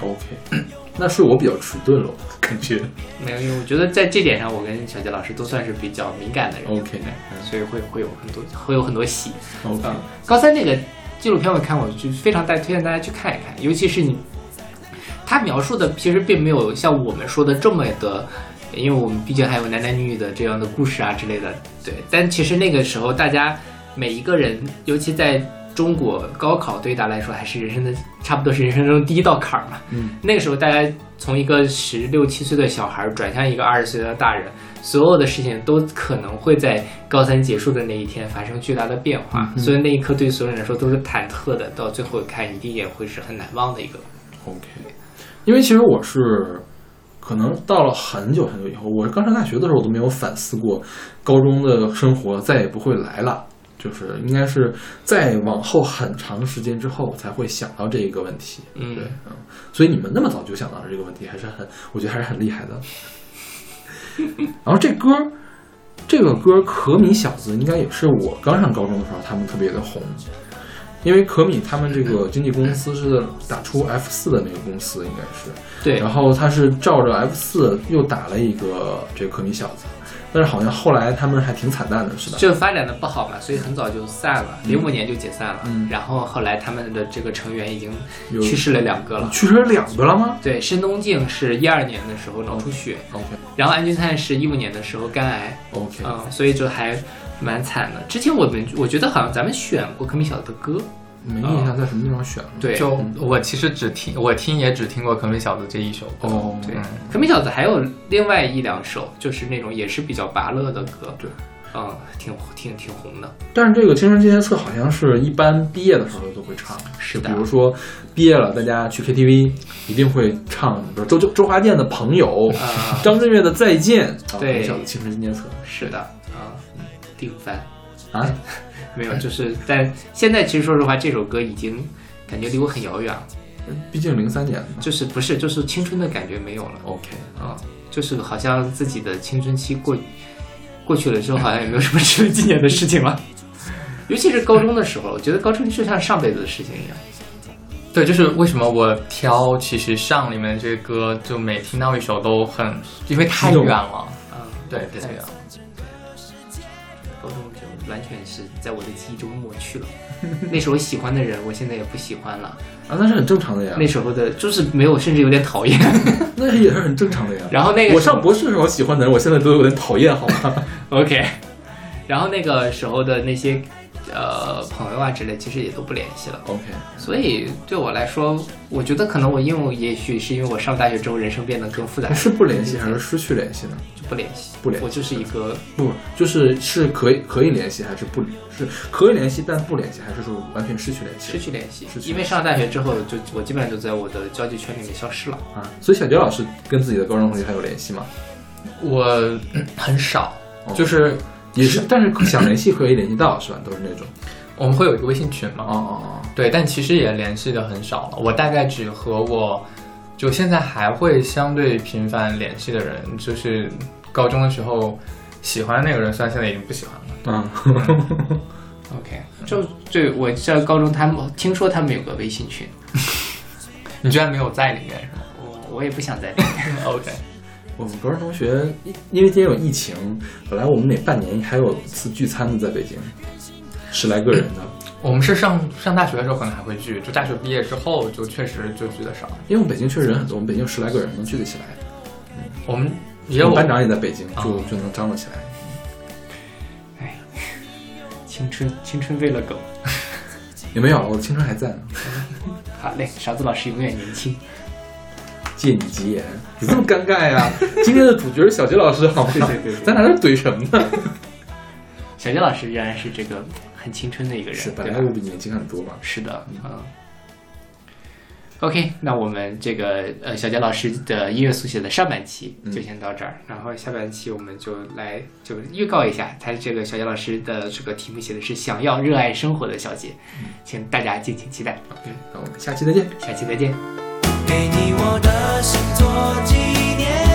，OK，那是我比较迟钝了，感觉。没有，因为我觉得在这点上，我跟小杰老师都算是比较敏感的人 OK，对所以会会有很多会有很多喜。OK，嗯，高三那个纪录片我看，我就非常大推荐大家去看一看，尤其是你，他描述的其实并没有像我们说的这么的，因为我们毕竟还有男男女女的这样的故事啊之类的，对。但其实那个时候，大家每一个人，尤其在中国高考对于大家来说，还是人生的差不多是人生中第一道坎儿嘛。嗯，那个时候大家从一个十六七岁的小孩儿转向一个二十岁的大人，所有的事情都可能会在高三结束的那一天发生巨大的变化，嗯所以那一刻对所有人来说都是忐忑的，到最后看一定也会是很难忘的一个。OK，因为其实我是可能到了很久很久以后，我刚上大学的时候我都没有反思过高中的生活再也不会来了，就是应该是再往后很长时间之后才会想到这一个问题。嗯。对，嗯，所以你们那么早就想到了这个问题，还是很，我觉得还是很厉害的。[laughs] 然后这歌儿，这个歌儿《可米小子》应该也是我刚上高中的时候他们特别的红，因为可米他们这个经纪公司是打出 F 四的那个公司，应该是，对。然，后他是照着 F 四又打了一个这个可米小子，但是好像后来他们还挺惨淡的，是吧？就发展的不好嘛，所以很早就散了，零五年就解散了。嗯然后后来他们的这个成员已经去世了两个了。去世了两个了吗对，申东靖是一二年的时候脑出血，？OK 然后安钧璨是一五年的时候肝癌，OK，、嗯，所以就还蛮惨的。之前我们我觉得好像咱们选过可米小子的歌，没印象在什么地方选了。对，就我其实只听我听也只听过《可米小子》这一首歌。哦，对嗯，可米小子还有另外一两首，就是那种也是比较拔乐的歌，对，嗯，挺挺挺红的。但是这个青春纪念册好像是一般毕业的时候都会唱，是的比如说毕业了，大家去 KTV 一定会唱，比如周周周华健的《朋友》啊张震岳的《再见》，啊对小子青春纪念册是的，啊，定番啊，[laughs] 没有，就是但现在其实说实话，这首歌已经感觉离我很遥远了，毕竟零三年嘛。就是不是就是青春的感觉没有了 OK，啊，就是好像自己的青春期过过去了之后，好像也没有什么值得纪念的事情了。[laughs] 尤其是高中的时候，我觉得高中就像上辈子的事情一样。对，就是为什么我挑《其实上》里面这个歌，就每听到一首都很，因为太远了。嗯，对太对远了。完全是在我的记忆中抹去了。[laughs] 那时候喜欢的人，我现在也不喜欢了。啊，那是很正常的呀，那时候的就是没有，甚至有点讨厌。[laughs] 那也是很正常的呀。然后那个我上博士的时候喜欢的人，我现在都有点讨厌，好吗？[laughs] OK，然后那个时候的那些呃朋友啊之类，其实也都不联系了。OK，所以对我来说，我觉得可能我因为也许是因为我上大学之后人生变得更复杂，是不联系还是失去联系呢？就不联系？不联系我就是一个不，就是是可以可以联系，还是不是可以联系但不联系，还是说完全失去联系？失去联系失，去因为上了大学之后，就我基本上就在我的交际圈里面消失了。啊。所以小杰老师跟自己的高中同学还有联系吗？我嗯很少，哦就是也是，但是想联系可以联系到，是吧？都是那种。我们会有一个微信群嘛，哦哦哦，对，但其实也联系的很少了。我大概只和我就现在还会相对频繁联系的人，就是高中的时候喜欢那个人，虽然现在已经不喜欢了。[laughs] 嗯，OK，[laughs] 就对我在高中，他们听说他们有个微信群，[laughs] 你居然没有在里面是吗我我也不想在里面。？OK，我们高中同学因因为今天有疫情，本来我们每半年还有一次聚餐的，在北京，十来个人的。我们是上上大学的时候可能还会聚，就大学毕业之后就确实就聚的少。因为我们北京确实人很多，我们北京有十来个人能聚得起来。我们也有班长也在北京，就哦就能张罗起来。青春，青春喂了狗。也没有，我的青春还在呢。[laughs] 好嘞，勺子老师永远年轻。借你吉言，你这么尴尬呀？[laughs] 今天的主角是小杰老师，好吗？对对对对咱俩这怼什么呢？小杰老师仍然是这个很青春的一个人，是，本来我比年轻很多嘛。是的，嗯。OK，那我们这个呃小杰老师的音乐速写的上半期嗯就先到这儿，然后下半期我们就来就预告一下，他这个小杰老师的这个题目写的是想要热爱生活的小杰，请大家敬请期待。OK，，那我们下期再见。下期再见。给你我的心做纪念。